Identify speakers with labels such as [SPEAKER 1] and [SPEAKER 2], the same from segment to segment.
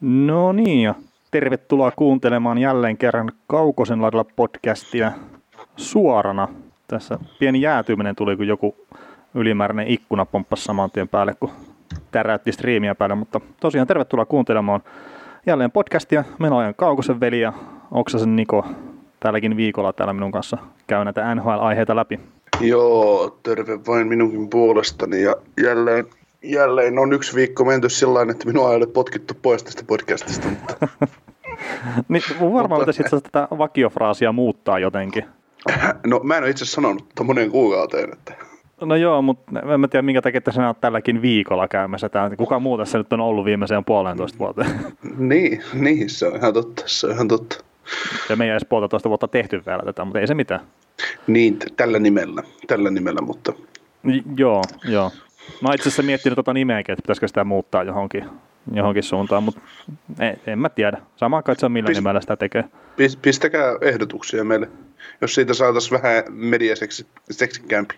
[SPEAKER 1] No niin, ja tervetuloa kuuntelemaan jälleen kerran Kaukosen laidalla podcastia suorana. Tässä pieni jäätyminen tuli, kun joku ylimääräinen ikkuna pomppasi saman tien päälle, kun täräytti striimiä päälle. Mutta tosiaan tervetuloa kuuntelemaan jälleen podcastia. Olen Kaukosen veli ja Oksasen Niko tälläkin viikolla täällä minun kanssa käy näitä NHL-aiheita läpi.
[SPEAKER 2] Joo, terve vain minunkin puolestani ja jälleen jälleen on yksi viikko menty sillä että minua ei ole potkittu pois tästä podcastista. Mutta...
[SPEAKER 1] niin, mun varmaan pitäisi itse tätä vakiofraasia muuttaa jotenkin.
[SPEAKER 2] No mä en ole itse sanonut moneen kuukauteen, että...
[SPEAKER 1] No joo, mutta en mä tiedä minkä takia että sinä olet tälläkin viikolla käymässä. Tää. Kuka muu tässä nyt on ollut viimeiseen puolentoista vuoteen?
[SPEAKER 2] niin, niin, se on ihan totta, se on ihan totta.
[SPEAKER 1] Ja meidän ei edes puolitoista vuotta tehty vielä tätä, mutta ei se mitään.
[SPEAKER 2] Niin, tällä nimellä, tällä nimellä, mutta...
[SPEAKER 1] Joo, joo. Mä itse asiassa miettinyt tuota nimeäkin, että pitäisikö sitä muuttaa johonkin, johonkin suuntaan, mutta en, en mä tiedä. Sama on millä Pist, nimellä sitä tekee.
[SPEAKER 2] Pistäkää ehdotuksia meille, jos siitä saataisiin vähän mediaseksikkäämpi.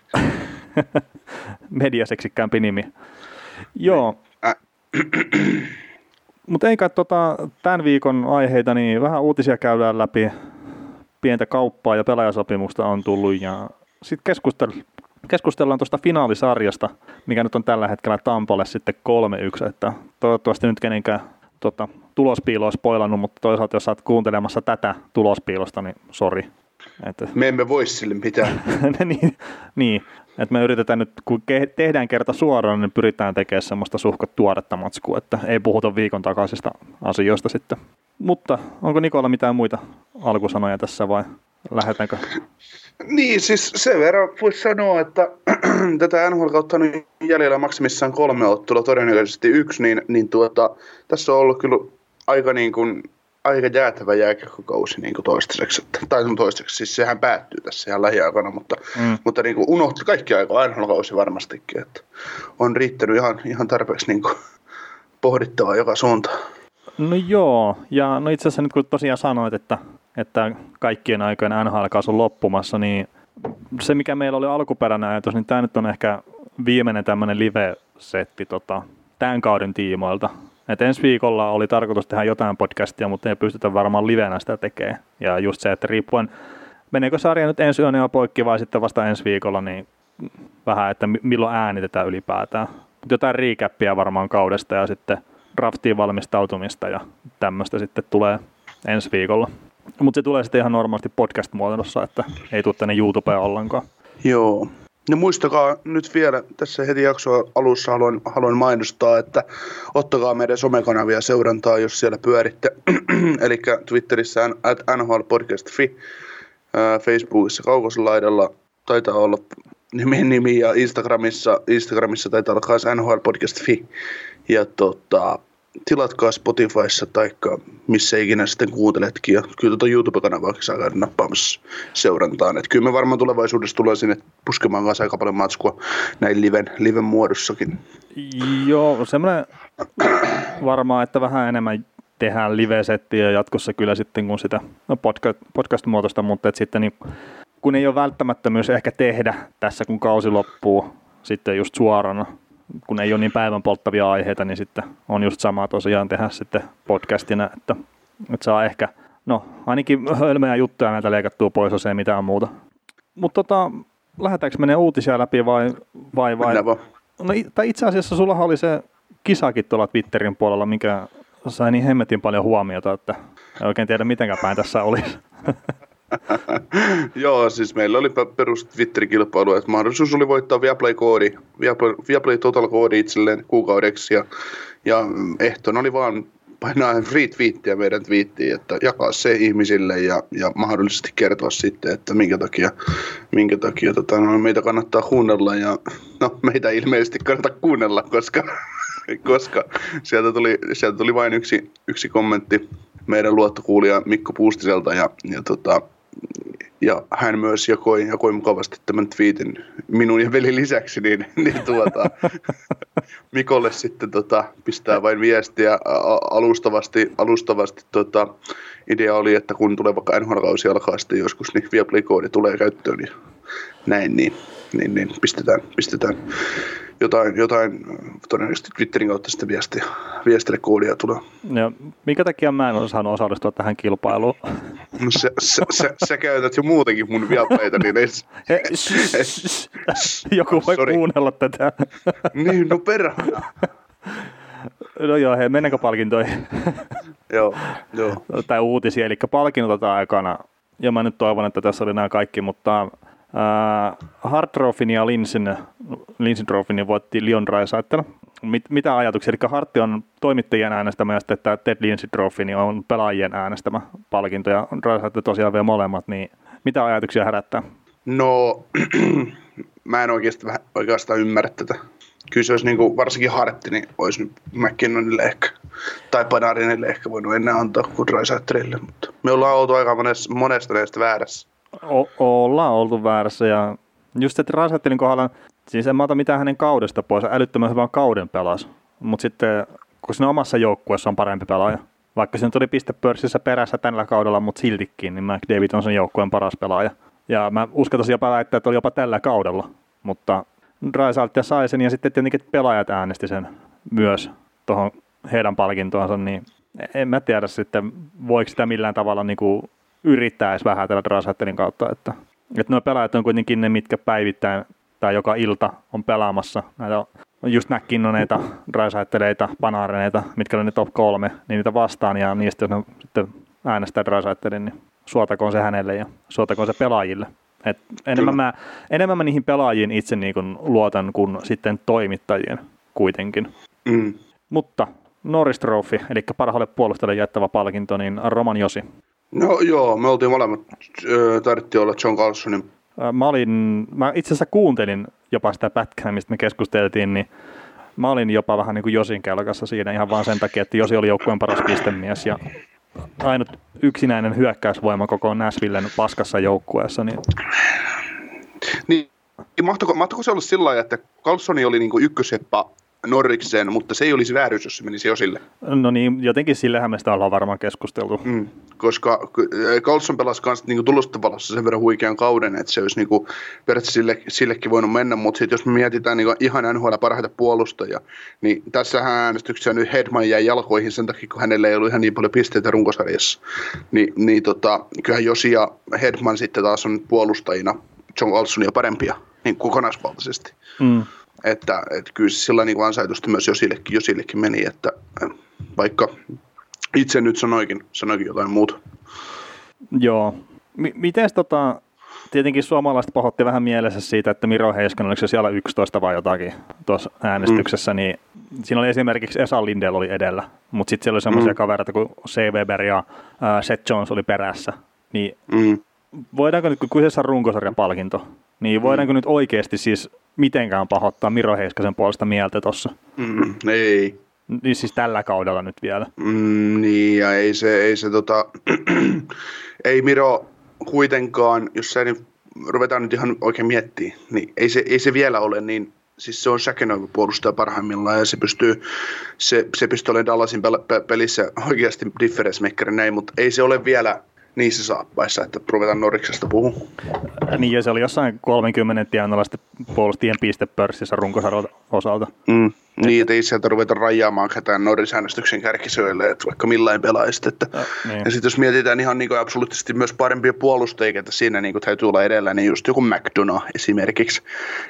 [SPEAKER 1] mediaseksikkäämpi nimi. Joo. Äh. Mutta ei kai tota, tämän viikon aiheita, niin vähän uutisia käydään läpi. Pientä kauppaa ja pelaajasopimusta on tullut ja sitten keskustel- keskustellaan tuosta finaalisarjasta, mikä nyt on tällä hetkellä Tampalle sitten 3-1, että toivottavasti nyt kenenkään tota, tulospiilo olisi spoilannut, mutta toisaalta jos olet kuuntelemassa tätä tulospiilosta, niin sori.
[SPEAKER 2] Että, me emme voi sille mitään.
[SPEAKER 1] niin, niin, että me yritetään nyt, kun tehdään kerta suoraan, niin pyritään tekemään semmoista suhkot tuoretta matskua, että ei puhuta viikon takaisista asioista sitten. Mutta onko Nikolla mitään muita alkusanoja tässä vai lähdetäänkö
[SPEAKER 2] niin, siis sen verran voisi sanoa, että tätä NHL kautta on jäljellä maksimissaan kolme ottelua, todennäköisesti yksi, niin, niin tuota, tässä on ollut kyllä aika niin kuin, aika jäätävä jääkiekkokausi niin kuin toistaiseksi. Että, tai toistaiseksi, siis sehän päättyy tässä ihan lähiaikana, mutta, mm. mutta niin kuin unohti kaikki aika NHL-kausi varmastikin. Että on riittänyt ihan, ihan tarpeeksi niin kuin, pohdittavaa joka suuntaan.
[SPEAKER 1] No joo, ja no itse asiassa nyt kun tosiaan sanoit, että että kaikkien aikojen nhl on loppumassa, niin se mikä meillä oli alkuperäinen ajatus, niin tämä nyt on ehkä viimeinen tämmöinen live-setti tota, tämän kauden tiimoilta. Et ensi viikolla oli tarkoitus tehdä jotain podcastia, mutta ei pystytä varmaan livenä sitä tekemään. Ja just se, että riippuen, meneekö sarja nyt ensi yönä poikki vai sitten vasta ensi viikolla, niin vähän, että milloin äänitetään ylipäätään. Mutta jotain riikäppiä varmaan kaudesta ja sitten draftiin valmistautumista ja tämmöistä sitten tulee ensi viikolla. Mutta se tulee sitten ihan normaalisti podcast-muodossa, että ei tule tänne YouTubeen ollenkaan.
[SPEAKER 2] Joo. No muistakaa nyt vielä, tässä heti jaksoa alussa haluan, haluan mainostaa, että ottakaa meidän somekanavia seurantaa, jos siellä pyöritte. Eli Twitterissä at Facebookissa kaukoslaidalla taitaa olla nimi, nimi ja Instagramissa, Instagramissa taitaa olla myös NHL Podcast.fi. Ja tota, tilatkaa Spotifyssa tai missä ikinä sitten kuunteletkin. Ja kyllä tuota YouTube-kanavaa saa käydä nappaamassa seurantaan. Et kyllä me varmaan tulevaisuudessa tulee sinne puskemaan kanssa aika paljon matskua näin liven, liven muodossakin.
[SPEAKER 1] Joo, semmoinen varmaan, että vähän enemmän tehdään live-settiä jatkossa kyllä sitten kun sitä no podcast, podcast-muotoista, mutta että sitten niin, kun ei ole välttämättömyys ehkä tehdä tässä kun kausi loppuu sitten just suorana kun ei ole niin päivän polttavia aiheita, niin sitten on just sama tosiaan tehdä sitten podcastina, että, että saa ehkä, no ainakin hölmöjä juttuja näitä leikattua pois, jos ei mitään muuta. Mutta tota, lähdetäänkö menee uutisia läpi vai, vai, vai? No, tai itse asiassa sulla oli se kisakin tuolla Twitterin puolella, mikä sai niin hemmetin paljon huomiota, että en oikein tiedä mitenkään päin tässä olisi.
[SPEAKER 2] Joo, siis meillä oli perus Twitter-kilpailu, että mahdollisuus oli voittaa Viaplay-koodi, Viaplay, Viaplay Total-koodi itselleen kuukaudeksi ja, ja ehtona oli vaan painaa retweettiä meidän twiittiin, että jakaa se ihmisille ja, ja mahdollisesti kertoa sitten, että minkä takia, minkä takia tota, no, meitä kannattaa kuunnella ja no meitä ilmeisesti kannattaa kuunnella, koska, koska sieltä, tuli, sieltä tuli vain yksi, yksi kommentti meidän luottokuulija Mikko Puustiselta ja, ja tota, ja hän myös jakoi, jakoi mukavasti tämän tweetin minun ja velin lisäksi, niin, niin tuota, Mikolle sitten tota, pistää vain viestiä alustavasti, alustavasti tota, idea oli, että kun tulee vaikka nhl alkaa sitten joskus, niin Viaplay-koodi tulee käyttöön ja näin niin. Niin, niin pistetään, pistetään jotain, jotain todennäköisesti Twitterin kautta sitten viestiä, viestille koodia tulee.
[SPEAKER 1] Ja minkä takia mä en ole saanut osallistua tähän kilpailuun?
[SPEAKER 2] No sä, sä, sä, sä, käytät jo muutenkin mun viapleita, niin ei...
[SPEAKER 1] He, sh, sh, sh. Joku voi Sorry. kuunnella tätä.
[SPEAKER 2] niin, no perhana.
[SPEAKER 1] No joo, hei, mennäänkö palkintoihin?
[SPEAKER 2] joo, joo.
[SPEAKER 1] Tai uutisia, eli palkinnot otetaan aikana. Ja mä nyt toivon, että tässä oli nämä kaikki, mutta äh, Hard Trophyn ja Linsin, Linsin voitti Leon Draisaitl. Mit, mitä ajatuksia? Eli Hart on toimittajien äänestämä ja että Ted Linsin Trophy on pelaajien äänestämä palkinto ja Draisaitl tosiaan vielä molemmat, niin mitä ajatuksia herättää?
[SPEAKER 2] No, mä en oikeasti, oikeastaan ymmärrä tätä kyllä se olisi niin kuin, varsinkin Hartti, niin olisi McKinnonille ehkä, tai Panarinille ehkä voinut ennen antaa kuin Drysaitelille, mutta me ollaan oltu aika monesta, monesta näistä väärässä.
[SPEAKER 1] O- ollaan oltu väärässä ja just että Drysaitelin kohdalla, siis en mä ota mitään hänen kaudesta pois, älyttömän hyvän kauden pelas, mutta sitten kun sinne omassa joukkueessa on parempi pelaaja, vaikka se nyt oli pistepörssissä perässä tällä kaudella, mutta siltikin, niin McDavid on sen joukkueen paras pelaaja. Ja mä uskaltaisin jopa väittää, että oli jopa tällä kaudella, mutta Drysaltia sai sen ja sitten tietenkin pelaajat äänesti sen myös tuohon heidän palkintoonsa, niin en mä tiedä sitten, voiko sitä millään tavalla niin kuin yrittää edes vähätellä Drysaltin kautta, että, että nuo pelaajat on kuitenkin ne, mitkä päivittäin tai joka ilta on pelaamassa näitä just McKinnoneita, Drysaitteleita, Panareneita, mitkä on ne top kolme, niin niitä vastaan ja niistä jos ne sitten äänestää Drysaitelin, niin suotakoon se hänelle ja suotakoon se pelaajille. Et enemmän, mä, enemmän mä niihin pelaajiin itse niin kuin luotan kuin sitten toimittajien kuitenkin.
[SPEAKER 2] Mm.
[SPEAKER 1] Mutta Norris Trophy, eli parhaalle puolustajalle jättävä palkinto, niin Roman Josi.
[SPEAKER 2] No joo, me oltiin molemmat, tarvittiin olla John Carlsonin.
[SPEAKER 1] Mä, olin, mä itse asiassa kuuntelin jopa sitä pätkää, mistä me keskusteltiin, niin mä olin jopa vähän niin kuin Josin kelkassa siinä ihan vaan sen takia, että Josi oli joukkueen paras pistemies ja ainut yksinäinen hyökkäysvoima koko Näsvillen paskassa joukkueessa. Niin...
[SPEAKER 2] Niin, mahtoiko, mahtoiko se olla sillä lailla, että Carlsoni oli niin ykköseppä Norrikseen, mutta se ei olisi vääryys, jos se menisi jo sille.
[SPEAKER 1] No niin, jotenkin sillehän me sitä ollaan varmaan keskusteltu.
[SPEAKER 2] Mm, koska Carlson pelasi myös niin tulostapalossa sen verran huikean kauden, että se olisi niin kuin, periaatteessa sille, sillekin voinut mennä, mutta sitten jos me mietitään niin ihan NHL parhaita puolustajia, niin tässä äänestyksessä nyt Hedman jäi jalkoihin sen takia, kun hänellä ei ollut ihan niin paljon pisteitä runkosarjassa. Ni, niin tota, kyllähän Josi ja Hedman sitten taas on puolustajina John Carlsonia parempia niin kokonaisvaltaisesti.
[SPEAKER 1] Mm
[SPEAKER 2] että, että kyllä sillä niin ansaitusti myös Josillekin, Josillekin meni, että vaikka itse nyt sanoikin, sanoikin jotain muuta.
[SPEAKER 1] Joo. M- miten tota, tietenkin suomalaiset pahoitti vähän mielessä siitä, että Miro Heiskanen, oliko se siellä 11 vai jotakin tuossa äänestyksessä, mm. niin siinä oli esimerkiksi Esa Lindell oli edellä, mutta sitten siellä oli semmoisia mm. kavereita kuin C. Weber ja äh, Seth Jones oli perässä, niin
[SPEAKER 2] mm.
[SPEAKER 1] Voidaanko nyt, kun kyseessä on runkosarjan palkinto, niin voidaanko mm. nyt oikeasti siis mitenkään pahoittaa Miro Heiskasen puolesta mieltä tuossa.
[SPEAKER 2] Mm, ei.
[SPEAKER 1] Niin siis tällä kaudella nyt vielä.
[SPEAKER 2] Mm, niin, ja ei se, ei se tota, ei Miro kuitenkaan, jos se nyt ruvetaan nyt ihan oikein miettimään, niin ei se, ei se vielä ole niin, siis se on Shakenoiva puolustaja parhaimmillaan ja se pystyy, se, se pystyy olemaan Dallasin pelissä oikeasti difference maker näin, mutta ei se ole vielä niissä saappaissa, että ruvetaan Norriksesta puhumaan.
[SPEAKER 1] Niin, ja se oli jossain 30 tienoilla puolustien pistepörssissä runkosarjan osalta.
[SPEAKER 2] Mm. Niin, että ei sieltä ruveta rajaamaan ketään Norris-äänestyksen kärkisöille, että vaikka millain pelaisit. Että. Ja, niin. ja sitten jos mietitään ihan niin absoluuttisesti myös parempia puolustajia, että siinä niin täytyy olla edellä, niin just joku McDonough esimerkiksi,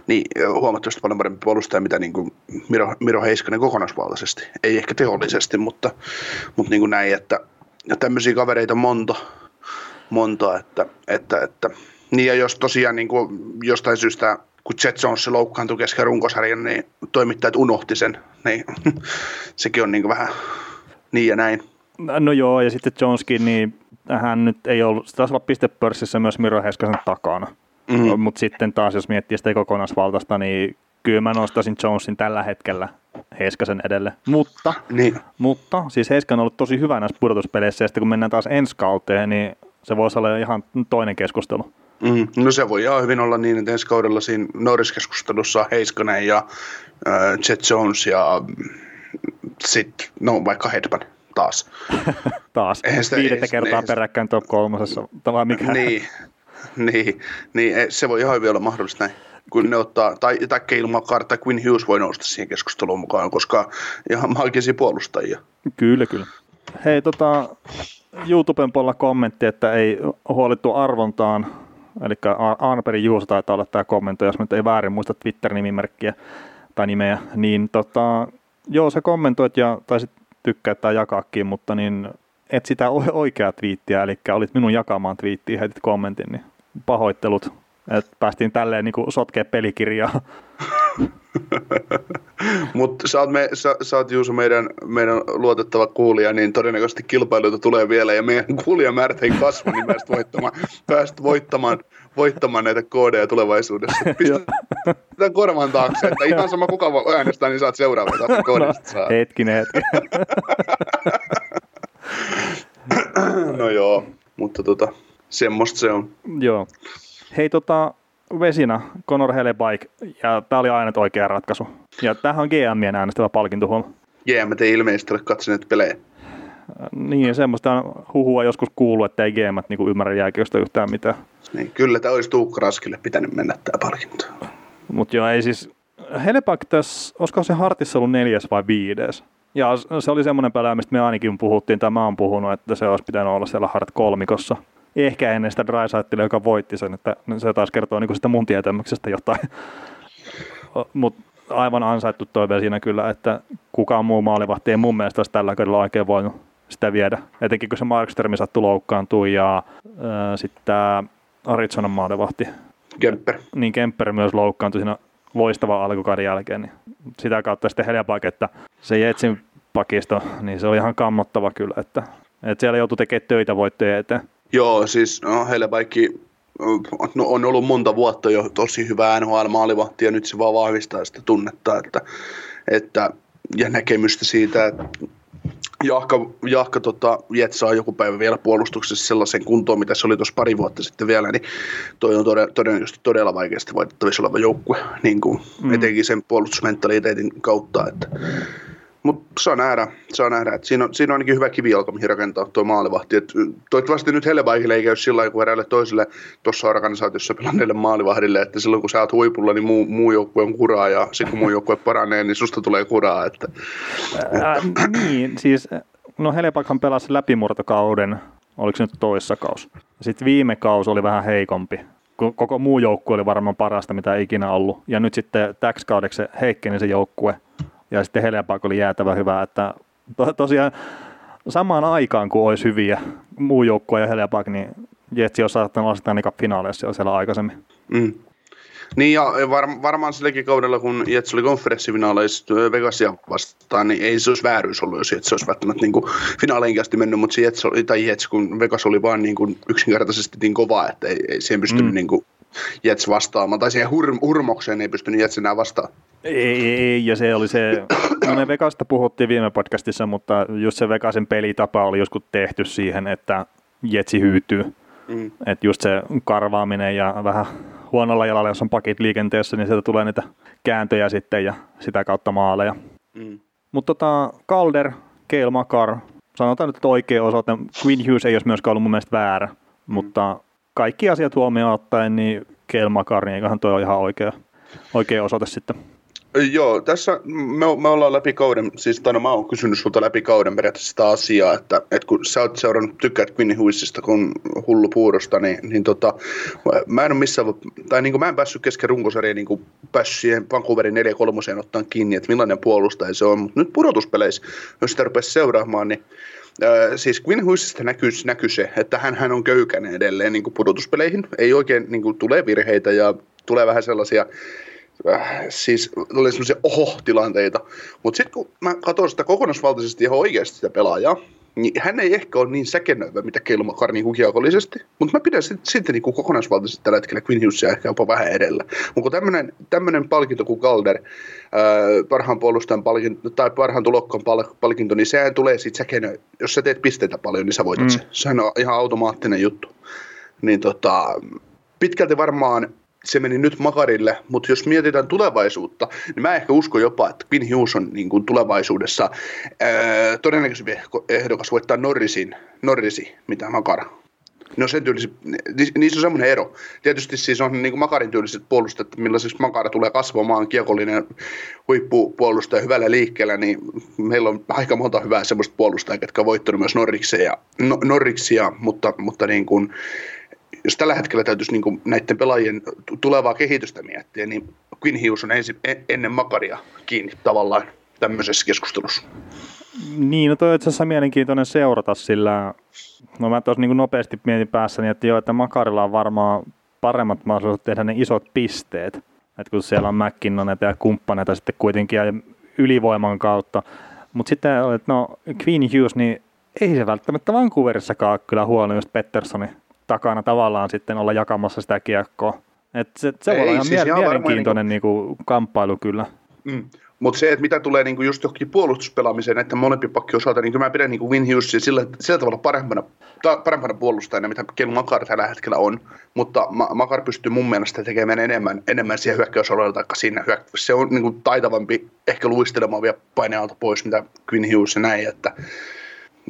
[SPEAKER 2] niin huomattavasti paljon parempi puolustaja, mitä niin kuin Miro, Miro Heiskanen kokonaisvaltaisesti. Ei ehkä teollisesti, mutta, mutta niin kuin näin, että ja tämmöisiä kavereita monta, monta, että, että, että niin ja jos tosiaan niin kuin jostain syystä, kun Jet Jones loukkaantui kesken runkosarjan, niin toimittajat unohti sen, niin sekin on niin kuin vähän niin ja näin.
[SPEAKER 1] No joo, ja sitten Joneskin, niin hän nyt ei ollut, se taisi olla pistepörssissä myös Miro Heskasen takana. Mm-hmm. Mutta sitten taas, jos miettii sitä kokonaisvaltaista, niin kyllä mä nostaisin Jonesin tällä hetkellä Heiskasen edelle. Mutta,
[SPEAKER 2] niin.
[SPEAKER 1] mutta siis Heiska on ollut tosi hyvä näissä pudotuspeleissä, ja sitten kun mennään taas ensi kauteen, niin se voisi olla ihan toinen keskustelu.
[SPEAKER 2] Mm, no se voi ihan hyvin olla niin, että ensi kaudella siinä Norris-keskustelussa Heiskanen ja äh, Jet Jones ja sitten, no vaikka Hedman taas.
[SPEAKER 1] taas. Sitä, Viidettä ei, kertaa ei, peräkkäin top kolmosessa, vai mikä?
[SPEAKER 2] Niin, niin, niin, se voi ihan hyvin olla mahdollista näin. kun ne ottaa, tai, tai Cale Makar tai Quinn Hughes voi nousta siihen keskusteluun mukaan, koska ihan maagisia puolustajia.
[SPEAKER 1] Kyllä, kyllä. Hei, tota, YouTuben puolella kommentti, että ei huolittu arvontaan, eli Arnperin Juuso taitaa olla tämä kommentti, jos nyt ei väärin muista Twitter-nimimerkkiä tai nimeä, niin tota, joo, se kommentoit ja taisit tykkää tai jakaakin, mutta niin et sitä oikeaa twiittiä, eli olit minun jakamaan twiittiä, heitit kommentin, niin pahoittelut, että päästiin tälleen niin sotkea pelikirjaa.
[SPEAKER 2] Mutta sä, oot me, sä, sä oot Juuso meidän, meidän luotettava kuulija, niin todennäköisesti kilpailuita tulee vielä ja meidän kuulijamäärät ei kasva, niin pääst voittamaan, pääst voittamaan, voittamaan näitä koodeja tulevaisuudessa. Pistetään korvan taakse, että ihan sama kuka voi äänestää, niin saat seuraava taas koodista saa.
[SPEAKER 1] Hetkinen, hetki.
[SPEAKER 2] no joo, mutta tota, semmoista se on.
[SPEAKER 1] Joo. Hei tota, Vesina, Conor Hellebaik, ja tämä oli aina oikea ratkaisu. Ja tämähän on GMien äänestävä palkinto huom.
[SPEAKER 2] GM ei ilmeisesti ole katsoneet pelejä.
[SPEAKER 1] Niin, semmoista on huhua joskus kuuluu, että ei GM niinku ymmärrä jääkiekosta yhtään mitään.
[SPEAKER 2] Niin, kyllä tämä olisi Tuukka Raskille pitänyt mennä tämä palkinto.
[SPEAKER 1] Mutta joo, ei siis... Hellebaik tässä, olisiko se Hartissa ollut neljäs vai viides? Ja se oli semmoinen pelaaja, mistä me ainakin puhuttiin, tai mä oon puhunut, että se olisi pitänyt olla siellä Hart kolmikossa ehkä ennen sitä Drysaitlea, joka voitti sen, että se taas kertoo niin sitä mun tietämyksestä jotain. Mutta aivan ansaittu toive siinä kyllä, että kukaan muu maalivahti ei mun mielestä olisi tällä kaudella oikein voinut sitä viedä. Etenkin kun se Markströmi sattui loukkaantui ja äh, sitten tämä Arizonan maalivahti.
[SPEAKER 2] Kemper.
[SPEAKER 1] Niin Kemper myös loukkaantui siinä loistava alkukauden jälkeen. Niin sitä kautta sitten Heljapak, että se Jetsin pakisto, niin se oli ihan kammottava kyllä, että, että siellä joutui tekemään töitä voittojen eteen.
[SPEAKER 2] Joo, siis no, heillä kaikki no, on ollut monta vuotta jo tosi hyvä NHL-maalivahti ja nyt se vaan vahvistaa sitä tunnetta että, että, ja näkemystä siitä, että Jahka, Jahka tota, jetsaa joku päivä vielä puolustuksessa sellaisen kuntoon, mitä se oli tuossa pari vuotta sitten vielä, niin toi on todella, todennäköisesti todella vaikeasti voitettavissa oleva joukkue, niin kuin mm. etenkin sen puolustusmentaliteetin kautta, että mutta saa nähdä, saa nähdä. että siinä, on, siinä on ainakin hyvä kivijalka, mihin rakentaa tuo maalivahti. Et toivottavasti nyt Hellebaikille ei käy sillä kuin eräälle toiselle tuossa organisaatiossa pelanneille maalivahdille, että silloin kun sä oot huipulla, niin muu, muu joukkue on kuraa ja sitten kun muu joukkue paranee, niin susta tulee kuraa. Että,
[SPEAKER 1] Ää, niin, siis no Hellebaikhan pelasi läpimurtokauden, oliko se nyt toissa kaus. Sitten viime kaus oli vähän heikompi. Koko muu joukkue oli varmaan parasta, mitä ikinä ollut. Ja nyt sitten täksi kaudeksi heikkeni se joukkue ja sitten Helepak oli jäätävä hyvä, että to, tosiaan samaan aikaan kuin olisi hyviä muu joukkue ja Helepak, niin Jetsi on saattanut olla niin finaaleissa jo siellä aikaisemmin.
[SPEAKER 2] Mm. Niin ja var, varmaan silläkin kaudella, kun Jets oli konferenssifinaaleissa Vegasia vastaan, niin ei se olisi vääryys ollut, jos Jets olisi välttämättä niin finaaleihin mennyt, mutta se Jets, oli, tai Jets, kun Vegas oli vaan niin kuin yksinkertaisesti niin kova, että ei, ei siihen pystynyt mm. niin kuin Jets vastaamaan, tai siihen hur, hurmokseen ei pystynyt Jets enää vastaamaan.
[SPEAKER 1] Ei, ei, ja se oli se, no me Vegasta puhuttiin viime podcastissa, mutta just se Vegasen pelitapa oli joskus tehty siihen, että Jetsi hyytyy. Mm. Että just se karvaaminen ja vähän huonolla jalalla, jos on pakit liikenteessä, niin sieltä tulee niitä kääntöjä sitten ja sitä kautta maaleja. Mm. Mutta tota, Calder, Keil Makar, sanotaan nyt, että oikea osoite. Queen Hughes ei olisi myöskään ollut mun mielestä väärä, mm. mutta kaikki asiat huomioon ottaen, niin Keil Makar, niin eiköhän toi ole ihan oikea, oikea osoite sitten.
[SPEAKER 2] Joo, tässä me, me ollaan läpi kauden, siis tai no mä oon kysynyt sulta läpi kauden periaatteessa sitä asiaa, että, että kun sä oot seurannut, tykkäät Quinny Huissista kun hullu puurosta, niin, niin tota, mä en ole missään, tai niin kuin mä en päässyt kesken runkosarjaan niin kuin päässyt siihen Vancouverin 4-3 ottaa kiinni, että millainen puolustaja se on, mutta nyt pudotuspeleissä, jos sitä rupesi seuraamaan, niin siis Quinn Huissista näkyy, näkyy se, että hän, hän on köykäinen edelleen niin kuin pudotuspeleihin, ei oikein niin kuin, tulee virheitä ja tulee vähän sellaisia äh, siis oli semmoisia oho-tilanteita. Mutta sitten kun mä katson sitä kokonaisvaltaisesti ihan oikeasti sitä pelaajaa, niin hän ei ehkä ole niin säkenöivä, mitä Keilmakar niin kiekollisesti, mutta mä pidän sitten sit, niin kokonaisvaltaisesti tällä hetkellä Quinn Hughesia ehkä jopa vähän edellä. Mutta tämmöinen, tämmöinen palkinto kuin Calder, ää, parhaan puolustajan palkinto, tai parhaan tulokkaan palkinto, niin sehän tulee sitten säkenö, jos sä teet pisteitä paljon, niin sä voitat mm. se. Sehän on ihan automaattinen juttu. Niin tota, pitkälti varmaan se meni nyt Makarille, mutta jos mietitään tulevaisuutta, niin mä ehkä uskon jopa, että Quinn Hughes on niin kuin tulevaisuudessa ää, todennäköisesti ehdokas voittaa Norrisin, Norrisi, mitä Makar. No sen tyyliset, niissä on semmoinen ero. Tietysti siis on niin kuin Makarin tyyliset puolustajat, millaisiksi Makara tulee kasvamaan, kiekollinen huippupuolustaja hyvällä liikkeellä, niin meillä on aika monta hyvää semmoista puolustajaa, jotka on voittanut myös Norriksia, no, Norriksia mutta, mutta niin kuin, jos tällä hetkellä täytyisi niin näiden pelaajien tulevaa kehitystä miettiä, niin Quinn Hughes on ensin, ennen Makaria kiinni tavallaan tämmöisessä keskustelussa.
[SPEAKER 1] Niin, no toi on itse asiassa mielenkiintoinen seurata, sillä no mä tuossa niin nopeasti mietin päässäni, että joo, että Makarilla on varmaan paremmat mahdollisuudet tehdä ne isot pisteet. Että kun siellä on McKinnoneita ja kumppaneita sitten kuitenkin ja ylivoiman kautta. Mutta sitten, että no Queen Hughes, niin ei se välttämättä Vancouverissakaan kyllä huono just Petterssonin takana tavallaan sitten olla jakamassa sitä kiekkoa. Et se, se voi olla ihan siis mie- mielenkiintoinen niin kuin... Niinku kamppailu kyllä.
[SPEAKER 2] Mm. Mutta se, että mitä tulee niinku just johonkin puolustuspelaamiseen näiden molempi pakki osalta, niin mä pidän niinku Win Hughesia sillä, sillä tavalla parempana, ta, parempana puolustajana, mitä Ken Makar tällä hetkellä on. Mutta Ma- Makar pystyy mun mielestä tekemään enemmän, enemmän siihen hyökkäysalueella, tai siinä hyökkä- se on niinku taitavampi ehkä luistelemaan vielä painealta pois, mitä Quinn Hughes ja näin, että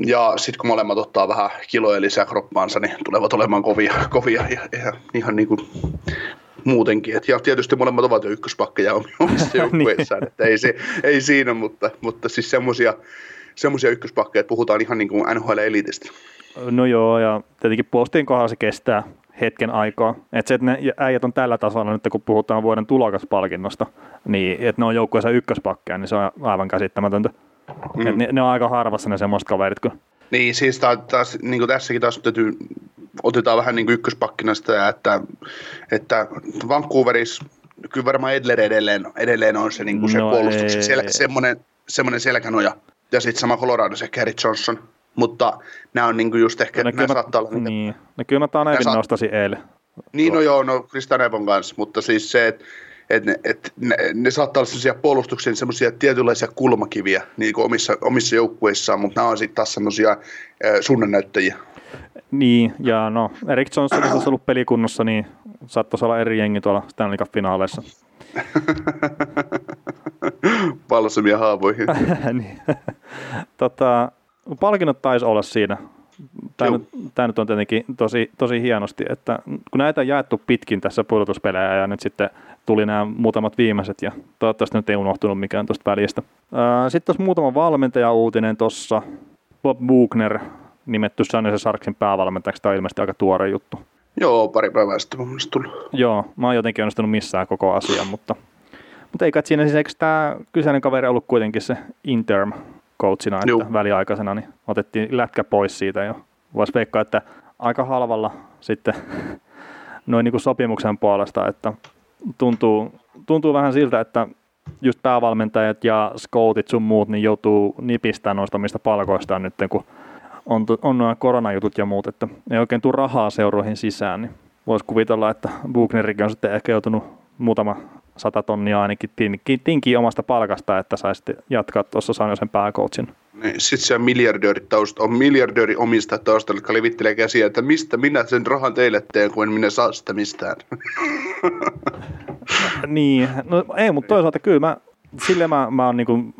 [SPEAKER 2] ja sitten kun molemmat ottaa vähän kiloja lisää kroppaansa, niin tulevat olemaan kovia, kovia ja, ja ihan niin kuin muutenkin. Et, ja tietysti molemmat ovat jo ykköspakkeja omissa niin. joukkueissaan, että ei, se, ei siinä, mutta, mutta siis semmoisia semmoisia ykköspakkeja, että puhutaan ihan niin kuin NHL-elitistä.
[SPEAKER 1] No joo, ja tietenkin postin kohdalla se kestää hetken aikaa. Että se, että ne äijät on tällä tasolla nyt, kun puhutaan vuoden tulokaspalkinnosta, niin että ne on joukkueessa ykköspakkeja, niin se on aivan käsittämätöntä. Mm. Et ne, ne, on aika harvassa ne semmoiset kaverit. Kun...
[SPEAKER 2] Niin, siis taas, taas niin kuin tässäkin taas täytyy, otetaan vähän niin kuin ykköspakkina sitä, että, että Vancouverissa kyllä varmaan Edler edelleen, edelleen on se, niin kuin se no puolustuksen sel, semmoinen, semmoinen selkänoja. Ja sitten sama Colorado, se Gary Johnson. Mutta nämä on niin kuin just ehkä, no, nämä mä, saattaa olla...
[SPEAKER 1] Niin, no kyllä mä Tanevin saat... nostasin eilen.
[SPEAKER 2] Niin, no joo, no Krista Nevon kanssa, mutta siis se, että et ne, et ne, ne saattaa olla sellaisia puolustuksen semmoisia tietynlaisia kulmakiviä niin kuin omissa, omissa joukkueissaan, mutta nämä on sitten taas semmoisia suunnannäyttäjiä.
[SPEAKER 1] Niin, ja no, Erik Johnson, jos olisi ollut pelikunnossa, niin saattaisi olla eri jengi tuolla Stanley Cup-finaaleissa.
[SPEAKER 2] Palsamia haavoihin.
[SPEAKER 1] niin. tota, palkinnot taisi olla siinä. Tämä nyt, tämä nyt on tietenkin tosi, tosi hienosti, että kun näitä on jaettu pitkin tässä pudotuspelejä ja nyt sitten tuli nämä muutamat viimeiset ja toivottavasti nyt ei unohtunut mikään tuosta välistä. Sitten tuossa muutama valmentaja-uutinen tuossa. Bob Buchner nimetty Sanne Sarksin päävalmentajaksi. Tämä on ilmeisesti aika tuore juttu.
[SPEAKER 2] Joo, pari päivää sitten mun tullut.
[SPEAKER 1] Joo, mä oon jotenkin onnistunut missään koko asian, mutta, mutta ei kai siinä siis, eikö tämä kyseinen kaveri ollut kuitenkin se interim coachina, että Joo. väliaikaisena, niin otettiin lätkä pois siitä jo. Voisi veikkaa, että aika halvalla sitten noin niin kuin sopimuksen puolesta, että tuntuu, tuntuu vähän siltä, että just päävalmentajat ja scoutit sun muut niin joutuu nipistämään noista mistä palkoistaan nyt, kun on, on nämä koronajutut ja muut, että ei oikein tule rahaa seuroihin sisään, niin voisi kuvitella, että Buchnerikin on sitten ehkä joutunut muutama sata tonnia ainakin tinkiä, tinkiä omasta palkasta, että saisi jatkaa tuossa sen pääcoachin.
[SPEAKER 2] Niin, sitten se miljardööri tausta, on miljardööri omista taustalla, jotka levittelee käsiä, että mistä minä sen rahan teille teen, kun en minä saa sitä mistään.
[SPEAKER 1] niin, no ei, mutta toisaalta kyllä mä, sille mä, mä oon niinku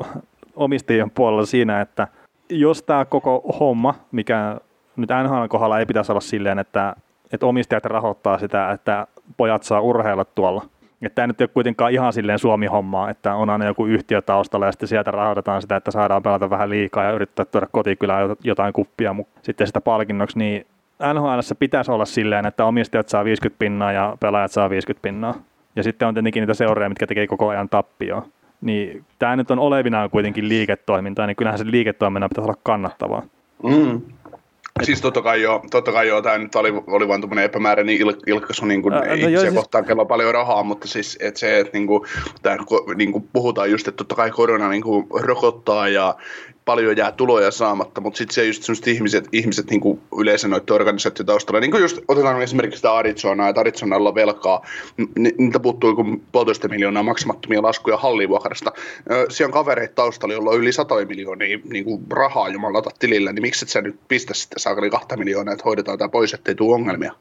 [SPEAKER 1] omistajien puolella siinä, että jos tämä koko homma, mikä nyt NHL kohdalla ei pitäisi olla silleen, että, että omistajat rahoittaa sitä, että pojat saa urheilla tuolla, että tämä nyt ei ole kuitenkaan ihan silleen Suomi-hommaa, että on aina joku yhtiö taustalla ja sitten sieltä rahoitetaan sitä, että saadaan pelata vähän liikaa ja yrittää tuoda kotikylään jotain kuppia, mutta sitten sitä palkinnoksi, niin NHL pitäisi olla silleen, että omistajat saa 50 pinnaa ja pelaajat saa 50 pinnaa. Ja sitten on tietenkin niitä seuroja, mitkä tekee koko ajan tappioa. Niin tämä nyt on olevinaan kuitenkin liiketoimintaa, niin kyllähän se liiketoiminnan pitäisi olla kannattavaa.
[SPEAKER 2] Mm. Siis totta kai joo, totta kai joo, tämä nyt oli, oli vain tämmöinen epämääräinen il, ilkaisu niin kuin, no joo, siis... kohtaan, kello on paljon rahaa, mutta siis että se, että niin kuin, tämän, niin kuin puhutaan just, että totta kai korona niin kuin, rokottaa ja paljon jää tuloja saamatta, mutta sitten se just sellaiset ihmiset, ihmiset niin kuin yleensä noiden organisaatioiden taustalla, niin kuin just otetaan esimerkiksi sitä Arizonaa, että Arizonalla on velkaa, ni, niitä puuttuu kuin puolitoista miljoonaa maksamattomia laskuja hallivuokrasta. Siellä on kavereita taustalla, jolla on yli satoja miljoonia niin kuin rahaa jumalata tilillä, niin miksi et sä nyt pistä sitten saakeli kahta miljoonaa, että hoidetaan tämä pois, ettei tule ongelmia?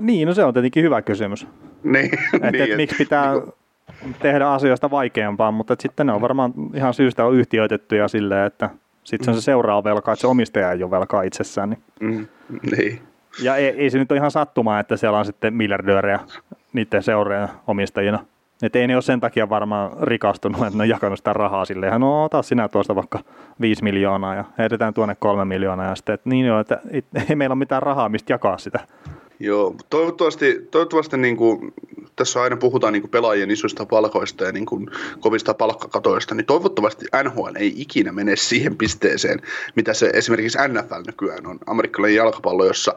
[SPEAKER 1] Niin, no se on tietenkin hyvä kysymys.
[SPEAKER 2] niin,
[SPEAKER 1] että, niin, et, miksi pitää niin kuin... tehdä asioista vaikeampaa, mutta sitten ne on varmaan ihan syystä on yhtiöitettyjä silleen, että sitten se on se seuraava velka, että se omistaja ei ole velkaa itsessään. Niin.
[SPEAKER 2] Mm, niin.
[SPEAKER 1] Ja ei, ei se nyt ole ihan sattumaa, että siellä on sitten miljardöörejä niiden seuraajan omistajina. Että ei ne ole sen takia varmaan rikastunut, että ne on jakanut sitä rahaa silleen, no ota sinä tuosta vaikka 5 miljoonaa ja heitetään tuonne 3 miljoonaa ja sitten, että niin joo, että ei meillä ole mitään rahaa, mistä jakaa sitä.
[SPEAKER 2] Joo, toivottavasti, toivottavasti niin kuin, tässä aina puhutaan niin kuin pelaajien isoista palkoista ja niin kuin, kovista palkkakatoista, niin toivottavasti NHL ei ikinä mene siihen pisteeseen, mitä se esimerkiksi NFL nykyään on, amerikkalainen jalkapallo, jossa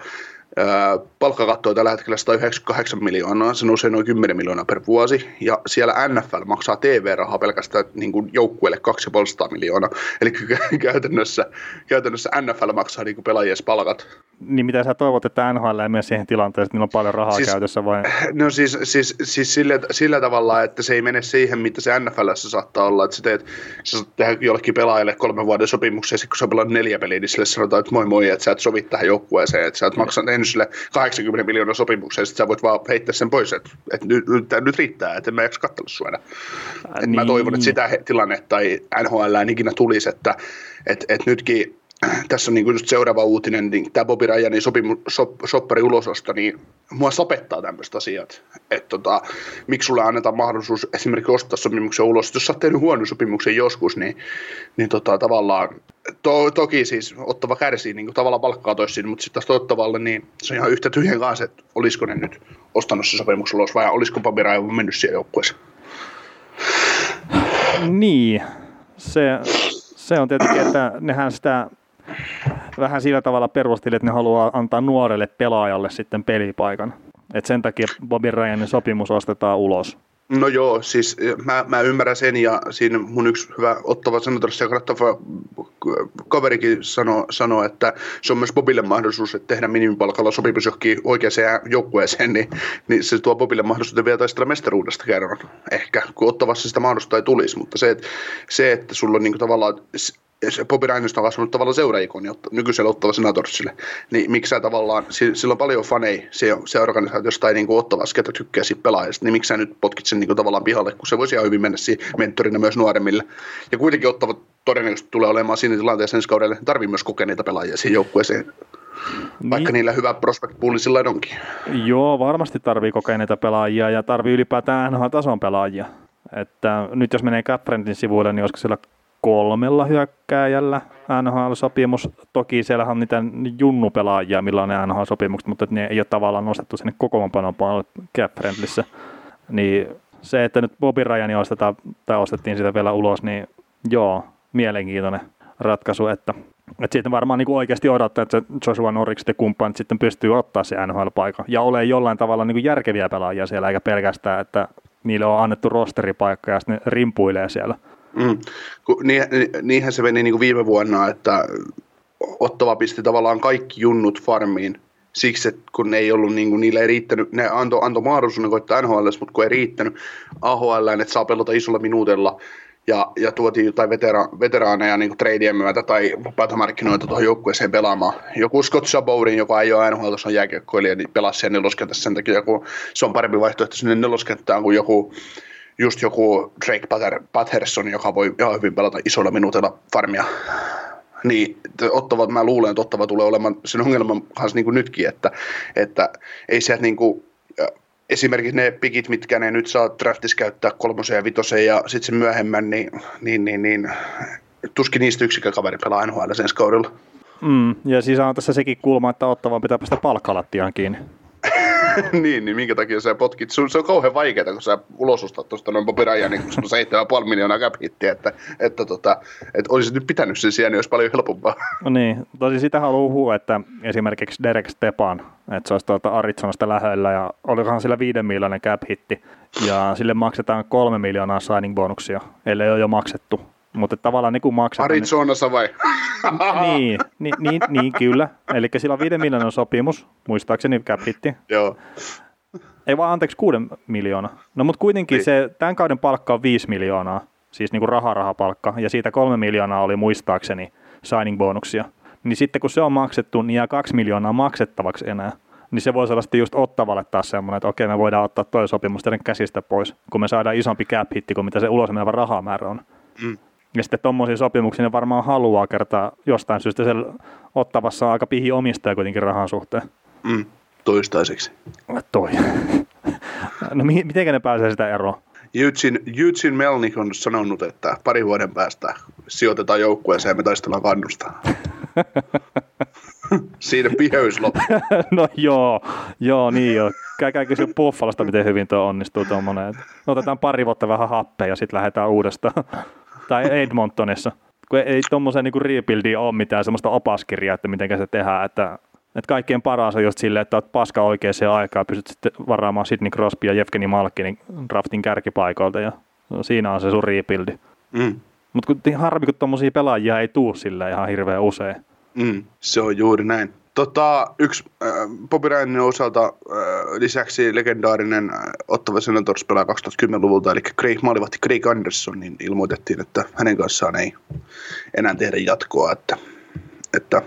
[SPEAKER 2] palkkakatto on tällä hetkellä 198 miljoonaa, se nousee noin 10 miljoonaa per vuosi, ja siellä NFL maksaa TV-rahaa pelkästään niin kuin joukkueelle 250 miljoonaa, eli käytännössä, käytännössä NFL maksaa niin kuin pelaajien palkat.
[SPEAKER 1] Niin mitä sä toivot, että NHL ei mene siihen tilanteeseen, että niillä on paljon rahaa siis, käytössä vai?
[SPEAKER 2] No siis, siis, siis sillä, sillä, tavalla, että se ei mene siihen, mitä se NFLssä saattaa olla, että sä teet, sä tehdä jollekin pelaajalle kolmen vuoden sopimuksen, ja kun sä pelaat neljä peliä, niin sille sanotaan, että moi moi, että sä et sovi tähän joukkueeseen, että sä et maksa sille 80 miljoonaa sopimuksen, sitten sä voit vaan heittää sen pois, että, että nyt, nyt, nyt riittää, että en mä jaksa katsella sua enää. Niin. Mä toivon, että sitä tilannetta ei NHL ikinä tulisi, että, että, että nytkin tässä on niin just seuraava uutinen, niin tämä Bobby Ryanin sopimu, sop, soppari ulososta, niin mua sapettaa tämmöiset asiat. Että tota, miksi sulle annetaan mahdollisuus esimerkiksi ostaa sopimuksen ulos. Jos sä oot tehnyt huonon sopimuksen joskus, niin, niin tota, tavallaan, to, toki siis ottava kärsii niin kuin tavallaan palkkakatoissa, mutta sitten taas ottavalle, niin se on ihan yhtä tyhjän kanssa, että olisiko ne nyt ostanut se sopimuksen ulos vai olisiko Ryan mennyt siihen joukkueeseen.
[SPEAKER 1] Niin, se, se on tietenkin, että nehän sitä vähän sillä tavalla perusteli, että ne haluaa antaa nuorelle pelaajalle sitten pelipaikan. Et sen takia Bobby Ryanin sopimus ostetaan ulos.
[SPEAKER 2] No joo, siis mä, mä ymmärrän sen ja siinä mun yksi hyvä ottava senatorissa ja kannattava kaverikin sanoi, sano, että se on myös Bobille mahdollisuus, että tehdä minimipalkalla sopimus johonkin oikeaan joukkueeseen, niin, niin se tuo Bobille mahdollisuuden vielä taistella mestaruudesta kerran. Ehkä, kun ottavassa sitä mahdollista ei tulisi, mutta se, että, se, että sulla on niin tavallaan Bobby Ryanista on kasvanut tavallaan seuraikoni nykyisellä ottava senatorsille, niin miksi sä tavallaan, sillä on paljon faneja se, se organisaatiosta ei niin ottavassa, ketä tykkää siitä pelaajasta, niin miksi sä nyt potkit sen niin kuin, tavallaan pihalle, kun se voisi ihan hyvin mennä siihen mentorina myös nuoremmille. Ja kuitenkin ottava todennäköisesti tulee olemaan siinä tilanteessa ensi kaudelle, tarvii myös kokeneita pelaajia siihen joukkueeseen. Niin. Vaikka niillä hyvä prospect pool sillä onkin.
[SPEAKER 1] Joo, varmasti tarvii kokeneita pelaajia ja tarvii ylipäätään NHL-tason pelaajia. Että nyt jos menee Capfriendin sivuille, niin olisiko siellä kolmella hyökkääjällä NHL-sopimus. Toki siellähän on niitä junnupelaajia, millä on ne NHL-sopimukset, mutta ne ei ole tavallaan nostettu sinne kokoonpanon puolelle cap Niin se, että nyt Bobby Ryan ostetaan, tai ostettiin sitä vielä ulos, niin joo, mielenkiintoinen ratkaisu, että, että sitten varmaan niin kuin oikeasti odottaa, että Joshua Norrikset ja kumppanit sitten pystyy ottaa se NHL-paikan ja ole jollain tavalla niin kuin järkeviä pelaajia siellä, eikä pelkästään, että niille on annettu rosteripaikka ja sitten ne rimpuilee siellä.
[SPEAKER 2] Mm. Niinhän se meni niin kuin viime vuonna, että Ottava pisti tavallaan kaikki junnut farmiin siksi, että kun ne ei ollut, niin kuin, niillä ei riittänyt, ne antoi anto mahdollisuuden koittaa NHL, mutta kun ei riittänyt AHL, että saa pelata isolla minuutella, ja, ja tuotiin jotain vetera, veteraaneja niin treidien myötä tai vapaata markkinoita tuohon joukkueeseen pelaamaan. Joku Scott Sabourin, joka ei ole NHL on jääkiekkoilija, niin pelasi sen neloskentässä sen takia, kun se on parempi vaihtoehto sinne neloskenttään kuin joku just joku Drake Patterson, joka voi ihan hyvin pelata isolla minuutilla farmia. Niin ottavat, mä luulen, että ottava tulee olemaan sen ongelman kanssa niin kuin nytkin, että, että ei sieltä niin kuin, esimerkiksi ne pikit, mitkä ne nyt saa draftissa käyttää kolmosen ja vitosen ja sitten sen myöhemmän, niin, niin, niin, niin tuskin niistä yksikään kaveri pelaa NHL sen kaudella.
[SPEAKER 1] Mm, ja siis on tässä sekin kulma, että ottavan pitää päästä palkkalattiaan kiinni.
[SPEAKER 2] niin, niin minkä takia sä potkit? Se, se on kauhean vaikeaa, kun sä ulosustat tuosta noin Bobby sulla on 7,5 miljoonaa cap hittiä, että, että, tota, että olisit nyt pitänyt sen siellä, niin olisi paljon helpompaa.
[SPEAKER 1] No niin, tosi sitä haluaa puhua, että esimerkiksi Derek Stepan, että se olisi tuolta Arizonasta lähellä ja olikohan sillä 5 miljoonan cap hitti ja sille maksetaan 3 miljoonaa signing bonuksia, ellei ole jo maksettu mutta tavallaan niin kuin maksetaan...
[SPEAKER 2] Arizonassa vai?
[SPEAKER 1] niin, niin, niin, niin, kyllä. Eli sillä on 5 miljoonan sopimus, muistaakseni cap.
[SPEAKER 2] Joo.
[SPEAKER 1] Ei vaan anteeksi 6 miljoonaa. No mutta kuitenkin niin. se tämän kauden palkka on 5 miljoonaa, siis niin kuin raha-rahapalkka, ja siitä 3 miljoonaa oli muistaakseni signing bonuksia. Niin sitten kun se on maksettu, niin jää 2 miljoonaa maksettavaksi enää. Niin se voisi olla sitten just ottavalle taas semmoinen, että okei me voidaan ottaa toi sopimus teidän käsistä pois, kun me saadaan isompi cap hitti kuin mitä se ulos menevä rahamäärä on. Mm. Ja sitten tuommoisia sopimuksia ne varmaan haluaa kertaa jostain syystä. Siellä ottavassa on aika pihi omistaja kuitenkin rahan suhteen.
[SPEAKER 2] Mm, toistaiseksi.
[SPEAKER 1] Toi. no mi- miten ne pääsee sitä eroon?
[SPEAKER 2] Eugene, Eugene Melnick on sanonut, että pari vuoden päästä sijoitetaan joukkueeseen ja me taistellaan kannusta. Siinä piheys loppu.
[SPEAKER 1] no joo, joo niin joo. Käykää kysyä Buffalosta, miten hyvin tuo onnistuu tuommoinen. Otetaan pari vuotta vähän happea ja sitten lähdetään uudestaan. Tai Edmontonissa. Kun ei, ei tuommoiseen niinku rebuildiin ole mitään semmoista opaskirjaa, että miten se tehdään, että että kaikkien paras on just silleen, että olet paska oikeaan aikaan, pystyt sitten varaamaan Sidney Crosby ja Jevgeni Malkinin draftin kärkipaikoilta ja siinä on se sun rebuildi.
[SPEAKER 2] Mm.
[SPEAKER 1] Mutta harmi, kun tuommoisia pelaajia ei tuu sillä ihan hirveän usein.
[SPEAKER 2] Mm, se on juuri näin. Tota, yksi äh, Bobby Ryanin osalta äh, lisäksi legendaarinen äh, Ottava Senators pelaa 2010-luvulta, eli Craig, maalivahti Craig Anderson, niin ilmoitettiin, että hänen kanssaan ei enää tehdä jatkoa. Että, että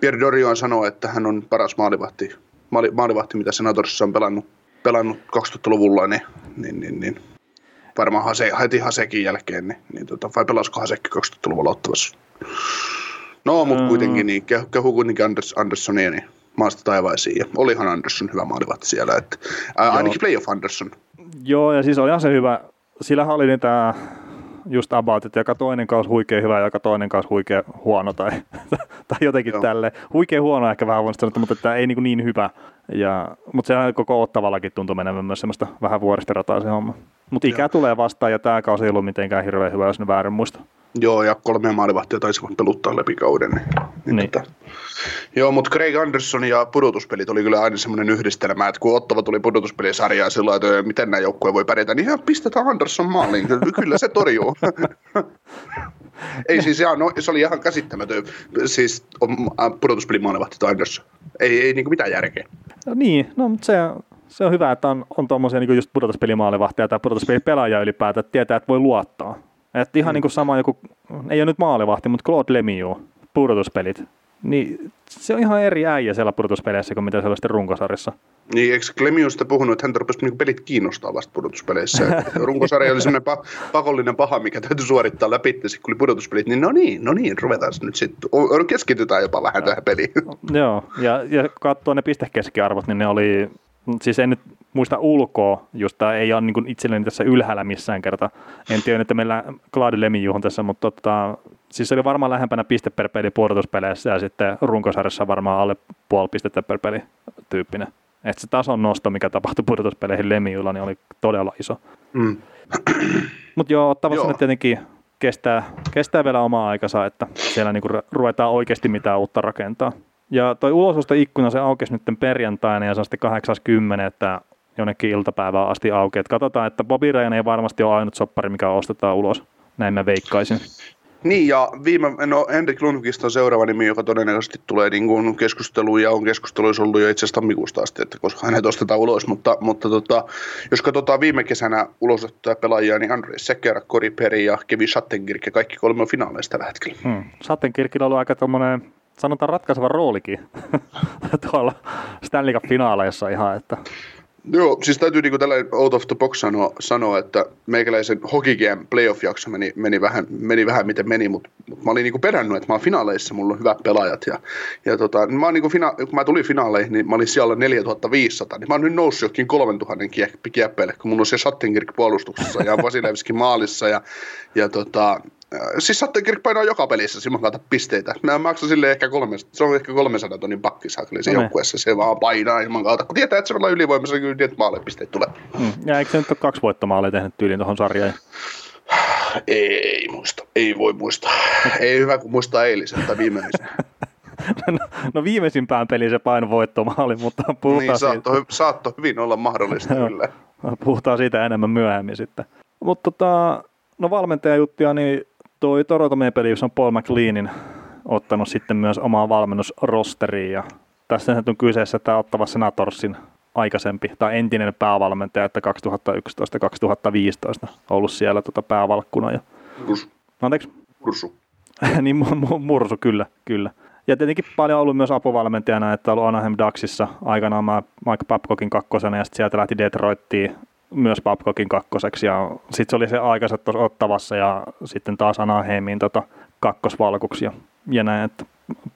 [SPEAKER 2] Pierre Dorion sanoo, että hän on paras maalivahti, maali, maalivahti mitä Senatorsissa on pelannut, pelannut 2000-luvulla, niin, niin, niin, niin varmaan Hase, heti Hasekin jälkeen, niin, niin tota, vai pelasiko Hasekki 2000-luvulla ottavassa? No, mutta mm. kuitenkin niin, kehu, kuitenkin Anders, Andersonia niin maasta taivaisiin. Ja olihan Anderson hyvä maalivahti siellä, että, ää, ainakin playoff Anderson.
[SPEAKER 1] Joo, ja siis olihan se hyvä. Sillähän oli niitä just about, että joka toinen kausi huikea hyvä ja joka toinen kausi huikea huono tai, tai jotenkin Joo. tälle. Huikea huono ehkä vähän huonosti mutta että ei niin, niin hyvä. Ja, mutta sehän koko ottavallakin tuntui menevän myös semmoista vähän vuoristorataa se homma. Mutta ikä Joo. tulee vastaan ja tämä kausi ei ollut mitenkään hirveän hyvä, jos ne väärin muista.
[SPEAKER 2] Joo, ja kolme maalivahtia taisivat peluttaa läpi kauden. Niin, niin. niin. Tota. Joo, mutta Craig Anderson ja pudotuspelit oli kyllä aina semmoinen yhdistelmä, että kun Ottava tuli pudotuspelisarjaan sillä että miten nämä joukkueet voi pärjätä, niin ihan pistetään Anderson maaliin. Kyllä se torjuu. ei siis ihan, no, se oli ihan käsittämätön, siis pudotuspelin maalivahti Anderson. Ei, ei niin mitään järkeä.
[SPEAKER 1] No niin, no mutta se, se on hyvä, että on, on tuommoisia niin just pudotuspelimaalivahtia tai pudotuspelipelaajia ylipäätään, että tietää, että voi luottaa. Että ihan mm. niin kuin sama joku, ei ole nyt maalivahti, mutta Claude Lemieux, pudotuspelit. Niin se on ihan eri äijä siellä pudotuspeleissä kuin mitä sellaisten runkosarjassa.
[SPEAKER 2] Niin, eikö Lemiusta puhunut, että hän rupesi niinku pelit kiinnostaa vasta pudotuspeleissä. Runkosarja oli semmoinen pa- pakollinen paha, mikä täytyy suorittaa läpi, kun oli pudotuspelit, niin no niin, no niin, ruvetaan nyt sitten, keskitytään jopa vähän tähän peliin.
[SPEAKER 1] Joo, ja, ja katsoo ne pistekeskiarvot, niin ne oli siis en nyt muista ulkoa, josta ei ole niin itselleni tässä ylhäällä missään kerta. En tiedä, että meillä Claude Lemijuhon tässä, mutta tota, siis se oli varmaan lähempänä piste per peli puolustuspeleissä ja sitten runkosarjassa varmaan alle puoli pistettä per peli tyyppinen. Että se tason nosto, mikä tapahtui pudotuspeleihin Lemijulla, niin oli todella iso. Mm. Mutta joo, ottavassa nyt tietenkin kestää, kestää vielä omaa aikansa, että siellä niinku ruvetaan oikeasti mitään uutta rakentaa. Ja toi ulososto-ikkuna se aukesi nyt perjantaina ja se on sitten 80, että jonnekin iltapäivään asti auki. Et katsotaan, että Bobby Ryan ei varmasti ole ainut soppari, mikä ostetaan ulos. Näin mä veikkaisin.
[SPEAKER 2] Niin, ja viime, no Henrik Lundqvist on seuraava nimi, joka todennäköisesti tulee niin kuin keskusteluun, ja on keskusteluissa ollut jo itse asiassa tammikuusta asti, että koska hänet ostetaan ulos, mutta, mutta tota, jos katsotaan viime kesänä ulosottoja pelaajia, niin Andre Seker, Cory Perry ja Kevin Schattenkirk, ja kaikki kolme on finaaleista tällä hetkellä. Hmm.
[SPEAKER 1] Schattenkirkillä on ollut aika tommonen sanotaan ratkaiseva roolikin tuolla Stanley Cup-finaaleissa ihan, että
[SPEAKER 2] Joo, siis täytyy niin tällä out of the box sanoa, sanoa että meikäläisen Game playoff-jakso meni, meni, vähän, meni vähän miten meni, mutta mut mä olin niin perännyt, että mä oon finaaleissa, mulla on hyvät pelaajat. Ja, ja tota, niin mä niin fina- kun mä tulin finaaleihin, niin mä olin siellä 4500, niin mä oon nyt noussut jokin 3000 kieppeille, kun mulla on se Schattenkirk puolustuksessa ja Vasilevski maalissa ja, ja tota, Siis Sattenkirk painaa joka pelissä Simon kautta pisteitä. Mä maksan sille ehkä 300, se on ehkä 300 tonnin pakkisakli se no niin. joukkueessa. Se vaan painaa ilman kautta. Kun tietää, että se on ylivoimassa, kyllä että maalepisteet tulee.
[SPEAKER 1] Hmm. Ja eikö se nyt ole kaksi voittomaalia tehnyt tyyliin tuohon sarjaan?
[SPEAKER 2] Ei muista, ei voi muistaa. ei hyvä, kun muistaa eilisen tai viimeisen.
[SPEAKER 1] no, no viimeisimpään peliin se paino voittomaali, mutta puhutaan niin,
[SPEAKER 2] saatto, siitä. saatto hyvin olla mahdollista kyllä.
[SPEAKER 1] Puhutaan siitä enemmän myöhemmin sitten. Mutta tota, no valmentajajuttuja, niin toi Toronto Maple Leafs on Paul McLeanin ottanut sitten myös omaa valmennusrosteriin ja tässä on kyseessä tämä ottava Senatorsin aikaisempi tai entinen päävalmentaja, että 2011-2015 ollut siellä tota päävalkkuna. Ja...
[SPEAKER 2] Mursu.
[SPEAKER 1] Anteeksi?
[SPEAKER 2] Mursu.
[SPEAKER 1] niin, mursu, kyllä, kyllä. Ja tietenkin paljon ollut myös apuvalmentajana, että ollut Anaheim Ducksissa aikanaan Mike Babcockin kakkosena ja sitten sieltä lähti Detroittiin myös Babcockin kakkoseksi sitten se oli se aikansa tuossa Ottavassa ja sitten taas Anaheimiin tota, kakkosvalkuksi ja, ja näin, että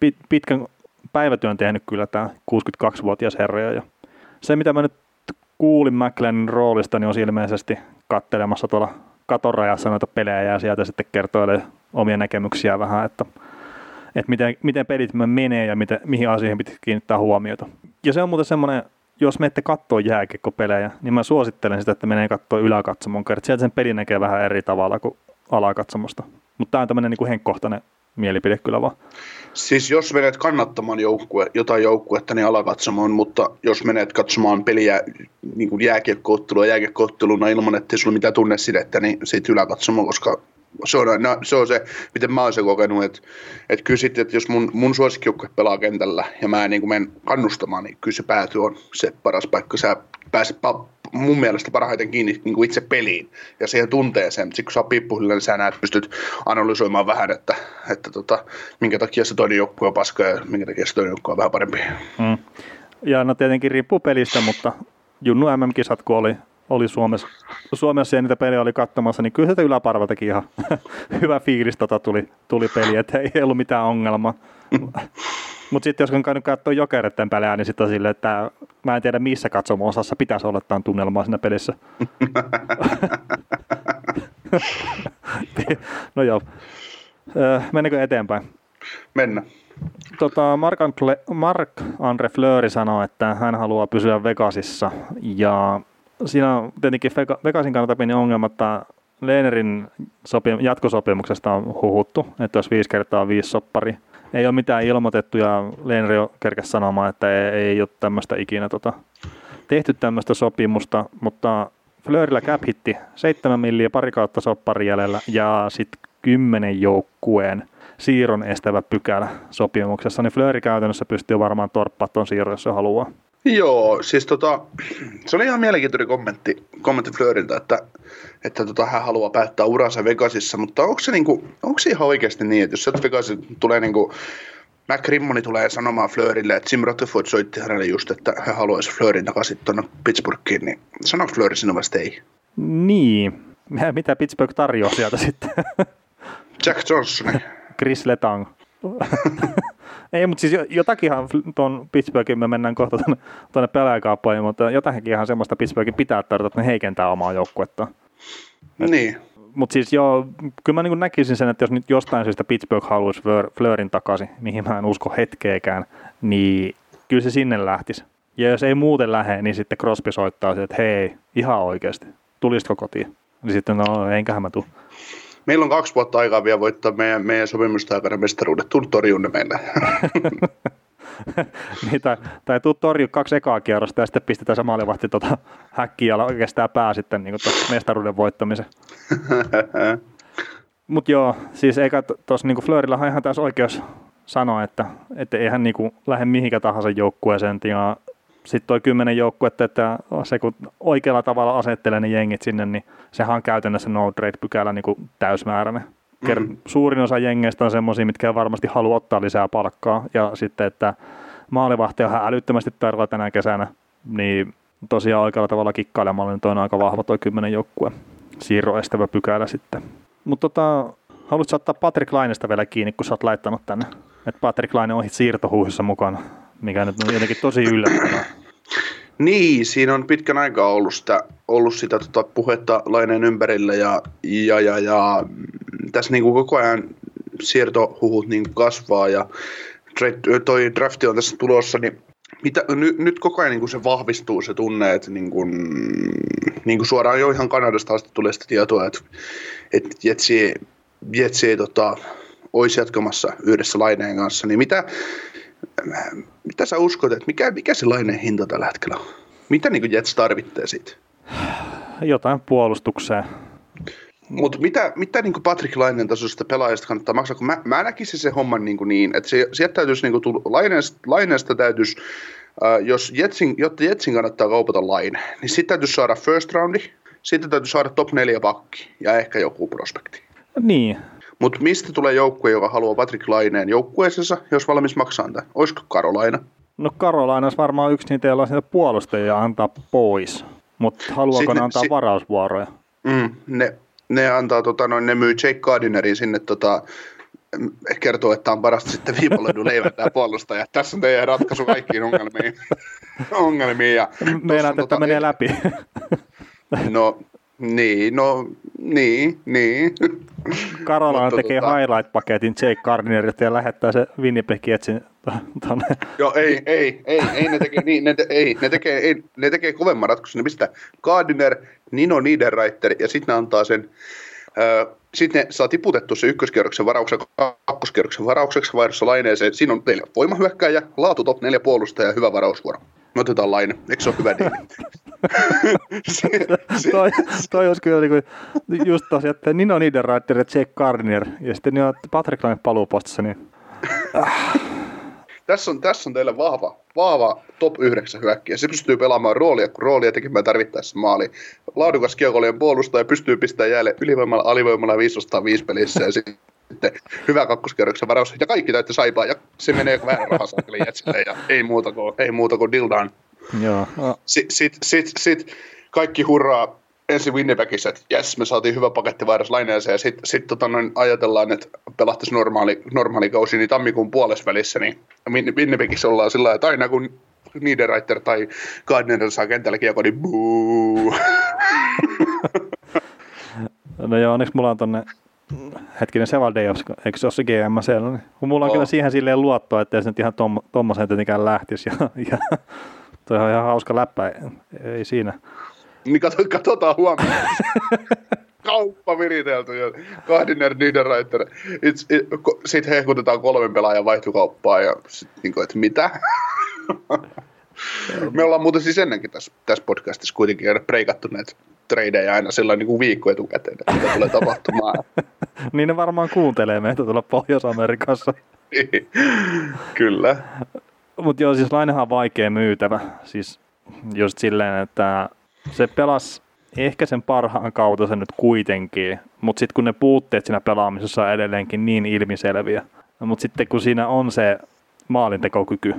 [SPEAKER 1] pit, pitkän, päivätyön tehnyt kyllä tämä 62-vuotias herra. Ja se, mitä mä nyt kuulin McLeanin roolista, niin on ilmeisesti kattelemassa tuolla katorajassa noita pelejä ja sieltä sitten kertoilee omia näkemyksiä vähän, että, että miten, miten pelit menee ja miten, mihin asioihin pitää kiinnittää huomiota. Ja se on muuten semmoinen, jos menette katsoa jääkiekkopelejä, niin mä suosittelen sitä, että menee katsoa yläkatsomon kerran. Sieltä sen peli näkee vähän eri tavalla kuin alakatsomosta. Mutta tämä on tämmöinen niin henkkohtainen mielipide kyllä vaan.
[SPEAKER 2] Siis jos menet kannattamaan joukkue, jotain joukkuetta, niin alakatsomaan, mutta jos menet katsomaan peliä niin jääkiekkoottelua jääkiekkootteluna ilman, että sulla mitään tunnesidettä, niin sitten yläkatsomaan, koska se on, no, se on se, miten mä oon se kokenut, että, että kyllä sitten, että jos mun, mun suosikkijoukkue pelaa kentällä ja mä niin menen kannustamaan, niin kyllä se pääty on se paras paikka. Sä pääset pa- mun mielestä parhaiten kiinni niin kuin itse peliin ja siihen tunteeseen. Sitten kun sä oot niin sä näet, pystyt analysoimaan vähän, että, että tota, minkä takia se toinen joukkue on paska ja minkä takia se toinen joukkue on vähän parempi. Mm.
[SPEAKER 1] Ja no tietenkin riippuu pelistä, mutta Junnu MM-kisat, kun oli oli Suomessa, Suomessa ja niitä pelejä oli katsomassa, niin kyllä se yläparvaltakin ihan hyvä fiilis tota tuli, tuli peli, että ei ollut mitään ongelmaa. Mutta sitten jos on käynyt katsoa jokeretten pelejä, niin sitten silleen, että mä en tiedä missä katsomo osassa pitäisi olla tämän tunnelmaa siinä pelissä. no joo. Mennäänkö eteenpäin?
[SPEAKER 2] Mennä.
[SPEAKER 1] Tota, Mark, Mark Andre Fleury sanoi, että hän haluaa pysyä Vegasissa ja siinä on tietenkin Vegasin kannalta pieni ongelma, että Leenerin sopim- jatkosopimuksesta on huhuttu, että jos viisi kertaa viisi soppari. Ei ole mitään ilmoitettu ja Leeneri on kerkäs sanomaan, että ei, ei ole tämmöistä ikinä tota, tehty tämmöistä sopimusta, mutta Flörillä cap hitti 7 milliä pari kautta soppari jäljellä ja sitten 10 joukkueen siirron estävä pykälä sopimuksessa, niin Flöri käytännössä pystyy varmaan torppaamaan tuon siirron, jos se haluaa.
[SPEAKER 2] Joo, siis tota, se oli ihan mielenkiintoinen kommentti, kommentti Flöriltä, että, että tota, hän haluaa päättää uransa Vegasissa, mutta onko se, niinku, onko se ihan oikeasti niin, että jos sieltä Vegasin tulee niinku, Mac Rimmoni tulee sanomaan Flörille, että Jim Rutherford soitti hänelle just, että hän haluaisi Flörin takaisin tuonne Pittsburghiin, niin sanoiko Flöri sinun vasta ei?
[SPEAKER 1] Niin, mitä Pittsburgh tarjoaa sieltä sitten?
[SPEAKER 2] Jack Johnson.
[SPEAKER 1] Chris Letang. Ei, mutta siis jotakinhan tuon Pittsburghin me mennään kohta tuonne, tuonne pelaajakauppaan, mutta jotakin ihan semmoista Pittsburghin pitää tarjota, että ne heikentää omaa joukkuetta.
[SPEAKER 2] Niin.
[SPEAKER 1] Mutta siis joo, kyllä mä niin näkisin sen, että jos nyt jostain syystä Pittsburgh haluaisi Fleurin takaisin, mihin mä en usko hetkeäkään, niin kyllä se sinne lähtisi. Ja jos ei muuten lähde, niin sitten Crosby soittaa että hei, ihan oikeasti, tulisitko kotiin? Niin sitten no, enköhän mä tuu.
[SPEAKER 2] Meillä on kaksi vuotta aikaa vielä voittaa meidän, meidän sopimusta aikana mestaruudet. Tuu torjunne meille.
[SPEAKER 1] niin, tai, tai tuu torju kaksi ekaa kierrosta ja sitten pistetään se maalivahti tota häkkiä ja kestää pää sitten niin mestaruuden voittamisen. Mutta joo, siis eikä tuossa niin Flörillä ihan tässä oikeus sanoa, että, että ei hän niin lähde mihinkä tahansa joukkueeseen ja sitten toi kymmenen joukkuetta, että se kun oikealla tavalla asettelee ne jengit sinne, niin sehän on käytännössä no trade-pykälä niin täysmääräinen. Mm-hmm. Suurin osa jengeistä on semmoisia, mitkä varmasti haluaa ottaa lisää palkkaa. Ja sitten, että maalivahti on älyttömästi tarjolla tänä kesänä, niin tosiaan oikealla tavalla kikkailemalla, niin toi on aika vahva toi kymmenen joukkue. Siirro estävä pykälä sitten. Mutta tota, haluatko ottaa Patrick Lainesta vielä kiinni, kun sä oot laittanut tänne? Että Patrick Laine on siirtohuuhissa mukana mikä nyt on jotenkin tosi yllättävää.
[SPEAKER 2] Niin, siinä on pitkän aikaa ollut sitä, ollut sitä tota, puhetta laineen ympärillä ja, ja, ja, ja tässä niin kuin koko ajan siirtohuhut niin kuin kasvaa ja toi drafti on tässä tulossa, niin mitä, ny, nyt koko ajan niin kuin se vahvistuu se tunne, että niin kuin, niin kuin suoraan jo ihan Kanadasta asti tulee sitä tietoa, että, että Jetsi, Jetsi tota, olisi jatkamassa yhdessä laineen kanssa, niin mitä, mitä sä uskot, että mikä, mikä se lainen hinta tällä hetkellä on? Mitä niin Jets tarvitsee siitä?
[SPEAKER 1] Jotain puolustukseen.
[SPEAKER 2] Mutta mitä, mitä niin Patrick Lainen tasoisesta pelaajasta kannattaa maksaa? Kun mä, mä näkisin se homman niin, niin että se, sieltä täytyisi niin tulla, Laineesta, Laineesta täytyisi, äh, jos Jetsin, jotta Jetsin kannattaa kaupata Laine, niin sitten täytyisi saada first roundi, sitten täytyisi saada top 4 pakki ja ehkä joku prospekti.
[SPEAKER 1] Niin,
[SPEAKER 2] mutta mistä tulee joukkue, joka haluaa Patrick Laineen joukkueeseensa, jos valmis maksaa tämän? Olisiko Karolaina?
[SPEAKER 1] No Karolaina olisi varmaan yksi niitä, joilla on puolustajia antaa pois. Mutta haluaako ne antaa si- varausvuoroja?
[SPEAKER 2] Mm, ne, ne antaa, tota, noin, ne myy Jake Gardinerin sinne tota, kertoo, että on parasta sitten viipaloidun leiventää puolustaja. Tässä on teidän ratkaisu kaikkiin ongelmiin. ongelmiin ja
[SPEAKER 1] Meinaat, että
[SPEAKER 2] tota-
[SPEAKER 1] menee läpi.
[SPEAKER 2] No, niin, no, niin, niin. Mutta
[SPEAKER 1] tekee
[SPEAKER 2] tota-
[SPEAKER 1] highlight-paketin Jake Gardnerilta ja lähettää se Winnipeg Jetsin tuonne.
[SPEAKER 2] Joo, ei, ei, ei, ei, ne tekee, niin, ne, te, ei, ne tekee, ei, ne tekee kovemman ratkaisun. Ne pistää Gardiner, Nino Niederreiter ja sitten ne antaa sen, sitten ne saa tiputettu se ykköskierroksen varauksen kakkoskierroksen varaukseksi vaihdossa laineeseen. Siinä on teille voimahyökkäjä, laatu top 4 puolustaja ja hyvä varausvuoro. Me otetaan laine. Eikö se ole hyvä diili? Se- se-
[SPEAKER 1] toi, toi olisi kyllä niinku, just tosiaan, että Nino Niederreiter ja Jake Gardner ja sitten ne on Patrick Laine paluupostissa, niin
[SPEAKER 2] tässä, on, tässä on teille vahva, vahva top 9 hyökkiä. Se pystyy pelaamaan roolia, kun roolia tekemään tarvittaessa maali. Laadukas kiekollinen puolustaja pystyy pistämään jäälle ylivoimalla, alivoimalla 505 pelissä ja sitten hyvä kakkoskierroksen varaus. Ja kaikki täytti saipaa ja se menee vähän rahasaakeli jätsille ja ei muuta kuin, ei muuta kuin dildaan.
[SPEAKER 1] joo. No,
[SPEAKER 2] Sitten sit, sit, sit, kaikki hurraa ensin Winnipegissä, että jes, me saatiin hyvä paketti vaihdoslineeseen, ja sitten sit, tota, noin ajatellaan, että pelattaisiin normaali, normaali kausi niin tammikuun puolessa niin Win- Winnipegissä ollaan sillä että aina kun Niederreiter tai Gardner saa kentällä kiekko, niin buu.
[SPEAKER 1] no joo, onneksi mulla on tonne hetkinen Sevaldejos, eikö se ole se GM siellä, niin kun mulla on
[SPEAKER 2] Oo.
[SPEAKER 1] kyllä siihen silleen luottoa, että se nyt ihan tom, tommoseen tietenkään lähtisi ja, ja toi on ihan hauska läppä, ei, ei siinä.
[SPEAKER 2] niin katsotaan huomenna. Kauppa viritelty ja Gardner, Niederreiter. Sitten hehkutetaan kolmen pelaajan vaihtokauppaa ja sitten niin kuin, että mitä? Me ollaan muuten siis ennenkin tässä, tässä podcastissa kuitenkin aina breikattu näitä tradeja aina sellainen niin kuin viikko etukäteen, että mitä tulee tapahtumaan.
[SPEAKER 1] Niin ne varmaan kuuntelee meitä tuolla Pohjois-Amerikassa.
[SPEAKER 2] Kyllä.
[SPEAKER 1] Mutta joo, siis Lainehan on vaikea myytävä. Siis just silleen, että se pelasi ehkä sen parhaan kautta sen nyt kuitenkin, mutta sitten kun ne puutteet siinä pelaamisessa on edelleenkin niin ilmiselviä, mutta sitten kun siinä on se maalintekokyky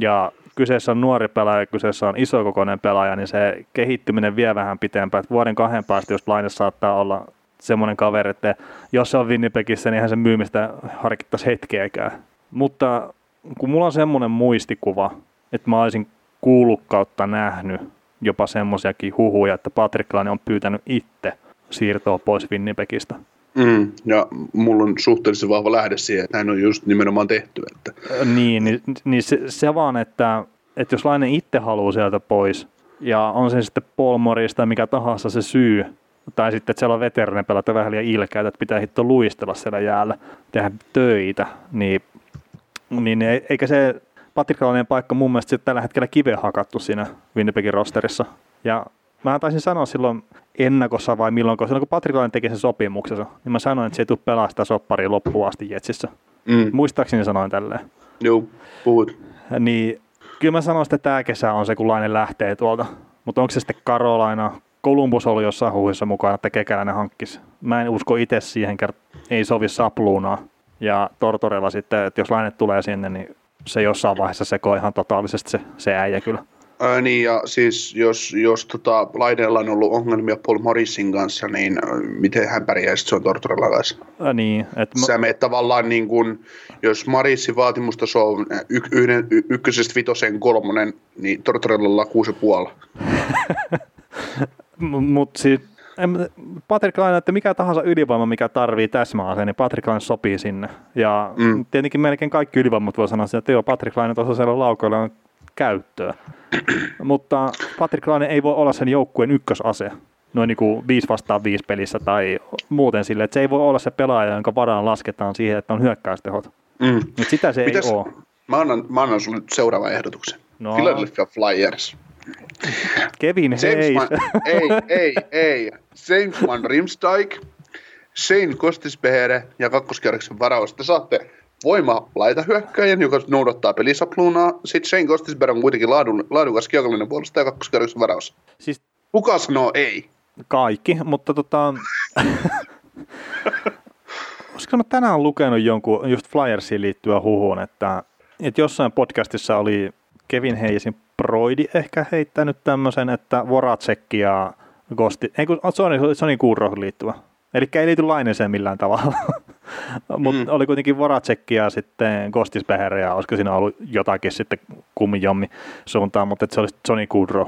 [SPEAKER 1] ja kyseessä on nuori pelaaja, kyseessä on isokokoinen pelaaja, niin se kehittyminen vie vähän pitempään. Et vuoden kahden päästä, jos Laine saattaa olla semmoinen kaveri, että jos se on Winnipegissä, niin eihän se myymistä harkittaisi hetkeäkään. Mutta kun mulla on semmoinen muistikuva, että mä olisin kuullut kautta nähnyt jopa semmoisiakin huhuja, että Patrick Laine on pyytänyt itse siirtoa pois Winnipegistä.
[SPEAKER 2] Mm, ja mulla on suhteellisen vahva lähde siihen, että näin on just nimenomaan tehty. Että,
[SPEAKER 1] Niin, niin, niin se, se vaan, että, että jos Laine itse haluaa sieltä pois, ja on se sitten tai mikä tahansa se syy, tai sitten, että siellä on veterinen pelata vähän liian ilkeitä, että pitää hitto luistella siellä jäällä, tehdä töitä, niin, niin ei- eikä se Patrick Laineen paikka mun mielestä tällä hetkellä kiveen hakattu siinä Winnipegin rosterissa. Ja mä taisin sanoa silloin ennakossa vai milloin, silloin kun Patrick Laine teki sen sopimuksensa, niin mä sanoin, että se ei tule pelaa sitä sopparia loppuun asti Jetsissä.
[SPEAKER 2] mm,
[SPEAKER 1] Muistaakseni sanoin tälleen.
[SPEAKER 2] joo, puhut.
[SPEAKER 1] Niin kyllä mä sanoin, että tämä kesä on se, kun Laine lähtee tuolta. Mutta onko se sitten Karolaina? Columbus oli jossain huhuissa mukana, että Kekäläinen hankkisi. Mä en usko itse siihen, ei sovi sapluunaa. Ja Tortorella sitten, että jos Laine tulee sinne, niin se jossain vaiheessa sekoo ihan totaalisesti se, se äijä kyllä.
[SPEAKER 2] Ää, niin, ja siis jos, jos tota, Laineella on ollut ongelmia Paul Morrisin kanssa, niin ää, miten hän pärjää se on Tortorella kanssa?
[SPEAKER 1] Ä, niin, että
[SPEAKER 2] Sä meet tavallaan niin kuin, jos Marissin vaatimustaso on y- yhden, y- ykkösestä vitosen kolmonen, niin Tortorellalla kuusi ja puoli.
[SPEAKER 1] Mutta siis mä- Patrick Laine, että mikä tahansa ylivoima, mikä tarvii täsmäaseen, niin Patrick Laine sopii sinne. Ja
[SPEAKER 2] Mm.
[SPEAKER 1] mm. tietenkin melkein kaikki ylivoimat voi sanoa, että joo, Patrick Laine tuossa siellä laukoilla on käyttöä. Mutta Patrick Laine ei voi olla sen joukkueen ykkösase noin niin kuin 5 vastaan 5 pelissä tai muuten sille, että se ei voi olla se pelaaja, jonka varaan lasketaan siihen, että on hyökkäystehot.
[SPEAKER 2] Mm.
[SPEAKER 1] Mutta sitä se
[SPEAKER 2] Mitäs-
[SPEAKER 1] ei ole.
[SPEAKER 2] Mä annan, mä annan sulle nyt seuraavan ehdotuksen.
[SPEAKER 1] No.
[SPEAKER 2] Philadelphia Flyers.
[SPEAKER 1] Kevin
[SPEAKER 2] James
[SPEAKER 1] Hayes.
[SPEAKER 2] Van, ei, ei, ei. James Van Rimsdijk, Shane Kostisbehere ja kakkoskierroksen varaus. Te saatte voima laita hyökkäjän, joka noudattaa pelisapluunaa. Sitten Shane Kostisbehere on kuitenkin laadun, laadukas kiekollinen puolustaja ja kakkoskierroksen varaus.
[SPEAKER 1] Siis
[SPEAKER 2] Kuka sanoo ei?
[SPEAKER 1] kaikki, mutta tota... Olisiko mä tänään lukenut jonkun just Flyersiin liittyvän huhun, että, että jossain podcastissa oli Kevin Hayesin Broidi ehkä heittänyt tämmöisen, että Voracek ja Gosti, ei kun se on, se on niin Kuuroon liittyvä. Eli ei liity Laineeseen millään tavalla. Mutta mm. oli kuitenkin ja sitten Kostisbeher ja olisiko siinä ollut jotakin sitten kummijommi suuntaan, mutta se oli Johnny Goodrow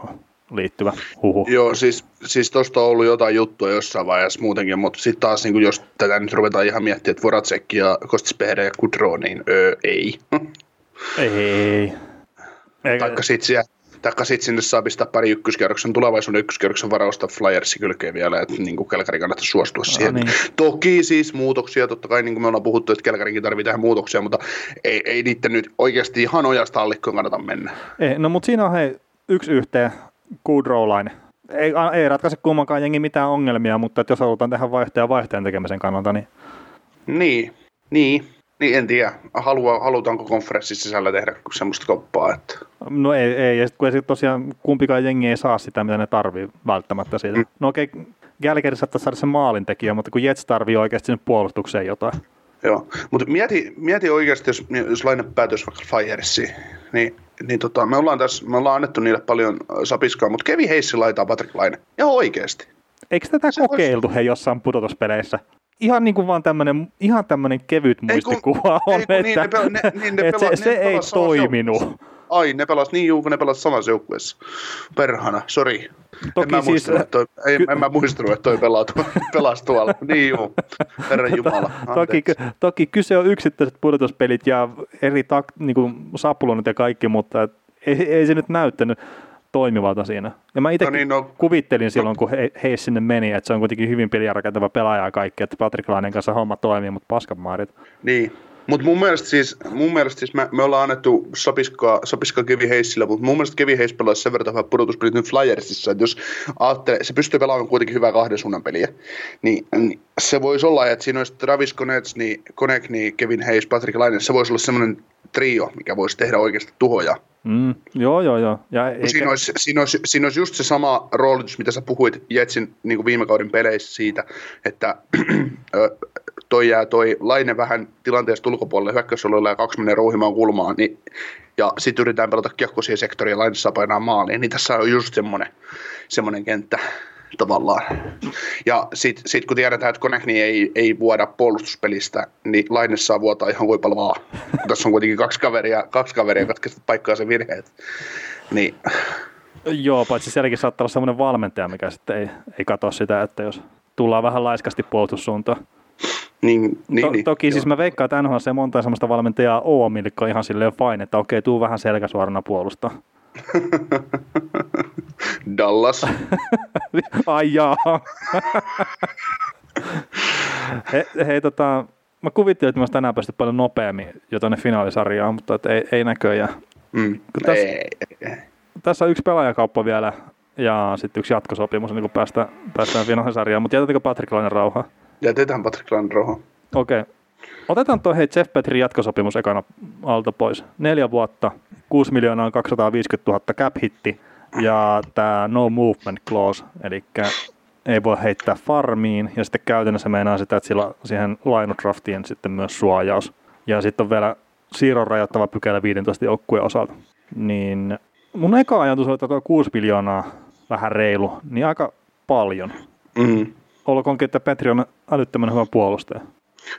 [SPEAKER 1] liittyvä huhu.
[SPEAKER 2] Joo, siis, siis tuosta on ollut jotain juttua jossain vaiheessa muutenkin, mutta sitten taas niin jos tätä nyt ruvetaan ihan miettimään, että Voracek ja Kostisbeher ja Goodrow, niin öö, ei.
[SPEAKER 1] Ei.
[SPEAKER 2] Taikka sitten siellä Taikka sitten sinne saa pistää pari ykköskerroksen, tulevaisuuden ykköskerroksen varausta Flyersi kylkeen vielä, että niin kuin Kelkari kannattaa suostua siihen. niin. Toki siis muutoksia, totta kai niin kuin me ollaan puhuttu, että Kelkarikin tarvitsee tähän muutoksia, mutta ei, ei niiden nyt oikeasti ihan ojasta allikkoon kannata mennä.
[SPEAKER 1] Ei, no mutta siinä on hei, yksi yhteen, Goodrow-line. Ei, ei ratkaise kummankaan jengi mitään ongelmia, mutta että jos halutaan tehdä vaihtoja vaihteen tekemisen kannalta, niin...
[SPEAKER 2] Niin, niin. Niin, en tiedä. Halua, halutaanko konferenssin sisällä tehdä semmoista koppaa? Että...
[SPEAKER 1] No ei, ei. ja kun ei tosiaan kumpikaan jengi ei saa sitä, mitä ne tarvii välttämättä siitä. Mm. No okei, okay, Gallagher saattaa saada sen maalintekijä, mutta kun Jets tarvii oikeasti sinne puolustukseen jotain.
[SPEAKER 2] Joo, mutta mieti, mieti oikeasti, jos, jos laine päätös vaikka Firesiin, niin, niin tota, me, ollaan tässä, me ollaan annettu niille paljon sapiskaa, mutta Kevi Heissi laitaa Patrick Laine. Ihan oikeasti.
[SPEAKER 1] Eikö tätä Se kokeiltu olisi... he jossain pudotuspeleissä? Ihan niin kuin vaan tämmöinen, ihan tämmöinen kevyt muistikuva on, niin, että, niin, ne, ne, niin, ne että pela, se, se ei toiminut.
[SPEAKER 2] Ai, ne pelas niin juu, kun ne pelas samassa joukkueessa. Perhana, sori. Toki en, mä siis, että toi, ei, ky- en mä muistanut, että toi pelaa tu- pelasi tuolla. Niin juu, herran jumala.
[SPEAKER 1] toki, toki kyse on yksittäiset pudotuspelit ja eri tak- niin kuin sapulonit ja kaikki, mutta ei, ei se nyt näyttänyt toimivalta siinä. Ja mä itse no niin, no, kuvittelin silloin, no, kun he, he sinne meni, että se on kuitenkin hyvin peliarakentava pelaaja ja kaikki, että Patrick Lainen kanssa homma toimii, mutta paskat maarit.
[SPEAKER 2] Niin, mutta mun mielestä siis, mun mielestä siis me, me ollaan annettu Sapiskaa, Sapiskaa Kevi Heissillä, mutta mun mielestä Kevi Heiss pelasi sen verran hyvää pudotuspelit nyt Flyersissa, että jos ajattelee, se pystyy pelaamaan kuitenkin hyvää kahden suunnan peliä, niin, niin se voisi olla, että siinä olisi Travis Konets, niin Konek, niin Kevin Hayes, Patrick Laine, se voisi olla semmoinen trio, mikä voisi tehdä oikeasti tuhoja.
[SPEAKER 1] Mm, joo, joo, joo. Ja
[SPEAKER 2] eikä... siinä, olisi, siinä, olisi, siinä olisi just se sama roolitus, mitä sä puhuit Jetsin niin viime kauden peleissä siitä, että toi jää toi Laine vähän tilanteesta ulkopuolelle hyökkäysalueella ja kaksi menee rouhimaan kulmaan, niin, ja sitten yritetään pelata kiekko siihen sektoriin ja Laine saa painaa maaliin, niin tässä on just semmoinen, semmoinen kenttä tavallaan. Ja sitten sit kun tiedetään, että Konekni ei, ei vuoda puolustuspelistä, niin Laine saa vuotaa ihan kuin vaan. Tässä on kuitenkin kaksi kaveria, kaksi kaveria jotka paikkaa sen virheet. Niin.
[SPEAKER 1] Joo, paitsi sielläkin saattaa olla sellainen valmentaja, mikä sitten ei, ei katso sitä, että jos tullaan vähän laiskasti puolustussuuntaan.
[SPEAKER 2] Niin, niin, to,
[SPEAKER 1] niin, toki joo. siis mä veikkaan, että NHL se monta sellaista valmentajaa on, millä on ihan silleen fine, että okei, tuu vähän selkäsuorana puolustaa.
[SPEAKER 2] Dallas.
[SPEAKER 1] Ai jaa. He, hei, tota, mä kuvittelin, että mä tänään päästy paljon nopeammin jo tuonne finaalisarjaan, mutta et ei, ei näköjään.
[SPEAKER 2] Mm,
[SPEAKER 1] tässä, ei, ei. tässä on yksi pelaajakauppa vielä ja sitten yksi jatkosopimus, niin kun päästään, päästään finaalisarjaan, mutta jätetäänkö Patrick Lainen rauhaa?
[SPEAKER 2] Jätetään Patrick Lainen rauhaa.
[SPEAKER 1] Okei. Okay. Otetaan tuo hei Jeff Petrin jatkosopimus ekana alta pois. Neljä vuotta, 6 miljoonaa 250 000 cap hitti ja tämä no movement clause, eli ei voi heittää farmiin, ja sitten käytännössä meinaa sitä, että sillä siihen lainodraftien sitten myös suojaus. Ja sitten on vielä siirron rajoittava pykälä 15 joukkueen osalta. Niin mun eka ajatus oli, että tuo 6 miljoonaa vähän reilu, niin aika paljon.
[SPEAKER 2] Mm.
[SPEAKER 1] Olkoonkin, että Petri on älyttömän hyvä puolustaja.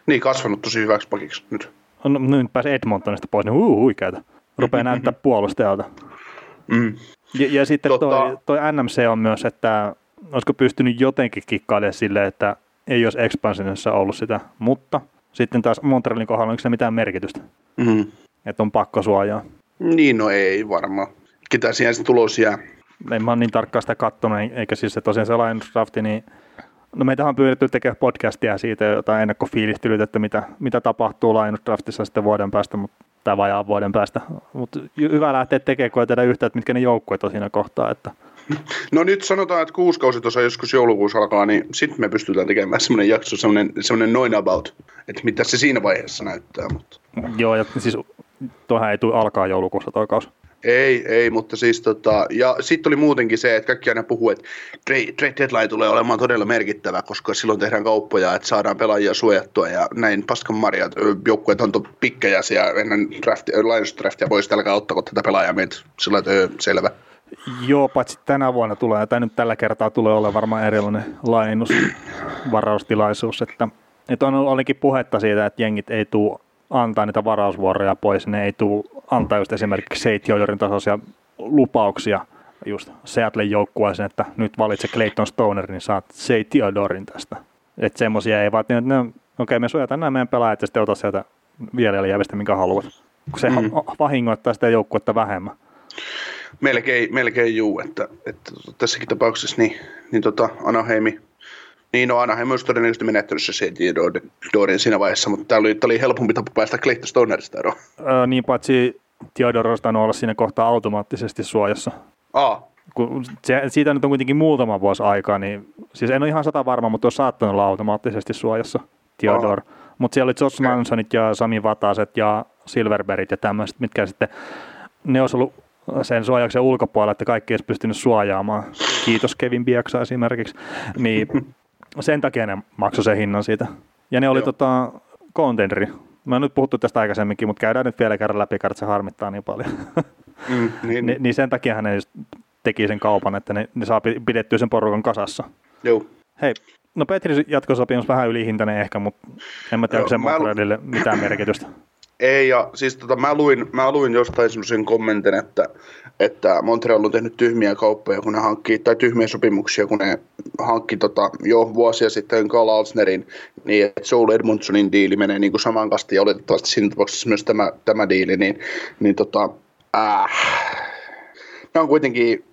[SPEAKER 2] Niin, kasvanut tosi hyväksi pakiksi nyt.
[SPEAKER 1] No, nyt pääsi Edmontonista pois, niin huu, huikeeta. Rupeaa näyttää puolustajalta.
[SPEAKER 2] Mm.
[SPEAKER 1] Ja, ja sitten tota... toi, toi NMC on myös, että olisiko pystynyt jotenkin kikkailemaan silleen, että ei olisi expansionissa ollut sitä, mutta sitten taas Montrealin kohdalla onko se mitään merkitystä?
[SPEAKER 2] Mm.
[SPEAKER 1] Että on pakko suojaa.
[SPEAKER 2] Niin, no ei varmaan. Ketä siihen se tulos jää?
[SPEAKER 1] En mä ole niin tarkkaan sitä katsonut, eikä siis se tosiaan se Lions drafti, niin No meitä on pyydetty tekemään podcastia siitä jotain ennakkofiilistelyitä, että mitä, mitä tapahtuu Lions draftissa sitten vuoden päästä, mutta tai vajaan vuoden päästä. Mutta hyvä lähteä tekemään, kun tehdä yhtä, että mitkä ne joukkueet on siinä kohtaa. Että.
[SPEAKER 2] No nyt sanotaan, että kuusi kausi tuossa joskus joulukuussa alkaa, niin sitten me pystytään tekemään semmoinen jakso, semmoinen, semmoinen noin about, että mitä se siinä vaiheessa näyttää. Mutta.
[SPEAKER 1] Joo, ja siis tuohan ei tule alkaa joulukuussa tuo kausi.
[SPEAKER 2] Ei, ei, mutta siis tota, ja sitten oli muutenkin se, että kaikki aina puhuu, että trade deadline tulee olemaan todella merkittävä, koska silloin tehdään kauppoja, että saadaan pelaajia suojattua ja näin paskan marjat, joukkueet on pikkejäisiä ennen draft, Lions draftia voisi alkaa ottaa tätä pelaajaa meitä, sillä että selvä.
[SPEAKER 1] Joo, paitsi tänä vuonna tulee, tai nyt tällä kertaa tulee olla varmaan erilainen laajennusvaraustilaisuus, että että on olikin puhetta siitä, että jengit ei tule antaa niitä varausvuoroja pois, ne ei tule antaa just esimerkiksi Seitiojorin tasoisia lupauksia just Seattle joukkueeseen, että nyt valitse Clayton Stoner, niin saat Seitiodorin tästä. Että semmoisia ei vaan, että okei okay, me suojataan nämä meidän pelaajat ja sitten ota sieltä vielä jäävistä, minkä haluat. Kun se mm. vahingoittaa sitä joukkuetta vähemmän.
[SPEAKER 2] Melkein, melkein juu, että, että tässäkin tapauksessa niin, niin tota Anaheimi, niin no Anaheim olisi todennäköisesti menettänyt se Dorin siinä vaiheessa, mutta tämä oli, oli helpompi tapa päästä Clayton Stonerista eroon.
[SPEAKER 1] Öö, niin paitsi Theodor olisi olla siinä kohtaa automaattisesti suojassa.
[SPEAKER 2] Aa.
[SPEAKER 1] Kun se, siitä nyt on kuitenkin muutama vuosi aikaa, niin siis en ole ihan sata varma, mutta on saattanut olla automaattisesti suojassa Theodor. Mutta siellä oli Josh okay. Mansonit ja Sami Vataset ja Silverberit ja tämmöiset, mitkä sitten, ne olisi ollut sen suojauksen ulkopuolella, että kaikki olisi pystynyt suojaamaan. Kiitos Kevin Bieksa esimerkiksi. Niin sen takia ne maksoi sen hinnan siitä. Ja ne oli tota, contenderi. Mä oon nyt puhuttu tästä aikaisemminkin, mutta käydään nyt vielä kerran läpi, että se harmittaa niin paljon. Mm, niin. Ni, niin sen takia hän teki sen kaupan, että ne, ne saa pidettyä sen porukan kasassa.
[SPEAKER 2] Joo.
[SPEAKER 1] Hei, no Petri jatkosopimus vähän ylihintainen ehkä, mutta en mä tiedä, onko se Montrealille mitään merkitystä.
[SPEAKER 2] Ei, ja siis tota, mä, luin, mä luin jostain semmoisen kommentin, että, että Montreal on tehnyt tyhmiä kauppoja, kun ne hankkii, tai tyhmiä sopimuksia, kun ne hankki tota, jo vuosia sitten Carl Alsnerin, niin että Joel Edmundsonin diili menee niin kuin saman kastiin, ja oletettavasti siinä tapauksessa myös tämä, tämä diili, niin, niin tota, äh, ne on kuitenkin,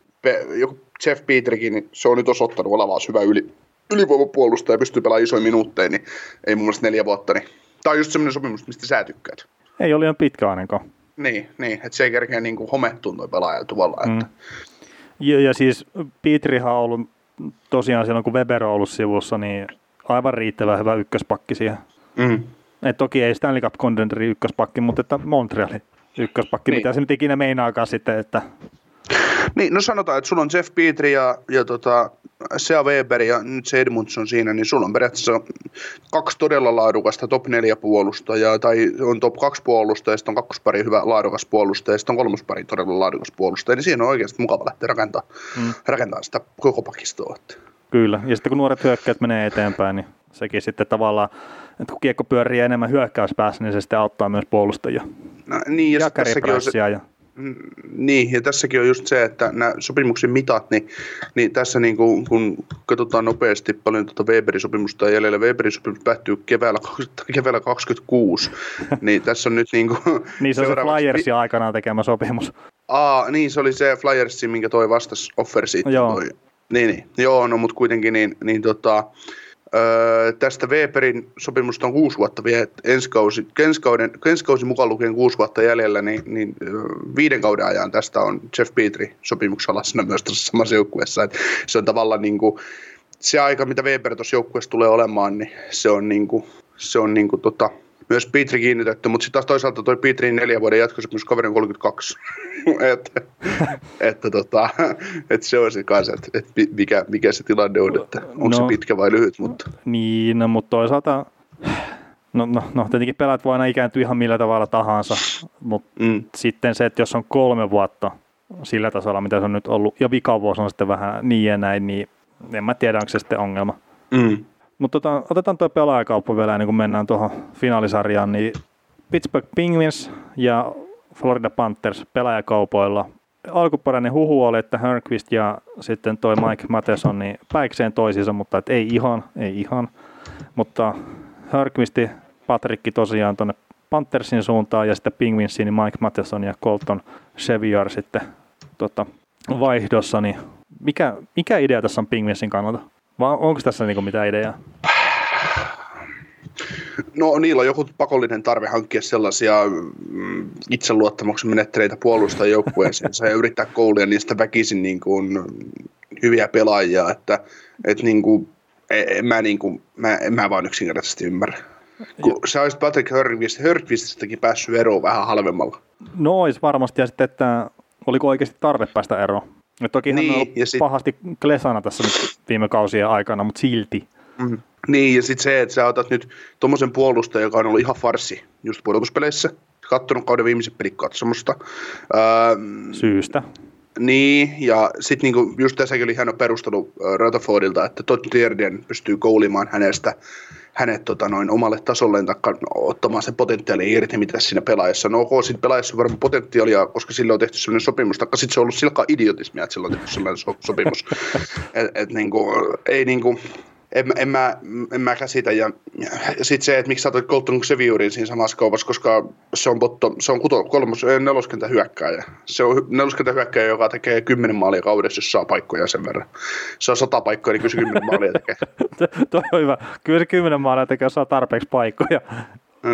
[SPEAKER 2] joku Jeff Peterikin, niin se on nyt osoittanut olevansa hyvä yli, ylivoimapuolustaja ja pystyy pelaamaan isoja minuutteja, niin ei mun mielestä neljä vuotta, niin tämä on just semmoinen sopimus, mistä sä tykkäät.
[SPEAKER 1] Ei ole ihan pitkä ainakaan.
[SPEAKER 2] Niin, niin että se ei kerkeä niin kuin homettua toi pelaaja tavallaan. Mm. Että.
[SPEAKER 1] Ja, ja, siis Pitrihan on ollut tosiaan silloin, kun Weber on ollut sivussa, niin aivan riittävän hyvä ykköspakki siihen. Mm. Et toki ei Stanley Cup Contenderi ykköspakki, mutta että Montrealin ykköspakki, niin. mitä se nyt ikinä meinaakaan sitten, että
[SPEAKER 2] niin, no sanotaan, että sulla on Jeff Petri ja, ja tota, Sea Weber ja nyt se Edmundson siinä, niin sulla on periaatteessa kaksi todella laadukasta top 4 puolustajaa, tai on top 2 puolustajaa, ja sitten on kakkospari hyvä laadukas puolustaja, ja sitten on kolmospari todella laadukas puolustaja, niin siinä on oikeasti mukava lähteä rakentaa, mm. rakentaa sitä koko pakistoa.
[SPEAKER 1] Kyllä, ja sitten kun nuoret hyökkäät menee eteenpäin, niin sekin sitten tavallaan, että kun kiekko pyörii enemmän hyökkäyspäässä, niin se sitten auttaa myös puolustajia.
[SPEAKER 2] No, niin, ja, ja tässäkin on se, ja niin, ja tässäkin on just se, että nämä sopimuksen mitat, niin, niin tässä niin kuin, kun katsotaan nopeasti paljon tuota Weberin sopimusta jäljellä, Weberin sopimus päättyy keväällä, keväällä 26, niin tässä on nyt niin kuin...
[SPEAKER 1] niin se on se Flyersin aikanaan tekemä sopimus.
[SPEAKER 2] Aa, niin se oli se Flyersin, minkä toi vastas offersi. Joo. Toi. Niin, niin, joo, no mutta kuitenkin niin, niin tota, Öö, tästä Weberin sopimusta on kuusi vuotta vielä, ensi kausi, ensi, kauden, ensi kausi mukaan lukien kuusi vuotta jäljellä, niin, niin viiden kauden ajan tästä on Jeff Petri sopimuksessa alasena myös tuossa samassa joukkueessa. Se on tavallaan niin kuin, se aika, mitä Weber tuossa joukkueessa tulee olemaan, niin se on, niin kuin, se on niin kuin, tota, myös Petri kiinnitetty, mutta sitten taas toisaalta toi Petrin neljän vuoden jatkosopimus kaveri on 32. että, että, tota, että se on se kanssa, että, että mikä, mikä se tilanne on, että onko no, se pitkä vai lyhyt. Mutta.
[SPEAKER 1] Niin, no, mutta toisaalta No, no, no tietenkin pelaat voi aina ikääntyä ihan millä tavalla tahansa, mutta mm. sitten se, että jos on kolme vuotta sillä tasolla, mitä se on nyt ollut, ja vikavuosi on sitten vähän niin ja näin, niin en mä tiedä, onko se sitten ongelma. Mm. Mutta tota, otetaan tuo pelaajakauppa vielä ennen kuin mennään tuohon finaalisarjaan, niin Pittsburgh Penguins ja Florida Panthers pelaajakaupoilla. Alkuperäinen huhu oli, että Hörnqvist ja sitten toi Mike Matheson niin päikseen toisiinsa, mutta et ei ihan, ei ihan. Mutta Hörnqvisti, Patrikki tosiaan tuonne Panthersin suuntaan ja sitten Penguinsiin niin Mike Matheson ja Colton Chevier sitten tota, vaihdossa, niin mikä, mikä idea tässä on Penguinsin kannalta? Vai onko tässä niinku mitään ideaa?
[SPEAKER 2] No niillä on joku pakollinen tarve hankkia sellaisia mm, itseluottamuksen menetteleitä puolustaa joukkueeseensa ja yrittää koulia niistä väkisin niin kuin, hyviä pelaajia, että, että niin kuin, en, mä, niin kuin, mä, mä vaan yksinkertaisesti ymmärrä. Kun sä olisit Patrick Hörqvististäkin päässyt eroon vähän halvemmalla.
[SPEAKER 1] No olisi varmasti, ja sitten, että oliko oikeasti tarve päästä eroon. Ja toki niin, hän on ja sit... pahasti klesana tässä nyt viime kausien aikana, mutta silti.
[SPEAKER 2] Mm. Niin, ja sitten se, että sä otat nyt tuommoisen puolustajan, joka on ollut ihan farsi just pudotuspeleissä, kattonut kauden viimeiset pelit katsomusta.
[SPEAKER 1] Öö, Syystä.
[SPEAKER 2] Niin, ja sitten niinku, just tässäkin oli hieno perustelu Rutherfordilta, että Todd Tierden pystyy koulimaan hänestä hänet tota, noin omalle tasolleen taikka ottamaan sen potentiaali irti, mitä siinä pelaajassa. No ok, sitten pelaajassa on varmaan potentiaalia, koska sillä on tehty sellainen sopimus, taikka sitten se on ollut silkaa idiotismia, että sillä on tehty sellainen so- sopimus. et, et, niinku, ei niinku, en, en, mä, en mä käsitä. Ja, ja sitten se, että miksi sä otat Colton Seviurin siinä samassa kaupassa, koska se on, botto, se on kuto, kolmos, neloskentä hyökkääjä. Se on neloskentä hyökkääjä, joka tekee kymmenen maalia kaudessa, jos saa paikkoja sen verran. Se on sata paikkoja, niin kyllä se kymmenen maalia tekee.
[SPEAKER 1] Toi on hyvä. Kyllä se kymmenen maalia tekee, jos saa tarpeeksi paikkoja.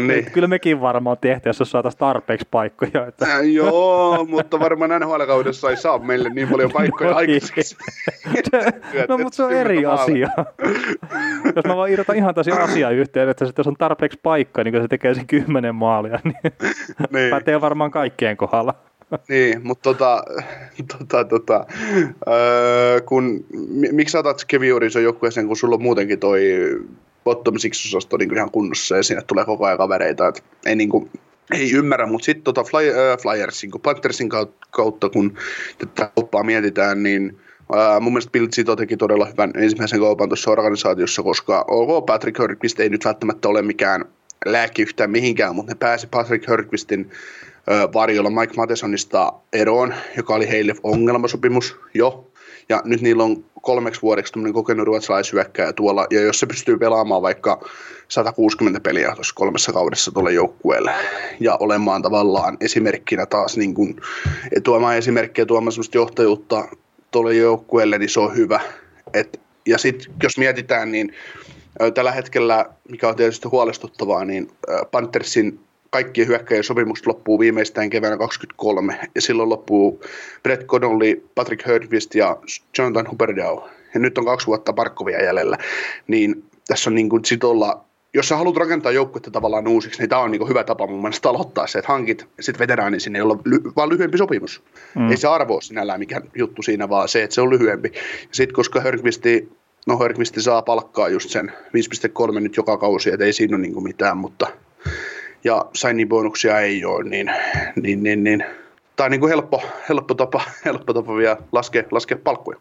[SPEAKER 2] Niin.
[SPEAKER 1] Kyllä mekin varmaan tehtiin, jos saataisiin tarpeeksi paikkoja. Että...
[SPEAKER 2] Äh, joo, mutta varmaan NHL-kaudessa ei saa meille niin paljon paikkoja
[SPEAKER 1] No
[SPEAKER 2] aikaiseksi.
[SPEAKER 1] no, mutta se on eri asia. jos mä vaan irrotan ihan tosi asia yhteen, että jos on tarpeeksi paikkaa, niin kun se tekee sen kymmenen maalia, niin,
[SPEAKER 2] Niin.
[SPEAKER 1] pätee varmaan kaikkien kohdalla.
[SPEAKER 2] Niin, mutta tota, tota, tota, öö, kun, mi- miksi otat Keviurison joukkueeseen, kun sulla on muutenkin toi bottom six-osasto niin ihan kunnossa ja sinne tulee koko ajan kavereita, että ei niinku, ei ymmärrä, mutta sitten tota Fly, äh, Flyersin, kun Panthersin kautta, kun tätä kauppaa mietitään, niin Ää, mun mielestä Bill Zito teki todella hyvän ensimmäisen kaupan tuossa organisaatiossa, koska OK, Patrick Hörqvist ei nyt välttämättä ole mikään lääke yhtään mihinkään, mutta ne pääsi Patrick Hörqvistin ö, varjolla Mike Mathesonista eroon, joka oli heille ongelmasopimus jo. Ja nyt niillä on kolmeksi vuodeksi tämmöinen kokenut ruotsalaisyökkäjä tuolla, ja jos se pystyy pelaamaan vaikka 160 peliä tuossa kolmessa kaudessa tuolle joukkueelle, ja olemaan tavallaan esimerkkinä taas niin kuin, tuomaan esimerkkiä, tuomaan semmoista johtajuutta tuolle joukkueelle, niin se on hyvä. Et, ja sitten jos mietitään, niin tällä hetkellä, mikä on tietysti huolestuttavaa, niin Panthersin kaikkien hyökkäjien sopimukset loppuu viimeistään keväänä 23, ja silloin loppuu Brett Connolly, Patrick Hörnqvist ja Jonathan Huberdeau. Ja nyt on kaksi vuotta Barkovia jäljellä, niin tässä on niin kuin sit olla, jos sä haluat rakentaa joukkuetta tavallaan uusiksi, niin tämä on niin hyvä tapa mun mielestä aloittaa se, että hankit sitten veteraani sinne, jolla on ly- vaan lyhyempi sopimus. Mm. Ei se arvo ole sinällään mikään juttu siinä, vaan se, että se on lyhyempi. Ja sitten koska Hörnqvisti, no Hörnqvisti saa palkkaa just sen 5,3 nyt joka kausi, että ei siinä ole niin mitään, mutta ja signing bonuksia ei ole, niin, niin, niin, niin. tämä on niin kuin helppo, helppo, tapa, helppo tapa vielä laskea, laskea palkkuja.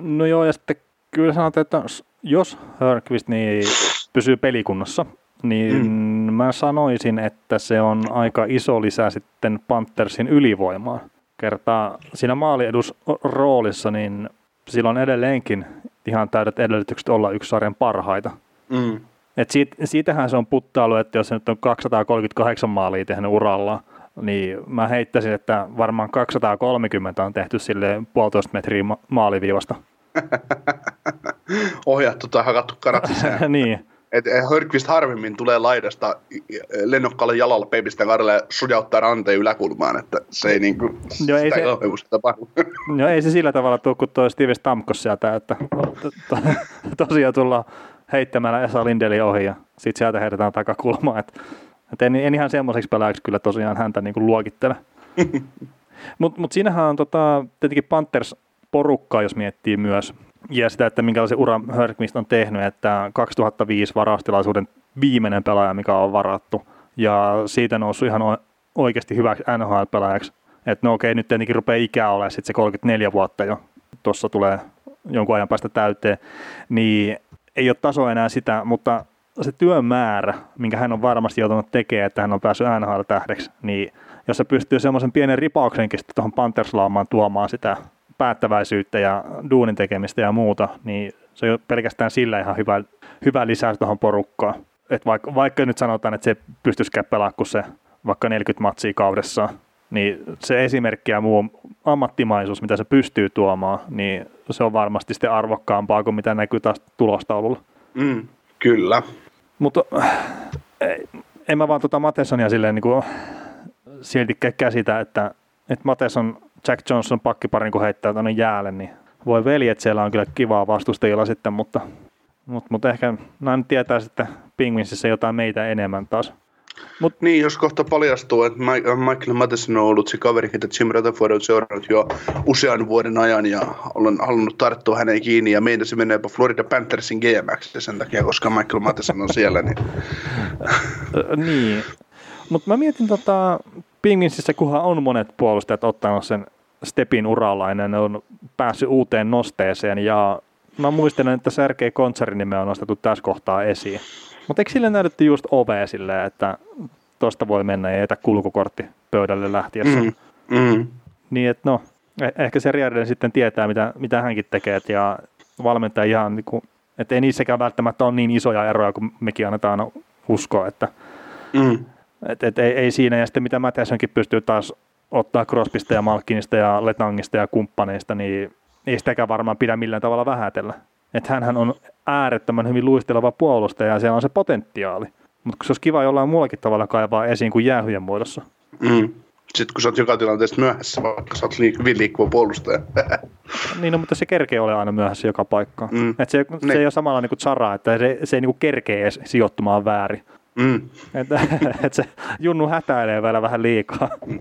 [SPEAKER 1] No joo, ja sitten kyllä sanotaan, että jos Hörqvist niin pysyy pelikunnassa, niin mm. mä sanoisin, että se on aika iso lisä sitten Panthersin ylivoimaan. Kertaa siinä maaliedus roolissa, niin sillä on edelleenkin ihan täydet edellytykset olla yksi sarjan parhaita.
[SPEAKER 2] Mm.
[SPEAKER 1] Et siitä, siitähän se on puttailu, että jos se nyt on 238 maalia tehnyt uralla, niin mä heittäisin, että varmaan 230 on tehty sille puolitoista metriä ma- maaliviivasta.
[SPEAKER 2] Ohjattu tai hakattu karat sisään.
[SPEAKER 1] niin.
[SPEAKER 2] Et Hörqvist harvemmin tulee laidasta lennokkaalle jalalla peipistä karille ja sujauttaa ranteen yläkulmaan, että se ei niinku,
[SPEAKER 1] Joo, ei se-
[SPEAKER 2] tapahdu.
[SPEAKER 1] No ei se sillä tavalla tule kuin tuo Steve Stamkos sieltä, että to, to, tosiaan tullaan heittämällä Esa Lindelin ohi ja sitten sieltä heitetään takakulmaan. Et, et en, en, ihan semmoiseksi pelaajaksi kyllä tosiaan häntä niin kuin luokittele. Mutta mut siinähän on tota, tietenkin Panthers porukkaa, jos miettii myös, ja sitä, että minkälaisen uran Hörkmist on tehnyt, että 2005 varaustilaisuuden viimeinen pelaaja, mikä on varattu, ja siitä noussut ihan oikeasti hyväksi NHL-pelaajaksi. Että no okei, nyt tietenkin rupeaa ikää olemaan sitten se 34 vuotta jo, tuossa tulee jonkun ajan päästä täyteen, niin ei ole taso enää sitä, mutta se työn määrä, minkä hän on varmasti joutunut tekemään, että hän on päässyt NHL-tähdeksi, niin jos se pystyy semmoisen pienen ripauksenkin tuohon Pantherslaamaan tuomaan sitä päättäväisyyttä ja duunin tekemistä ja muuta, niin se on pelkästään sillä ihan hyvä, hyvä lisäys tuohon porukkaan. Et vaikka, vaikka nyt sanotaan, että se pystyisikään pelaamaan kuin se vaikka 40 matsia kaudessa, niin se esimerkki ja muu ammattimaisuus, mitä se pystyy tuomaan, niin se on varmasti sitten arvokkaampaa kuin mitä näkyy taas tulostaululla.
[SPEAKER 2] Mm, kyllä.
[SPEAKER 1] Mutta en mä vaan tuota Matesonia silleen niin kuin silti käsitä, että, että Mateson Jack Johnson pakkiparin kun heittää tuonne jäälle, niin voi veli, että siellä on kyllä kivaa vastustajilla sitten, mutta, mutta, mutta ehkä nyt tietää sitten Penguinsissa jotain meitä enemmän taas.
[SPEAKER 2] Mut niin, jos kohta paljastuu, että Mike- Michael Matheson on ollut se kaveri, ketä Jim Rutherford on seurannut jo usean vuoden ajan ja olen halunnut tarttua häneen kiinni ja meidän se menee Florida Panthersin GMX sen takia, koska Michael Matheson on siellä. Niin...
[SPEAKER 1] Ö, niin, mutta mä mietin tota, Penguinsissä, kunhan on monet puolustajat ottanut sen stepin uralainen on päässyt uuteen nosteeseen ja mä muistelen, että Sergei Kontsarin nimeä on nostettu tässä kohtaa esiin. Mutta eikö sille näytetty just ove silleen, että tosta voi mennä ja jätä kulkukortti pöydälle lähtiessä. Mm. Mm. Niin että no, eh- ehkä Seriarden sitten tietää, mitä, mitä hänkin tekee, ja valmentaja ihan, niin kuin, että ei niissäkään välttämättä ole niin isoja eroja, kuin mekin annetaan uskoa, että mm. et, et, ei, ei, siinä, ja sitten mitä Mathesonkin pystyy taas ottaa Crosbysta ja Malkinista ja Letangista ja kumppaneista, niin ei sitäkään varmaan pidä millään tavalla vähätellä. Että hänhän on äärettömän hyvin luisteleva puolustaja ja siellä on se potentiaali. Mutta se olisi kiva jollain muullakin tavalla kaivaa esiin kuin jäähyjen muodossa.
[SPEAKER 2] Mm. Sitten kun sä oot joka tilanteessa myöhässä, vaikka sä oot liik- hyvin liikkuva puolustaja.
[SPEAKER 1] niin, no, mutta se kerkee ole aina myöhässä joka paikkaan. Mm. Et se, se niin. ei ole samalla niin kuin Zara, että se, se ei niin kuin kerkee sijoittumaan väärin. Mm. Että et se Junnu hätäilee vielä vähän liikaa. Mm.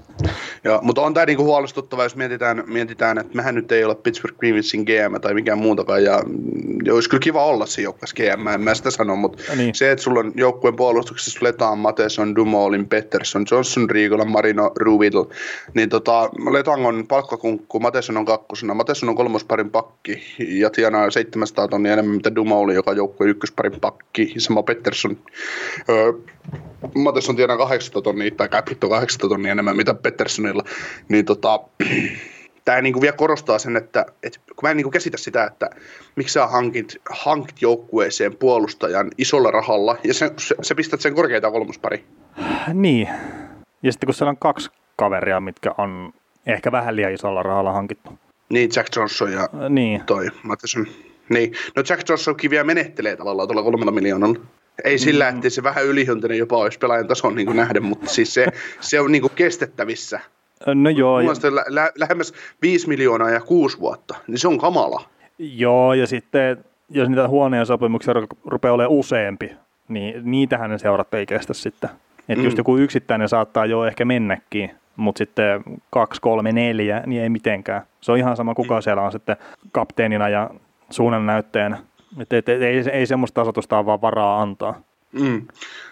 [SPEAKER 2] Joo, mutta on tämä niinku huolestuttava, jos mietitään, mietitään, että mehän nyt ei ole Pittsburgh Penguinsin GM tai mikään muutakaan, ja olisi kyllä kiva olla se joukkueessa GM, en mä sitä sano, mutta niin. se, että sulla on joukkueen puolustuksessa Letaan, Mateson, Dumoulin, Pettersson, Johnson, Riikola, Marino, Ruvidl, niin tota, Letang on palkkakunkku, Mateson on kakkosena, Mateson on kolmosparin pakki, ja tienaa 700 tonnia enemmän mitä Dumoulin, joka joukkueen ykkösparin pakki, ja sama Pettersson, öö, Mateson tienaa 800 tonnia, tai Capitto 800 tonnia enemmän mitä Petterssonilla, niin tota, tämä niinku vielä korostaa sen, että, että kun mä en niinku käsitä sitä, että miksi sä hankit, hankit joukkueeseen puolustajan isolla rahalla ja se, se, se pistät sen korkeita kolmospari.
[SPEAKER 1] Niin. Ja sitten kun siellä on kaksi kaveria, mitkä on ehkä vähän liian isolla rahalla hankittu.
[SPEAKER 2] Niin, Jack Johnson ja niin. toi Matheson. Niin. No Jack Johnsonkin vielä menettelee tavallaan tuolla kolmella miljoonalla. Ei sillä, mm. että se vähän ylihyönteinen jopa olisi pelaajan tason niin nähden, mutta siis se, se on niin kuin kestettävissä.
[SPEAKER 1] No joo. Ja...
[SPEAKER 2] Lä- lä- lähemmäs 5 miljoonaa ja 6 vuotta, niin se on kamala.
[SPEAKER 1] Joo, ja sitten jos niitä huoneen sopimuksia rupeaa olemaan useampi, niin niitähän ne seurat ei kestä sitten. Että mm. just joku yksittäinen saattaa jo ehkä mennäkin, mutta sitten kaksi, kolme, neljä, niin ei mitenkään. Se on ihan sama, kuka mm. siellä on sitten kapteenina ja suunnannäyttäjänä. Et, et, et, ei, ei semmoista tasotusta vaan varaa antaa.
[SPEAKER 2] Mm.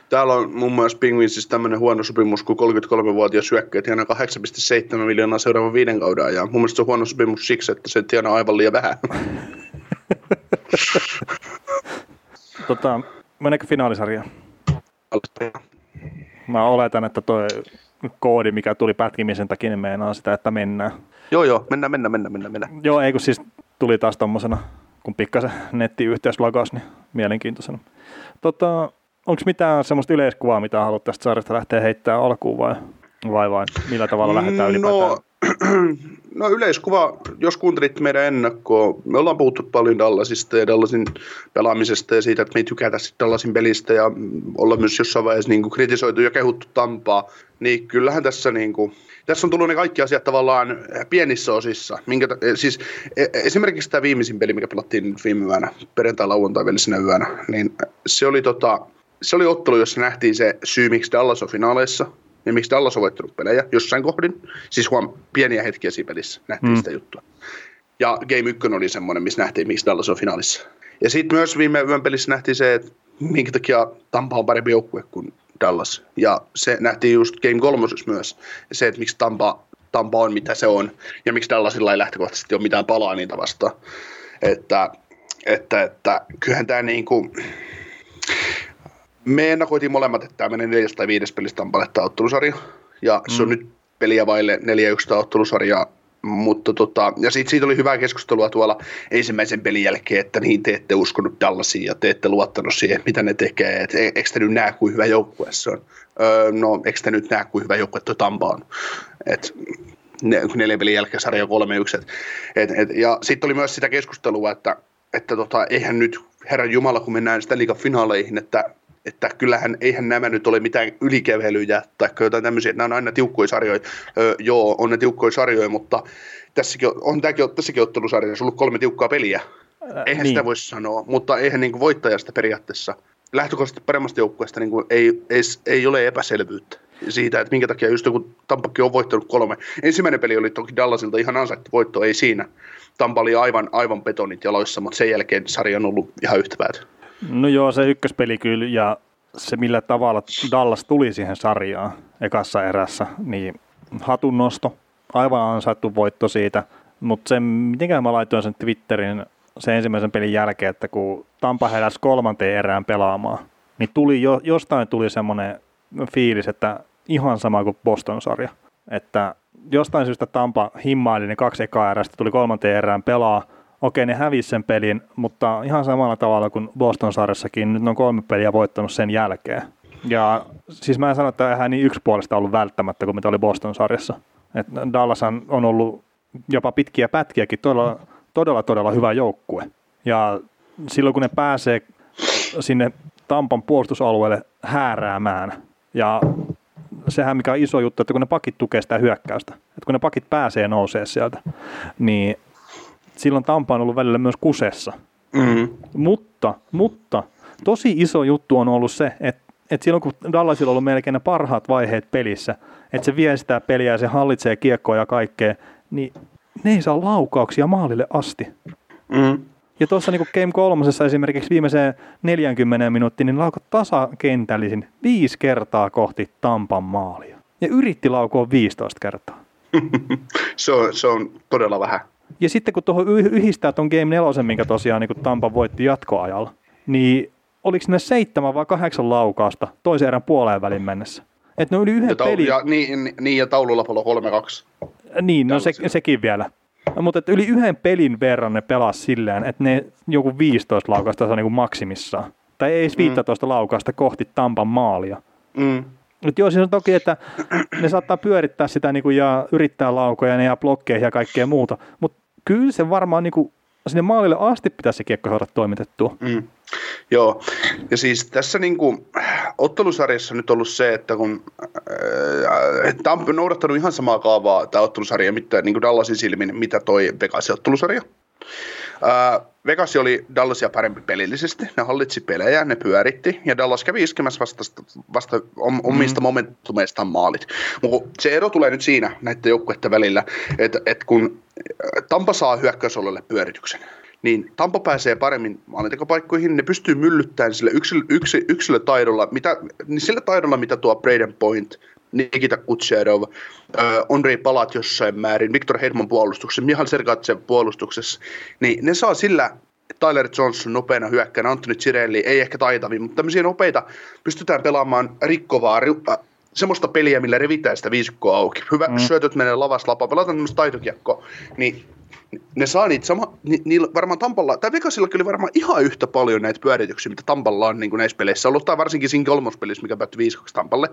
[SPEAKER 2] Täällä on muun muassa Penguinsissa tämmöinen huono sopimus, kun 33-vuotias syökkä tienaa 8,7 miljoonaa seuraavan viiden kauden ajan. Mun mielestä se on huono sopimus siksi, että se tienaa aivan liian vähän.
[SPEAKER 1] tota, meneekö finaalisarja? Mä oletan, että toi koodi, mikä tuli pätkimisen takia, niin meinaa sitä, että mennään.
[SPEAKER 2] Joo, joo, mennään, mennään, mennään, mennään. mennään.
[SPEAKER 1] Joo, ei kun siis tuli taas tommosena kun pikkasen nettiyhteys lagas, niin mielenkiintoisena. Tota, Onko mitään semmoista yleiskuvaa, mitä haluat tästä sarjasta lähteä heittämään alkuun vai, vai, vai millä tavalla lähdetään ylipäätään?
[SPEAKER 2] No, no yleiskuva, jos kuuntelit meidän ennakkoa, me ollaan puhuttu paljon Dallasista ja Dallasin pelaamisesta ja siitä, että me ei tykätä Dallasin pelistä ja olla myös jossain vaiheessa niin kuin kritisoitu ja kehuttu Tampaa, niin kyllähän tässä niin kuin, tässä on tullut ne kaikki asiat tavallaan pienissä osissa. Minkä, siis e, esimerkiksi tämä viimeisin peli, mikä pelattiin viime yönä, perjantai-lauantai välisenä yönä, niin se oli, tota, se oli ottelu, jossa nähtiin se syy, miksi Dallas on finaaleissa ja miksi Dallas on voittanut pelejä jossain kohdin. Siis huom, pieniä hetkiä siinä pelissä nähtiin mm. sitä juttua. Ja Game 1 oli semmoinen, missä nähtiin, miksi Dallas on finaalissa. Ja sitten myös viime yön pelissä nähtiin se, että minkä takia Tampa on parempi joukkue kuin Dallas. Ja se nähtiin just Game 3 myös. Se, että miksi Tampa, Tampa on mitä se on. Ja miksi Dallasilla ei lähtökohtaisesti ole mitään palaa niitä vastaan. Että, että, että kyllähän tämä niin kuin, me ennakoitiin molemmat, että tämä menee neljäs tai viides pelistä Tampalle tämä ottelusarja. Ja se on mm. nyt peliä vaille neljä yksi ottelusarjaa mutta tota, ja siitä, siitä oli hyvää keskustelua tuolla ensimmäisen pelin jälkeen, että niin te ette uskonut Dallasiin ja te ette luottanut siihen, mitä ne tekee. Et, e, eikö te nyt näe, kuin hyvä joukkue se on? Öö, no, eikö te nyt näe, kuin hyvä joukkue tuo Tampa on? Et, ne, neljän pelin jälkeen sarja 3-1. Et, et, ja sitten oli myös sitä keskustelua, että, että tota, eihän nyt Herran Jumala, kun mennään sitä liikan finaaleihin, että että kyllähän eihän nämä nyt ole mitään ylikävelyjä tai jotain tämmöisiä, nämä on aina tiukkoja sarjoja. Öö, joo, on ne tiukkoja sarjoja, mutta tässäkin on, on tämäkin, tässäkin ottelusarjassa ollut kolme tiukkaa peliä. Eihän niin. sitä voisi sanoa, mutta eihän niin kuin voittajasta periaatteessa lähtökohtaisesti paremmasta joukkueesta niin kuin ei, ei, ei, ole epäselvyyttä siitä, että minkä takia just joku Tampakki on voittanut kolme. Ensimmäinen peli oli toki Dallasilta ihan ansaittu voitto, ei siinä. Tampa oli aivan, aivan betonit jaloissa, mutta sen jälkeen sarja on ollut ihan yhtä päätä.
[SPEAKER 1] No joo, se ykköspeli kyllä ja se millä tavalla Dallas tuli siihen sarjaan ekassa erässä, niin hatunnosto. aivan ansaittu voitto siitä, mutta se, mitenkään mä laitoin sen Twitterin sen ensimmäisen pelin jälkeen, että kun Tampa heräsi kolmanteen erään pelaamaan, niin tuli jo, jostain tuli semmoinen fiilis, että ihan sama kuin Boston-sarja. Että jostain syystä Tampa himmaili ne kaksi ekaa erästä, tuli kolmanteen erään pelaa. Okei, ne hävisi sen pelin, mutta ihan samalla tavalla kuin Boston-sarjassakin, nyt on kolme peliä voittanut sen jälkeen. Ja siis mä en sano, että eihän niin yksipuolista ollut välttämättä kuin mitä oli Boston-sarjassa. Dallas on ollut jopa pitkiä pätkiäkin todella, todella, todella hyvä joukkue. Ja silloin kun ne pääsee sinne Tampan puolustusalueelle hääräämään, ja sehän mikä on iso juttu, että kun ne pakit tukee sitä hyökkäystä, että kun ne pakit pääsee nousee sieltä, niin silloin Tampa on ollut välillä myös kusessa. Mm-hmm. Mutta, mutta tosi iso juttu on ollut se, että, että silloin kun Dallasilla on ollut melkein ne parhaat vaiheet pelissä, että se vie sitä peliä ja se hallitsee kiekkoa ja kaikkea, niin ne ei saa laukauksia maalille asti. Mm. Ja tuossa niin Game kolmosessa esimerkiksi viimeiseen 40 minuuttiin, niin laukot tasakentällisin viisi kertaa kohti Tampan maalia. Ja yritti laukoa 15 kertaa.
[SPEAKER 2] se, on, se on todella vähän.
[SPEAKER 1] Ja sitten kun tuohon yhdistää tuon Game 4, minkä tosiaan niin Tampa voitti jatkoajalla, niin oliko ne seitsemän vai kahdeksan laukausta toisen erän puoleen välin mennessä? Että ne yli yhden ja taulu, pelin...
[SPEAKER 2] Ja, niin, niin, ja taululla palo 3-2.
[SPEAKER 1] Niin, no se, sekin vielä. Mutta yli yhden pelin verran ne pelas silleen, että ne joku 15 laukasta on niin maksimissaan. Tai ei edes 15 mm. laukasta kohti Tampan maalia. Mm. Nyt joo, siis on toki, että ne saattaa pyörittää sitä niin kuin, ja yrittää laukoja ja blokkeihin ja kaikkea muuta, mutta kyllä se varmaan niin kuin, sinne maalille asti pitäisi se kiekko saada toimitettua. Mm.
[SPEAKER 2] Joo, ja siis tässä niin kuin, ottelusarjassa on nyt ollut se, että kun äh, tämä on noudattanut ihan samaa kaavaa tämä ottelusarja, mitä niin kuin Dallasin silmin, mitä toi Vegasin ottelusarja. Äh, Vegas oli Dallasia parempi pelillisesti, ne hallitsi pelejä, ne pyöritti, ja Dallas kävi iskemässä vasta, vasta omista mm. momentumeistaan maalit. Mutta se ero tulee nyt siinä näiden joukkueiden välillä, että, että kun Tampa saa hyökkäysololle pyörityksen, niin Tampa pääsee paremmin maalintekopaikkoihin, ne pystyy myllyttämään sillä yksilö, yksi, yksilötaidolla, mitä, niin sillä taidolla, mitä tuo Braden Point, Nikita Kutserov, äh, Andrei Palat jossain määrin, Viktor Hedman puolustuksessa, Mihal Sergatsev puolustuksessa, niin ne saa sillä Tyler Johnson nopeana hyökkänä, Anthony Cirelli, ei ehkä taitavin, mutta tämmöisiä nopeita pystytään pelaamaan rikkovaa, äh, semmoista peliä, millä revitään sitä viisikkoa auki. Hyvä, mm. syötöt menee lavasta lapaan, pelataan tämmöistä taitokiekkoa, niin ne saa niitä sama, ni, niillä varmaan Tampalla, tai Vegasillakin oli varmaan ihan yhtä paljon näitä pyörityksiä, mitä Tampalla on niin kuin näissä peleissä ollut, tai varsinkin siinä kolmospelissä, mikä päättyi 5 Tampalle,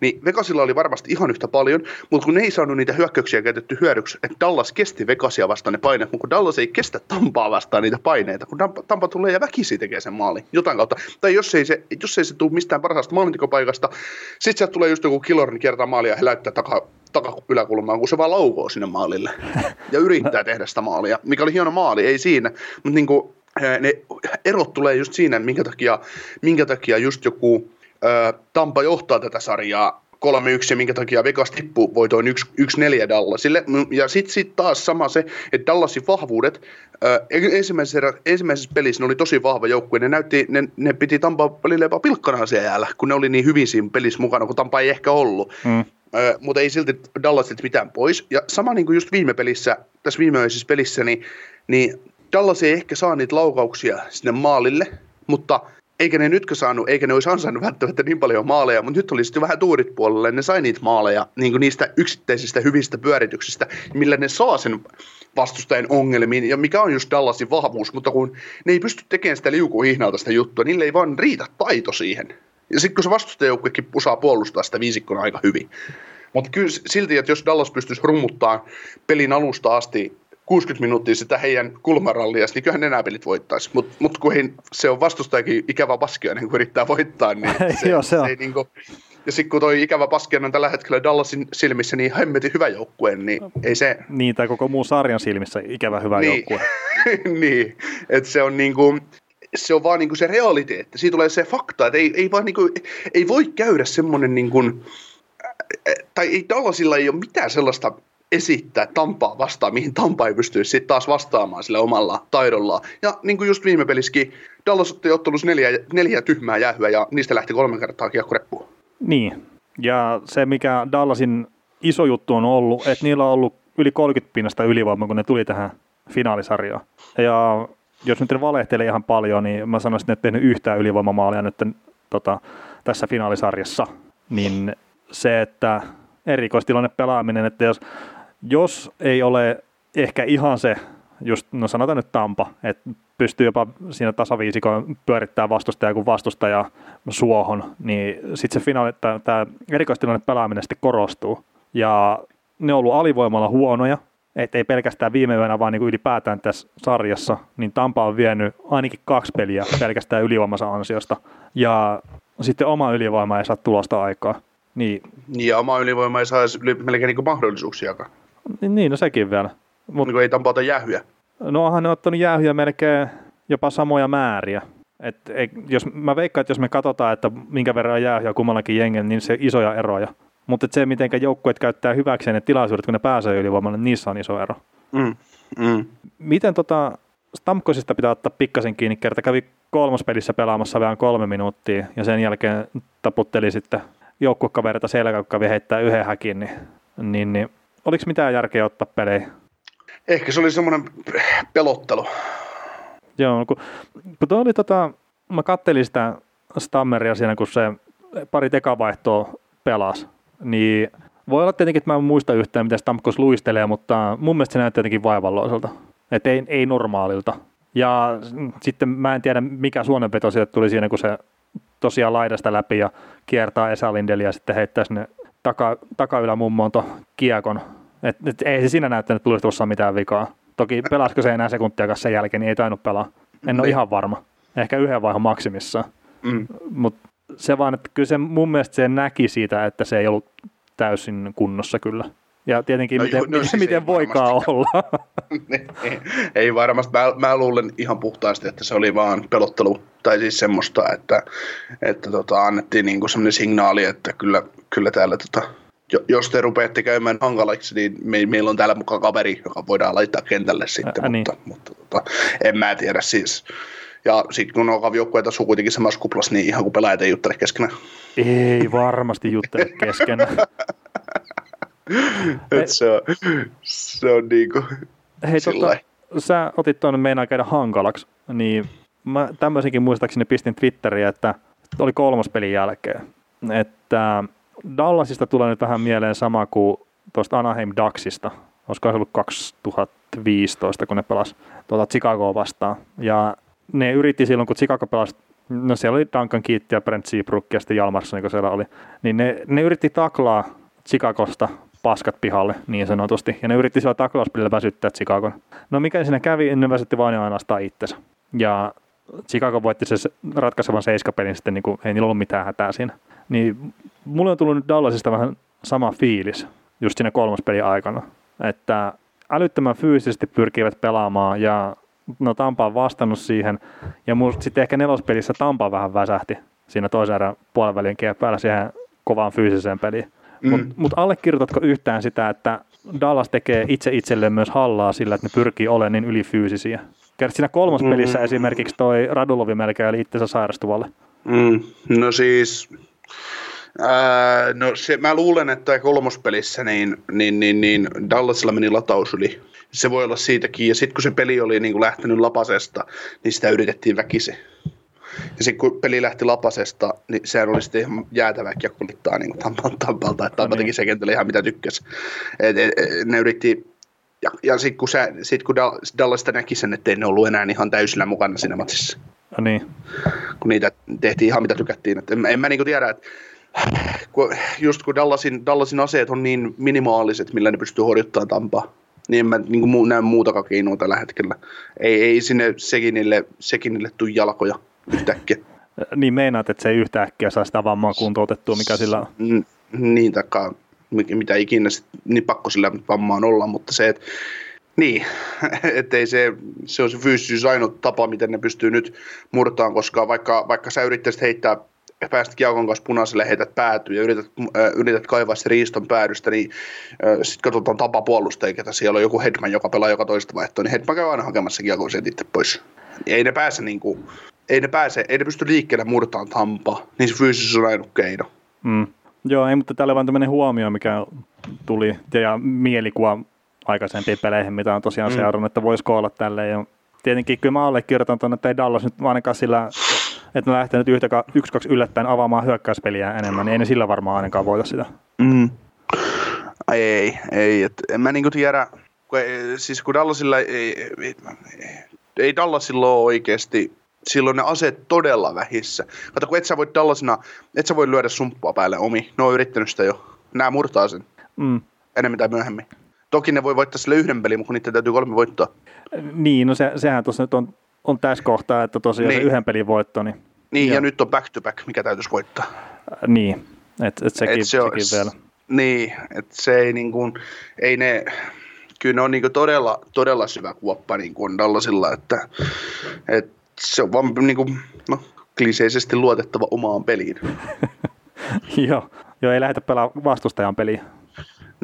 [SPEAKER 2] niin Vegasilla oli varmasti ihan yhtä paljon, mutta kun ne ei saanut niitä hyökkäyksiä käytetty hyödyksi, että Dallas kesti Vegasia vastaan ne paineet, mutta kun Dallas ei kestä Tampaa vastaan niitä paineita, kun Tampa, Tampa tulee ja väkisi tekee sen maali jotain kautta, tai jos ei se, jos ei se tule mistään parhaasta maalintikopaikasta, sitten sieltä tulee just joku Killorin kiertää maalia ja he takaa takayläkulmaan, kun se vaan laukoo sinne maalille ja yrittää tehdä sitä maalia, mikä oli hieno maali, ei siinä, mutta niin kuin, ne erot tulee just siinä, minkä takia, minkä takia just joku ää, Tampa johtaa tätä sarjaa 3-1 ja minkä takia Vegas tippuu voitoin 1-4 Dallasille. Ja sitten sit taas sama se, että Dallasin vahvuudet, ää, ensimmäisessä, ensimmäisessä pelissä ne oli tosi vahva joukkue, ne, näytti, ne, ne piti Tampaa välillä jopa pilkkana siellä, kun ne oli niin hyvin siinä pelissä mukana, kun Tampa ei ehkä ollut. Mm mutta ei silti Dallasit mitään pois. Ja sama niin kuin just viime pelissä, tässä viimeisessä pelissä, niin, niin Dallas ei ehkä saa niitä laukauksia sinne maalille, mutta eikä ne nytkö saanut, eikä ne olisi ansainnut välttämättä niin paljon maaleja, mutta nyt oli sitten vähän tuurit puolelle, ne sai niitä maaleja niin kuin niistä yksittäisistä hyvistä pyörityksistä, millä ne saa sen vastustajan ongelmiin, ja mikä on just Dallasin vahvuus, mutta kun ne ei pysty tekemään sitä liukuhihnalta sitä juttua, niille ei vaan riitä taito siihen. Ja sitten kun se vastustajoukkuekin osaa puolustaa sitä viisikkona aika hyvin. Mutta kyllä silti, että jos Dallas pystyisi rummuttaa pelin alusta asti 60 minuuttia sitä heidän kulmarallia, niin kyllähän enää pelit voittaisi. Mutta mut kun he, se on vastustajakin ikävä paskiainen, kun yrittää voittaa, niin se, Joo, se on. Se ei niinku, ja sitten kun toi ikävä paskiainen on tällä hetkellä Dallasin silmissä niin hemmetin hyvä joukkue, niin ei se...
[SPEAKER 1] Niin, tai koko muun sarjan silmissä ikävä hyvä niin. joukkue.
[SPEAKER 2] niin, että se on niinku, se on vaan niinku se realiteetti. Siitä tulee se fakta, että ei, ei, vaan niinku, ei voi käydä semmoinen, niinku, tai ei Dallasilla ei ole mitään sellaista esittää Tampaa vastaan, mihin Tampa ei pystyisi sitten taas vastaamaan sillä omalla taidollaan. Ja niin kuin just viime pelissäkin, Dallas otti ottelussa neljä, neljä tyhmää jäähyä ja niistä lähti kolme kertaa kiekko
[SPEAKER 1] Niin, ja se mikä Dallasin iso juttu on ollut, että niillä on ollut yli 30 pinnasta ylivoimaa, kun ne tuli tähän finaalisarjoon. Ja jos nyt valehtelee ihan paljon, niin mä sanoisin, että tehnyt yhtään ylivoimamaalia nyt tota, tässä finaalisarjassa. Niin se, että erikoistilanne pelaaminen, että jos, jos ei ole ehkä ihan se, just, no sanotaan nyt Tampa, että pystyy jopa siinä tasaviisikon pyörittää vastustaja kuin vastustaja suohon, niin sitten se finaali, tämä erikoistilanne pelaaminen sitten korostuu. Ja ne on ollut alivoimalla huonoja, et ei pelkästään viime yönä, vaan niin kuin ylipäätään tässä sarjassa, niin Tampa on vienyt ainakin kaksi peliä pelkästään ylivoimansa ansiosta. Ja sitten oma ylivoima ei saa tulosta aikaa. Niin,
[SPEAKER 2] ja oma ylivoima ei saa edes melkein niin mahdollisuuksiakaan.
[SPEAKER 1] Niin, no sekin vielä.
[SPEAKER 2] Mut, niin ei Tampata jäähyä.
[SPEAKER 1] No onhan ne ottanut jäähyä melkein jopa samoja määriä. Et, ei, jos, mä veikkaan, että jos me katsotaan, että minkä verran jäähyä kummallakin jengellä, niin se isoja eroja. Mutta se, miten joukkueet käyttää hyväkseen ne tilaisuudet, kun ne pääsee ylivoimalle, niin niissä on iso ero.
[SPEAKER 2] Mm, mm.
[SPEAKER 1] Miten tota, Stamkosista pitää ottaa pikkasen kiinni, kerta kävi kolmospelissä pelaamassa vähän kolme minuuttia ja sen jälkeen taputteli sitten joukkuekaverita selkä, kun kävi heittää yhden häkin, niin, niin, niin oliko mitään järkeä ottaa pelejä?
[SPEAKER 2] Ehkä se oli semmoinen pelottelu.
[SPEAKER 1] Joo, kun, kun oli tota, mä kattelin sitä Stammeria siinä, kun se pari tekavaihtoa pelasi, niin voi olla tietenkin, että mä en muista yhtään, miten Stamkos luistelee, mutta mun mielestä se näyttää jotenkin vaivalloiselta. Että ei, ei normaalilta. Ja sitten mä en tiedä, mikä suonenveto sieltä tuli siinä, kun se tosiaan laidasta läpi ja kiertää Esa Lindeliä ja sitten heittää sinne taka, takaylä to kiekon. Et, et, ei se siinä näyttänyt tulisi tuossa mitään vikaa. Toki pelasko se enää sekuntia sen jälkeen, niin ei tainnut pelaa. En ole niin. ihan varma. Ehkä yhden vaihon maksimissaan. Mm. Mutta se vaan, että kyllä se mun mielestä se näki siitä, että se ei ollut täysin kunnossa kyllä. Ja tietenkin, no, miten, no, siis miten voikaan olla.
[SPEAKER 2] Niin, niin. ei varmasti. Mä, mä luulen ihan puhtaasti, että se oli vaan pelottelu. Tai siis semmoista, että, että tota, annettiin niinku semmoinen signaali, että kyllä, kyllä täällä tota, jos te rupeatte käymään hankalaksi, niin me, meillä on täällä mukaan kaveri, joka voidaan laittaa kentälle sitten, Ä, mutta, niin. mutta tota, en mä tiedä siis. Ja sitten kun on joukkueita asuu kuitenkin samassa kuplassa, niin ihan kuin pelaajat ei juttele keskenään.
[SPEAKER 1] Ei varmasti juttele keskenään.
[SPEAKER 2] Et se on, se on niinku
[SPEAKER 1] Hei, tota, sä otit tuonne meinaa käydä hankalaksi, niin mä tämmöisenkin muistaakseni pistin Twitteriä, että oli kolmas pelin jälkeen, että Dallasista tulee nyt vähän mieleen sama kuin tuosta Anaheim Ducksista, olisiko se ollut 2015, kun ne pelasi tuota Chicagoa vastaan. Ja ne yritti silloin, kun Chicago pelasi, no siellä oli Duncan Keith ja Brent Seabrook ja sitten Jalmarsson, kun siellä oli, niin ne, ne yritti taklaa Chicagosta paskat pihalle niin sanotusti, ja ne yritti sillä taklauspelillä väsyttää Chicagon. No mikä siinä kävi, ne väsytti vain ja ainoastaan itsensä. Ja Chicago voitti se ratkaisevan seiskapelin sitten, niin kuin, ei niillä ollut mitään hätää siinä. Niin mulle on tullut nyt Dallasista vähän sama fiilis just siinä kolmospelin aikana, että älyttömän fyysisesti pyrkivät pelaamaan ja no Tampa on vastannut siihen. Ja sitten ehkä nelospelissä Tampa vähän väsähti siinä toisen erän puolen päällä siihen kovaan fyysiseen peliin. Mm. Mutta mut allekirjoitatko yhtään sitä, että Dallas tekee itse itselleen myös hallaa sillä, että ne pyrkii olemaan niin ylifyysisiä? Kerrot siinä kolmospelissä mm. esimerkiksi toi Radulovi melkein oli itsensä sairastuvalle.
[SPEAKER 2] Mm. No siis, ää, no se, mä luulen, että kolmospelissä niin, niin, niin, niin Dallasilla meni lataus yli se voi olla siitäkin. Ja sitten kun se peli oli niin kuin lähtenyt lapasesta, niin sitä yritettiin väkisin. Ja sitten kun peli lähti lapasesta, niin sehän oli sitten ihan jäätävää kiekkulittaa niin Tampalta, että Tampa teki se kentällä ihan mitä tykkäsi. Et, et, et, ne yritti, ja, ja sitten kun, se, sit kun Dallasta näki sen, että ei ne ollut enää ihan täysillä mukana siinä matsissa.
[SPEAKER 1] No niin.
[SPEAKER 2] Kun niitä tehtiin ihan mitä tykättiin. Et en, en mä niin tiedä, että kun, just kun Dallasin, Dallasin aseet on niin minimaaliset, millä ne pystyy horjuttamaan Tampaa, niin en mä niin kuin, näe muutakaan keinoa tällä hetkellä. Ei, ei sinne Sekinille, Sekinille tule jalkoja yhtäkkiä.
[SPEAKER 1] Niin meinaat, että se ei yhtäkkiä saa sitä vammaa kuntoutettua, mikä sillä on?
[SPEAKER 2] N- niin, takaa mitä ikinä, sit, niin pakko sillä vammaan olla, mutta se, että niin, ettei se, se on se fyysisyys ainut tapa, miten ne pystyy nyt murtaan, koska vaikka, vaikka sä yrittäisit heittää päästä kiekon kanssa punaiselle, heität päätyä ja yrität, äh, yrität kaivaa se riiston päädystä, niin äh, sitten katsotaan tapa puolustajia, ketä siellä on joku Hedman, joka pelaa joka toista vaihtoa, niin Hedman käy aina hakemassa kiekon sieltä itse pois. Ei ne pääse niin kuin, ei ne pääse, ei ne pysty liikkeelle murtaan tampa, niin se fyysisyys on ainut keino.
[SPEAKER 1] Mm. Joo, ei, mutta täällä on vain tämmöinen huomio, mikä tuli ja mielikuva aikaisempiin peleihin, mitä on tosiaan mm. seurannut, että voisiko olla tälleen. Ja tietenkin kyllä mä allekirjoitan tuonne, että ei Dallas nyt ainakaan sillä, että ne lähtee nyt yhtä, yksi, kaksi yllättäen avaamaan hyökkäyspeliä enemmän, niin ei ne sillä varmaan ainakaan voita sitä.
[SPEAKER 2] Mm. Ei, ei. Et en mä niinku tiedä, kun, siis kun Dallasilla ei, ei, ei Dallasilla ole oikeasti silloin ne aseet todella vähissä. Kato, kun et sä voi Dallasina, et sä voi lyödä sumppua päälle omi. Ne on yrittänyt sitä jo. Nää murtaa sen.
[SPEAKER 1] Mm.
[SPEAKER 2] Enemmän tai myöhemmin. Toki ne voi voittaa sille yhden pelin, mutta niitä täytyy kolme voittaa.
[SPEAKER 1] Niin, no se, sehän tuossa nyt on, on tässä kohtaa, että tosiaan niin. se yhden pelin voitto. Niin,
[SPEAKER 2] niin ja, ja nyt on back to back, mikä täytyisi voittaa.
[SPEAKER 1] Äh, niin, että et sekin, et se sekin vielä.
[SPEAKER 2] Niin, että se ei niin kuin, ei ne, kyllä ne on niin todella, todella syvä kuoppa niin kuin Dallasilla, että, että se on vaan niin kuin, no, kliseisesti luotettava omaan peliin.
[SPEAKER 1] Joo, jo ei lähdetä pelaamaan vastustajan peliä.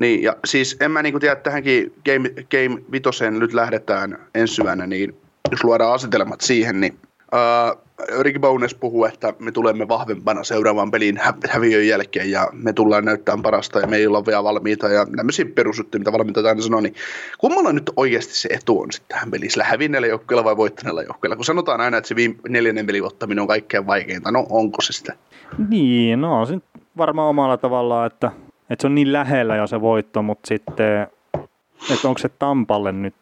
[SPEAKER 2] Niin, ja siis en mä niin tiedä, että tähänkin Game, Game Vitoseen nyt lähdetään ensi syvänä, niin jos luodaan asetelmat siihen, niin uh, Ricky Bones puhuu, että me tulemme vahvempana seuraavan pelin hä- häviön jälkeen ja me tullaan näyttämään parasta ja me ei olla vielä valmiita ja tämmöisiä perusjuttuja, mitä valmiita aina sanoo, niin kummalla nyt oikeasti se etu on sitten tähän peliin, sillä hävinneellä joukkueella vai voittaneella joukkueella? Kun sanotaan aina, että se viime, neljännen pelin ottaminen on kaikkein vaikeinta, no onko se sitä?
[SPEAKER 1] Niin, no se varmaan omalla tavallaan, että, että se on niin lähellä jo se voitto, mutta sitten, että onko se Tampalle nyt,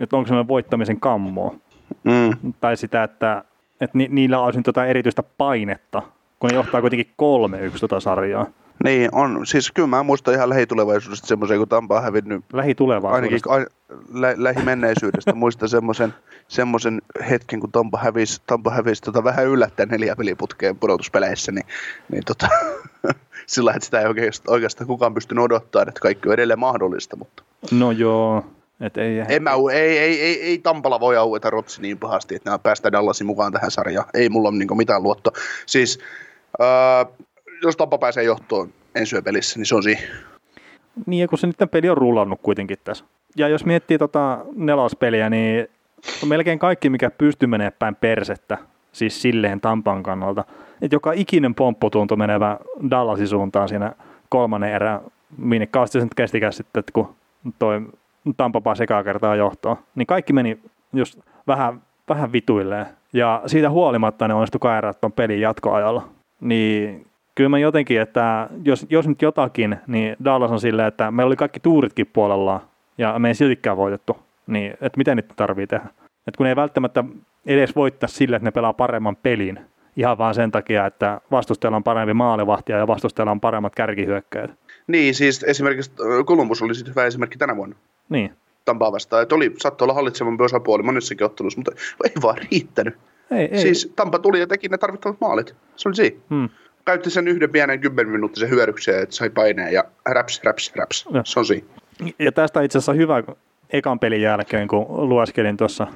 [SPEAKER 1] että onko se voittamisen kammoa?
[SPEAKER 2] Mm.
[SPEAKER 1] Tai sitä, että että ni, niillä olisi tota erityistä painetta, kun ne johtaa kuitenkin kolme yksi tota sarjaa.
[SPEAKER 2] Niin, on. Siis kyllä mä muistan ihan lähitulevaisuudesta semmoisen, kun Tampa on hävinnyt.
[SPEAKER 1] Lähitulevaisuudesta?
[SPEAKER 2] Ainakin lä- lähimenneisyydestä muistan semmoisen, semmoisen hetken, kun Tampa hävisi, Tampa hävisi tota vähän yllättäen neljä peliputkeen pudotuspeleissä, niin, niin tota, sillä että sitä ei oikeastaan, oikeastaan kukaan pystynyt odottaa, että kaikki on edelleen mahdollista. Mutta.
[SPEAKER 1] No joo, et ei,
[SPEAKER 2] en mä, ei, ei, ei, ei Tampala voi aueta rotsi niin pahasti, että nämä päästään Dallasin mukaan tähän sarjaan. Ei mulla ole niin mitään luottoa. Siis, äh, jos Tampa pääsee johtoon ensi pelissä, niin se on siinä.
[SPEAKER 1] Niin, ja kun se nyt peli on rullannut kuitenkin tässä. Ja jos miettii tota nelospeliä, niin on melkein kaikki, mikä pystyy menemään päin persettä, siis silleen Tampan kannalta. Että joka ikinen pomppu tuntui menevä Dallasin suuntaan siinä kolmannen erään, minne kauheasti sen kestikään sitten, että kun toi Tampa pääsi ekaa kertaa johtoon, niin kaikki meni just vähän, vähän vituilleen. Ja siitä huolimatta ne onnistui kairaa tuon pelin jatkoajalla. Niin kyllä mä jotenkin, että jos, jos nyt jotakin, niin Dallas on silleen, että meillä oli kaikki tuuritkin puolellaan ja me ei siltikään voitettu. Niin, että mitä nyt tarvii tehdä? Että kun ei välttämättä edes voittaa sille, että ne pelaa paremman pelin, ihan vaan sen takia, että vastustajalla on parempi maalivahtia ja vastustajalla on paremmat kärkihyökkäjät.
[SPEAKER 2] Niin, siis esimerkiksi Columbus oli hyvä esimerkki tänä vuonna.
[SPEAKER 1] Niin.
[SPEAKER 2] Tampaa vastaan. Että oli, saattoi olla hallitsevampi osapuoli monissakin ottelussa, mutta ei vaan riittänyt.
[SPEAKER 1] Ei, ei.
[SPEAKER 2] Siis Tampa tuli ja teki ne tarvittavat maalit. Se oli siinä.
[SPEAKER 1] Hmm.
[SPEAKER 2] Käytti sen yhden pienen 10 minuuttisen hyödyksen, että sai paineen ja raps, raps, raps. Ja. Se on siinä.
[SPEAKER 1] Ja tästä itse asiassa hyvä ekan pelin jälkeen, kun lueskelin tuossa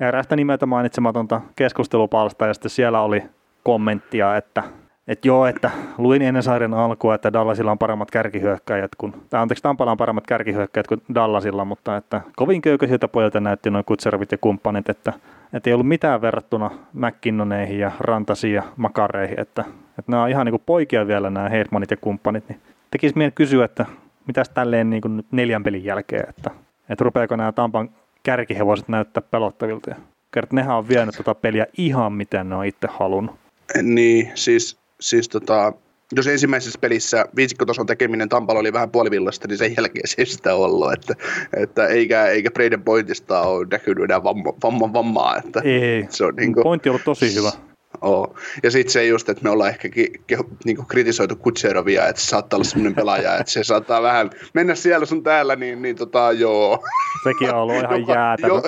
[SPEAKER 1] erästä nimeltä mainitsematonta keskustelupalsta, ja sitten siellä oli kommenttia, että et joo, että luin ennen sarjan alkua, että Dallasilla on paremmat kärkihyökkäjät kuin, tai anteeksi, Tampalla on paremmat kärkihyökkäjät kuin Dallasilla, mutta että kovin köykäisiltä pojilta näytti noin Kutserovit ja kumppanit, että, että ei ollut mitään verrattuna McKinnoneihin ja Rantasiin ja Makareihin, että, että nämä on ihan niin kuin poikia vielä nämä Heidmanit ja kumppanit, niin tekisi mieli kysyä, että mitäs tälleen niin kuin nyt neljän pelin jälkeen, että, että rupeako nämä Tampan kärkihevoset näyttää pelottavilta kert, nehän on vienyt tuota peliä ihan miten ne on itse halunnut.
[SPEAKER 2] Niin, siis siis tota, jos ensimmäisessä pelissä viisikkotason tekeminen Tampalla oli vähän puolivillasta, niin sen jälkeen se ei sitä ollut, että, että eikä, eikä Braden Pointista ole näkynyt enää vamma, vamma, vammaa. Että
[SPEAKER 1] ei,
[SPEAKER 2] se on,
[SPEAKER 1] niin kuin, pointti on ollut tosi hyvä.
[SPEAKER 2] Oo. Ja sitten se just, että me ollaan ehkä ki, ki, niin kritisoitu Kutserovia, että se saattaa olla sellainen pelaaja, että se saattaa vähän mennä siellä sun täällä, niin, niin tota, joo.
[SPEAKER 1] Sekin on ollut ihan Joka, jäätävä. Jo,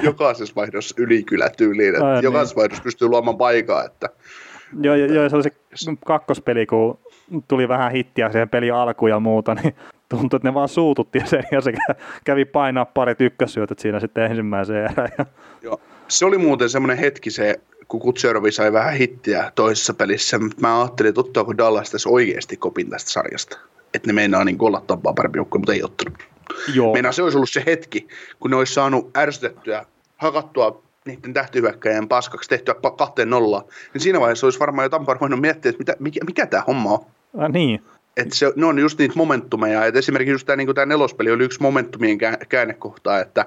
[SPEAKER 2] jokaisessa vaihdossa ylikylätyyliin, että Ai, jokaisessa niin. vaihdossa pystyy luomaan paikaa, että
[SPEAKER 1] Joo, joo, se oli se kakkospeli, kun tuli vähän hittiä siihen pelin alkuun ja muuta, niin tuntui, että ne vaan suututti sen ja se kävi painaa pari ykkössyötöt siinä sitten ensimmäiseen erään.
[SPEAKER 2] Joo. Se oli muuten semmoinen hetki se, kun Kutserovi sai vähän hittiä toisessa pelissä, mutta mä ajattelin, että ottaako Dallas tässä oikeasti kopin tästä sarjasta. Että ne meinaa niin olla tappaa parempi joukkoja, mutta ei ottanut. Joo. Meinaa se olisi ollut se hetki, kun ne olisi saanut ärsytettyä, hakattua niiden tähtihyökkäjän paskaksi tehtyä kahteen nollaan, niin siinä vaiheessa olisi varmaan jo Tampar voinut miettiä, että mitä, mikä, mikä tämä homma on.
[SPEAKER 1] Ah, niin.
[SPEAKER 2] että se, ne on just niitä momentumeja, että esimerkiksi just tämä, niin tämä nelospeli oli yksi momentumien käännekohta, että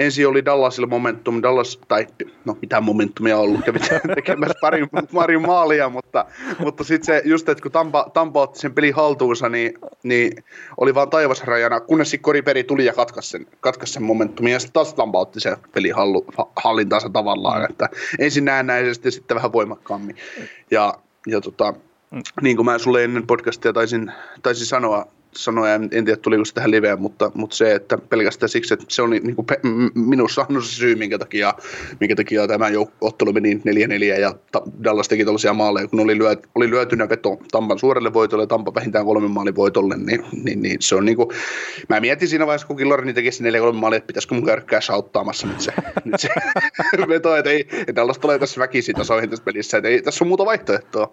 [SPEAKER 2] ensin oli Dallasilla momentum, Dallas, tai no mitä momentumia on ollut, kävi tekemässä pari, pari maalia, mutta, mutta sitten se just, että kun Tampa, Tampa otti sen pelin haltuunsa, niin, niin oli vaan taivasrajana, kunnes sitten Koriperi tuli ja katkaisi sen, katkaisi sen momentumin, ja sitten taas Tampa otti sen pelin hallu, hallintaansa tavallaan, että ensin näennäisesti ja sitten vähän voimakkaammin. Ja, ja tota, mm. niin kuin mä sulle ennen podcastia taisin, taisin sanoa, sanoa, en, en tiedä tuliko se tähän liveen, mutta, mutta se, että pelkästään siksi, että se on niin kuin minussa on se syy, minkä takia, minkä takia tämä jouk- ottelu meni 4-4 ja Dallas teki tällaisia maaleja, kun oli, lyöt, oli lyötynä veto Tampan suurelle voitolle ja Tampa vähintään kolmen maalin voitolle, niin, niin, niin, se on niin kuin, mä mietin siinä vaiheessa, kun Killorini teki se 4-3 maalia, että pitäisikö mun käydä auttaamassa nyt se, nyt se veto, että ei, että Dallas tulee tässä väkisin tasoihin tässä pelissä, että ei tässä on muuta vaihtoehtoa.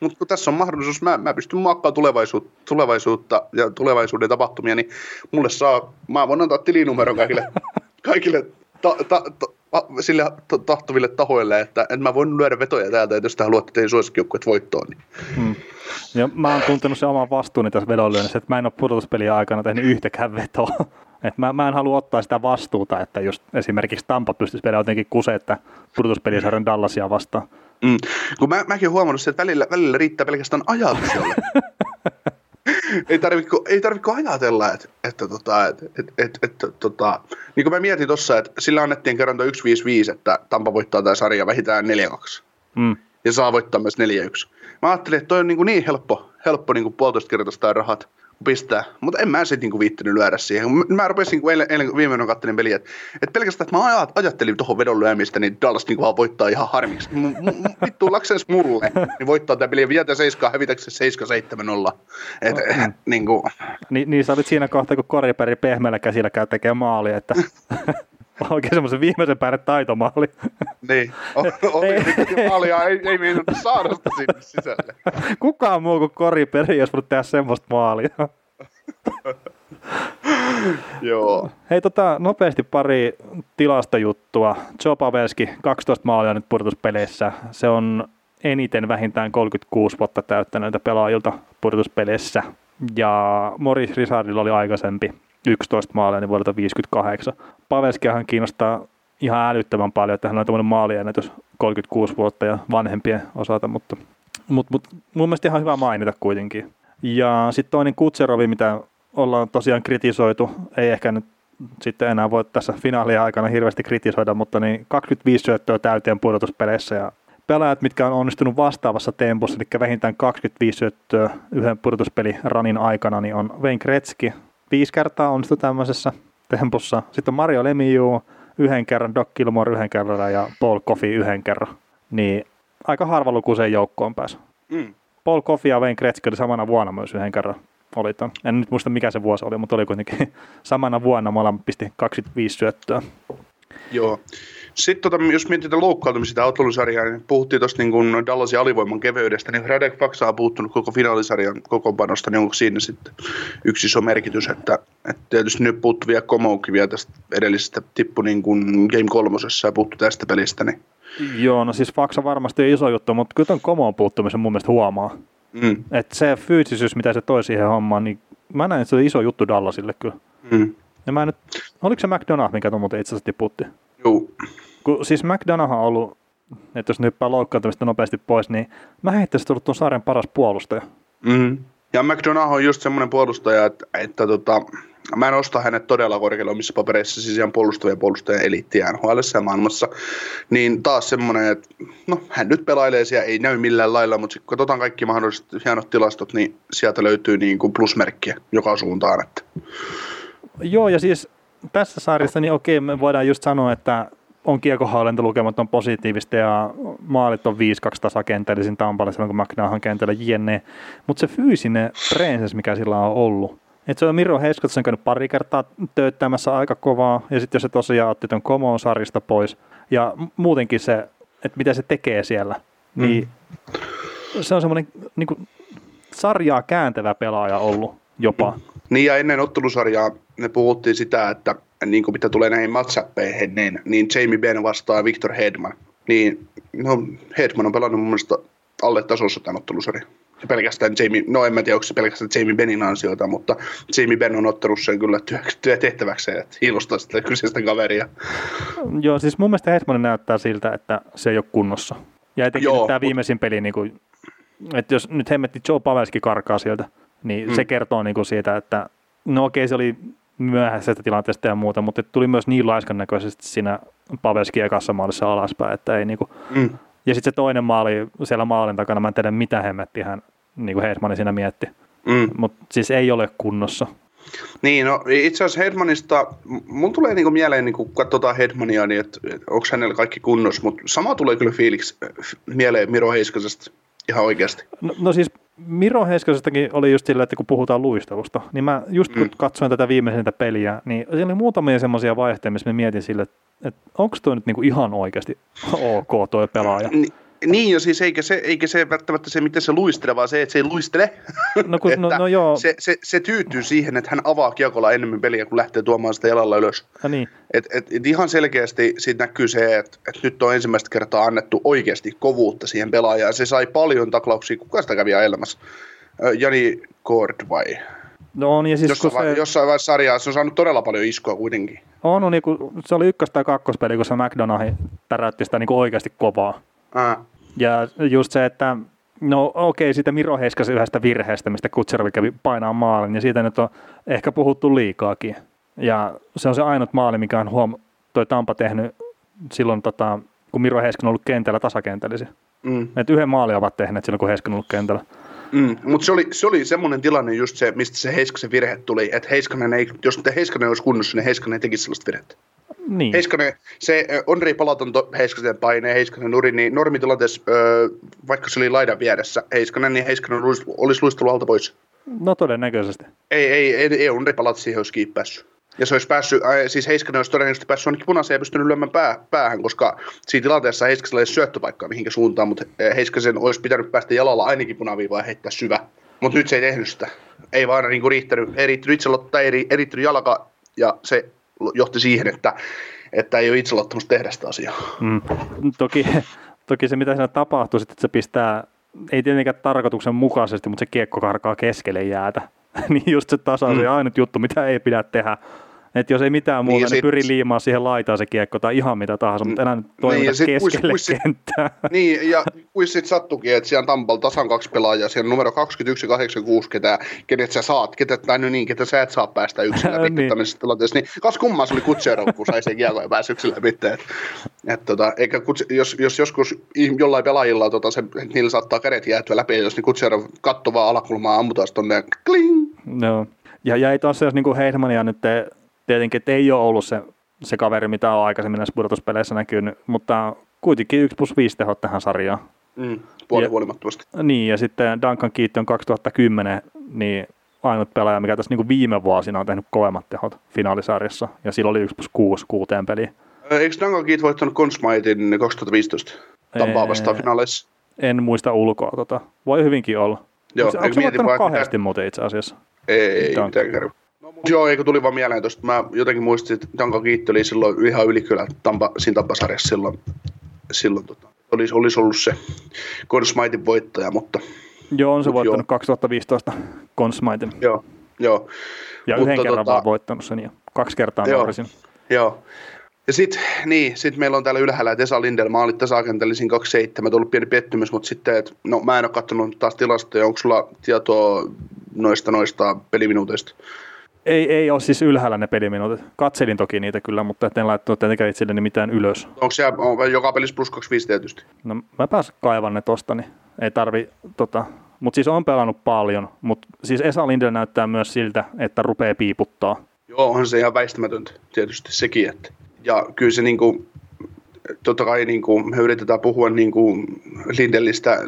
[SPEAKER 2] Mutta kun tässä on mahdollisuus, mä, mä pystyn muokkaamaan tulevaisuutta, tulevaisuutta ja tulevaisuuden tapahtumia, niin mulle saa, mä voin antaa tilinumeron kaikille, kaikille ta, ta, ta, sille tahtuville tahoille, että, että mä voin lyödä vetoja täältä, että jos te haluatte teidän suosikkijoukkueet voittoon. Niin. Hmm.
[SPEAKER 1] Ja mä oon tuntenut sen oman vastuuni tässä vedonlyönnissä, että mä en ole pudotuspelien aikana tehnyt yhtäkään vetoa. Et mä, mä en halua ottaa sitä vastuuta, että jos esimerkiksi Tampa pystyisi vielä jotenkin kuseetta pudotuspelisarjan Dallasia vastaan.
[SPEAKER 2] Mm. Kun mä, mäkin olen huomannut, että välillä, välillä riittää pelkästään ajatus ei tarvitse ei tarvitse ajatella, että, että, tota, että, että, että, että tota, niin kuin mä mietin tuossa, että sillä annettiin kerran 1-5-5, että Tampa voittaa tämä sarja vähintään 4-2. Mm. Ja saa voittaa myös 4-1. Mä ajattelin, että toi on niin, niin helppo, helppo niin puolitoista kertaa rahat pistää, mutta en mä sitten niinku viittinyt lyödä siihen. Mä rupesin niinku eilen, eilen viimeinen kattelin peliä, että, että pelkästään, että mä ajattelin tuohon vedon lyömistä, niin Dallas niinku vaan voittaa ihan harmiksi. Vittu laksens mulle, niin voittaa tämä peli ja 7 hävitäkseen 7-7-0. Et, mm. niinku.
[SPEAKER 1] Ni, niin sä olit siinä kohtaa, kun Koriperi pehmeällä käsillä käy tekemään maali, että oikein semmoisen viimeisen päälle taitomaali.
[SPEAKER 2] Niin, oli maalia, ei, ei meinannut saada sitä sinne sisälle.
[SPEAKER 1] Kukaan muu kuin Koriperi olisi voinut tehdä semmoista maalia.
[SPEAKER 2] Joo.
[SPEAKER 1] Hei, tota, nopeasti pari tilastojuttua. Joe Pavelski, 12 maalia nyt purtuspeleissä. Se on eniten vähintään 36 vuotta täyttäneitä pelaajilta purtuspeleissä. Ja Morris Risardilla oli aikaisempi 11 maalia niin vuodelta 58. Pavelskiahan kiinnostaa ihan älyttömän paljon, että hän on tämmöinen maaliennätys 36 vuotta ja vanhempien osalta, mutta, mutta, mutta mun mielestä ihan hyvä mainita kuitenkin. Ja sitten toinen Kutserovi, mitä ollaan tosiaan kritisoitu, ei ehkä nyt sitten enää voi tässä finaalia aikana hirveästi kritisoida, mutta niin 25 syöttöä täyteen pudotuspeleissä ja pelaajat, mitkä on onnistunut vastaavassa tempossa, eli vähintään 25 syöttöä yhden ranin aikana, niin on Wayne Gretzky, viisi kertaa onnistu tämmöisessä tempossa. Sitten on Mario Lemieux yhden kerran, Doc Gilmore yhden kerran ja Paul Coffey yhden kerran. Niin aika harvalukuiseen joukkoon pääsi. Mm. Paul Coffey ja Wayne Gretzky oli samana vuonna myös yhden kerran. Oli ton. En nyt muista mikä se vuosi oli, mutta oli kuitenkin samana vuonna molemmat pisti 25 syöttöä.
[SPEAKER 2] Joo. Sitten tota, jos mietitään loukkaantumista ottelusarjaa, niin puhuttiin tuosta niin Dallasin alivoiman keveydestä, niin Radek Faksa on puuttunut koko finaalisarjan kokoonpanosta, niin onko siinä sitten yksi iso merkitys, että, että tietysti nyt puuttuu vielä Komouki vielä tästä edellisestä tippu niin kuin Game kolmosessa ja puuttu tästä pelistä. Niin.
[SPEAKER 1] Joo, no siis Faksa varmasti on iso juttu, mutta kyllä tuon Komoon puuttumisen mun mielestä huomaa. Mm. Että se fyysisyys, mitä se toi siihen hommaan, niin mä näen, että se on iso juttu Dallasille kyllä. Mm. Ja mä nyt, oliko se McDonough, mikä tuon muuten itse asiassa tiputti?
[SPEAKER 2] Joo.
[SPEAKER 1] Kun, siis McDonough on ollut, että jos nyt hyppää loukkaantumista nopeasti pois, niin mä heittäisin tullut tuon saaren paras puolustaja.
[SPEAKER 2] Mm-hmm. Ja McDonough on just semmoinen puolustaja, että, että tota, mä en osta hänet todella korkealla omissa papereissa, siis ihan puolustavia puolustajien eliittiä NHL ja maailmassa. Niin taas semmoinen, että no, hän nyt pelailee siellä, ei näy millään lailla, mutta sitten kun katsotaan kaikki mahdolliset hienot tilastot, niin sieltä löytyy niin kuin plusmerkkiä joka suuntaan. Että.
[SPEAKER 1] Joo, ja siis tässä sarjassa, niin okei, me voidaan just sanoa, että on kiekohallintalukemat on positiivista ja maalit on 5-2 tasakentällisin Tampalle silloin, kun McNahan kentällä jne. Mutta se fyysinen presence, mikä sillä on ollut, että se on Miro Heiskot sen käynyt pari kertaa tööttämässä aika kovaa, ja sitten jos se tosiaan otti tuon Komoon sarjasta pois, ja muutenkin se, että mitä se tekee siellä, mm. niin se on semmoinen niin sarjaa kääntävä pelaaja ollut jopa.
[SPEAKER 2] Niin ja ennen ottelusarjaa me puhuttiin sitä, että niin kuin mitä tulee näihin matchappeihin, niin, niin Jamie Benn vastaa Victor Hedman. Niin no, Hedman on pelannut mun mielestä alle tasossa tämän ottelusarjan. Ja pelkästään Jamie, no en mä tiedä, onko se pelkästään Jamie Benin ansiota, mutta Jamie Ben on ottanut sen kyllä työ, työtehtäväkseen, että hiilostaa sitä kyseistä kaveria.
[SPEAKER 1] Joo, siis mun mielestä Hetmanen näyttää siltä, että se ei ole kunnossa. Ja etenkin Joo, tämä viimeisin mut... peli, niin kuin, että jos nyt hemmetti Joe Pavelski karkaa sieltä, niin hmm. se kertoo niin kuin siitä, että no okei, se oli myöhäisestä tilanteesta ja muuta, mutta tuli myös niin laiskan näköisesti siinä Pavelski ekassa maalissa alaspäin, että ei niinku, mm. ja sitten se toinen maali siellä maalin takana, mä en tiedä mitä hemmetti hän niin kuin Hedmani siinä mietti, mm. mutta siis ei ole kunnossa.
[SPEAKER 2] Niin, no itse asiassa Hedmanista, mun tulee niinku mieleen, niin kun katsotaan Hedmania, niin että et, onko hänellä kaikki kunnossa, mutta sama tulee kyllä fiiliksi mieleen Miro Heiskasesta ihan oikeasti.
[SPEAKER 1] No, no siis Miro Heiskasestakin oli just sillä, että kun puhutaan luistelusta, niin mä just kun mm. katsoin tätä viimeisintä peliä, niin siellä oli muutamia semmoisia vaihteita, missä mä mietin sille, että, että onko toi nyt niinku ihan oikeasti ok toi pelaaja. Ni,
[SPEAKER 2] niin, ja siis eikä se, eikä se välttämättä se, miten se luistelee, vaan se, että se ei luistele. No, kun, no, no joo. Se, se, se, tyytyy siihen, että hän avaa kiekolla enemmän peliä, kun lähtee tuomaan sitä jalalla ylös.
[SPEAKER 1] Ja niin.
[SPEAKER 2] et, et, et ihan selkeästi siitä näkyy se, että et nyt on ensimmäistä kertaa annettu oikeasti kovuutta siihen pelaajaan. Se sai paljon taklauksia. Kuka sitä kävi ajelemassa? Jani Kord vai?
[SPEAKER 1] No on, ja siis
[SPEAKER 2] jossain,
[SPEAKER 1] se...
[SPEAKER 2] jossain vaiheessa sarjaa se on saanut todella paljon iskoa kuitenkin.
[SPEAKER 1] On, no, niin kuin, se oli ykkös- tai kakkospeli, kun se McDonaugh täräytti sitä niin kuin oikeasti kovaa.
[SPEAKER 2] Ää.
[SPEAKER 1] Ja just se, että no okei, okay, siitä Miro Heiskasen yhdestä virheestä, mistä Kutserovi kävi painaa maalin, ja siitä nyt on ehkä puhuttu liikaakin. Ja se on se ainut maali, mikä on huom- toi Tampa tehnyt silloin, tota, kun Miro Heiskanen on ollut kentällä tasakentällisiä. Mm. Et yhden maali ovat tehneet silloin, kun Heiskanen on ollut kentällä.
[SPEAKER 2] Mm, mutta se oli, se oli semmoinen tilanne just se, mistä se Heiskasen virhe tuli, että Heiskanen ei, jos Heiskanen olisi kunnossa, niin Heiskanen ei tekisi sellaista virhettä.
[SPEAKER 1] Niin.
[SPEAKER 2] Heiskanen, se Onri palaton Heiskasen paine, Heiskanen nuri, niin normitilanteessa, vaikka se oli laidan vieressä Heiskanen, niin Heiskanen olisi, luistellut alta pois.
[SPEAKER 1] No todennäköisesti.
[SPEAKER 2] Ei, ei, ei, ei Onri palata siihen olisi päässyt. Ja se olisi päässyt, äh, siis Heiskanen olisi todennäköisesti päässyt ainakin punaiseen ja pystynyt lyömään pää, päähän, koska siinä tilanteessa Heiskasella ei ole syöttöpaikkaa mihinkä suuntaan, mutta Heiskasen olisi pitänyt päästä jalalla ainakin punaviivaan ja heittää syvä. Mutta nyt se ei tehnyt sitä. Ei vaan niin kuin riittänyt, ei riittänyt itselotta, ei, ei riittänyt jalka, ja se johti siihen, että, että ei ole itseluottamus tehdä sitä asiaa.
[SPEAKER 1] Mm. Toki, toki se, mitä siinä tapahtuu, että se pistää, ei tietenkään tarkoituksen mukaisesti, mutta se kiekko karkaa keskelle jäätä. niin just se tasa on mm. se ainut juttu, mitä ei pidä tehdä. Että jos ei mitään muuta, niin, niin sit... pyri liimaan siihen laitaan se kiekko tai ihan mitä tahansa, mutta enää toimita niin, keskelle kuis, kenttää.
[SPEAKER 2] Niin, ja kuin sitten sattukin, että siellä Tampalla tasan kaksi pelaajaa, siellä on numero 21 ja 86, ketä, kenet sä saat, ketä, tai no niin, ketä sä et saa päästä yksin läpi niin. tämmöisessä tilanteessa. Niin kas kummaa se oli Kutserov, kun sai sen kiekko ja pääsi yksin läpi. Et, et, tota, eikä kutse, jos, jos, joskus jollain pelaajilla tota, se, niillä saattaa kädet jäätyä läpi, jos niin Kutserov kattoo vaan alakulmaa ammutaan tonne ja kling.
[SPEAKER 1] No. Ja jäi tosiaan niin kuin Heidmania nyt te, tietenkin, että ei ole ollut se, se kaveri, mitä on aikaisemmin näissä pudotuspeleissä näkynyt, mutta kuitenkin 1 plus 5 tehot tähän sarjaan.
[SPEAKER 2] Mm, puoli huolimattomasti.
[SPEAKER 1] Niin, ja sitten Duncan Keaton 2010, niin ainut pelaaja, mikä tässä niin viime vuosina on tehnyt kovemmat tehot finaalisarjassa, ja sillä oli 1 plus 6 kuuteen peliin.
[SPEAKER 2] Eikö Duncan Keaton voittanut Consmaitin 2015 Tampaa vastaan finaaleissa?
[SPEAKER 1] En muista ulkoa, tota. voi hyvinkin olla. Joo, Onko se voittanut kahdesti muuten itse asiassa?
[SPEAKER 2] Ei, ei mitään Joo, eikö tuli vaan mieleen tuosta. Mä jotenkin muistin, että Danko Kiitti oli silloin ihan ylikylä Tampa, siinä Tampasarjassa silloin. silloin tota, olisi, olisi ollut se Consmaitin voittaja, mutta...
[SPEAKER 1] Joo, on se voittanut joo. 2015 Consmaitin.
[SPEAKER 2] Joo, joo.
[SPEAKER 1] Ja mutta yhden kerran tota, vaan voittanut sen ja kaksi kertaa
[SPEAKER 2] joo, Joo. Ja sitten niin, sit meillä on täällä ylhäällä, että Esa Lindel maalit tasakentällisin 27, tullut pieni pettymys, mutta sitten, että no mä en ole katsonut taas tilastoja, onko sulla tietoa noista noista peliminuuteista?
[SPEAKER 1] Ei, ei ole siis ylhäällä ne peliminuutit. Katselin toki niitä kyllä, mutta en laittanut tietenkään itselleni mitään ylös.
[SPEAKER 2] Onko se on joka pelissä plus 25 tietysti?
[SPEAKER 1] No mä pääsen kaivan ne tosta, niin ei tarvi tota. Mutta siis on pelannut paljon, mutta siis Esa Lindel näyttää myös siltä, että rupeaa piiputtaa.
[SPEAKER 2] Joo, on se ihan väistämätöntä tietysti sekin, että ja kyllä se niin kuin, totta kai niin kuin, me yritetään puhua niin kuin Lindelistä,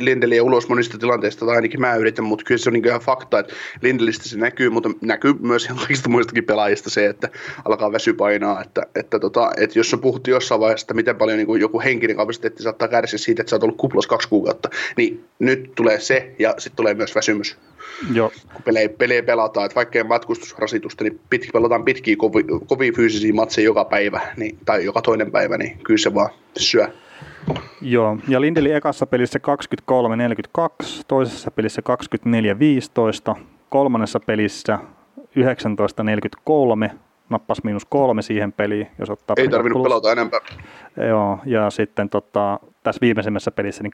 [SPEAKER 2] Lindeliä ulos monista tilanteista, tai ainakin mä yritän, mutta kyllä se on niin ihan fakta, että Lindelistä se näkyy, mutta näkyy myös ihan kaikista muistakin pelaajista se, että alkaa vesy painaa, että, että, tota, että jos on puhuttu jossain vaiheessa, että miten paljon niin kuin joku henkinen kapasiteetti saattaa kärsiä siitä, että sä oot ollut kuplos kaksi kuukautta, niin nyt tulee se, ja sitten tulee myös väsymys.
[SPEAKER 1] Joo.
[SPEAKER 2] kun pelejä, pelejä pelataan, että vaikka ei matkustusrasitusta, niin pit, pelataan pitkiä, kovi, kovia fyysisiä matseja joka päivä, niin, tai joka toinen päivä, niin kyllä se vaan syö.
[SPEAKER 1] Joo, ja Lindeli ekassa pelissä 23-42, toisessa pelissä 24-15, kolmannessa pelissä 19-43, nappas miinus kolme siihen peliin, jos ottaa
[SPEAKER 2] Ei tarvinnut
[SPEAKER 1] plus.
[SPEAKER 2] pelata enempää.
[SPEAKER 1] Joo, ja sitten tota, tässä viimeisimmässä pelissä niin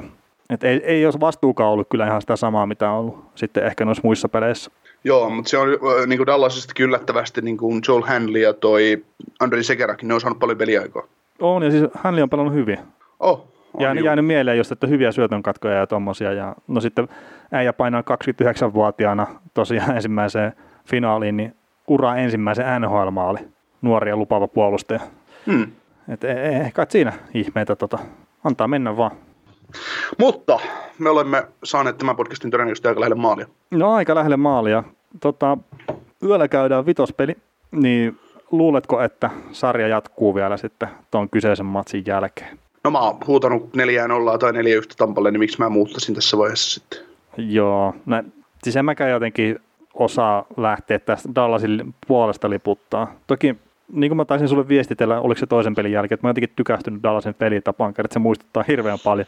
[SPEAKER 1] 28-40. Et ei, ei olisi vastuukaan ollut kyllä ihan sitä samaa, mitä on ollut sitten ehkä noissa muissa peleissä.
[SPEAKER 2] Joo, mutta se on niin kuin Dallasista yllättävästi niin kuin Joel Hanley ja toi Andrei Sekerakin, ne on saanut paljon peliaikaa.
[SPEAKER 1] On, ja siis Hanli on pelannut hyvin.
[SPEAKER 2] Oh, on
[SPEAKER 1] Jäänyt,
[SPEAKER 2] juu.
[SPEAKER 1] jäänyt mieleen just, että hyviä syötönkatkoja ja tommosia. Ja, no sitten äijä painaa 29-vuotiaana tosiaan ensimmäiseen finaaliin, niin ura ensimmäisen NHL-maali. Nuori ja lupaava puolustaja.
[SPEAKER 2] Hmm.
[SPEAKER 1] Et ei, ei ehkä siinä ihmeitä, tota, antaa mennä vaan.
[SPEAKER 2] Mutta me olemme saaneet tämän podcastin todennäköisesti aika lähelle maalia.
[SPEAKER 1] No aika lähelle maalia. Tota, yöllä käydään vitospeli, niin luuletko, että sarja jatkuu vielä sitten tuon kyseisen matsin jälkeen?
[SPEAKER 2] No mä oon huutanut 4 0 tai 4 1 Tampalle, niin miksi mä muuttaisin tässä vaiheessa sitten?
[SPEAKER 1] Joo, no, siis en mäkään jotenkin osaa lähteä tästä Dallasin puolesta liputtaa. Toki, niin kuin mä taisin sulle viestitellä, oliko se toisen pelin jälkeen, että mä oon jotenkin tykästynyt Dallasin pelitapaan, että se muistuttaa hirveän paljon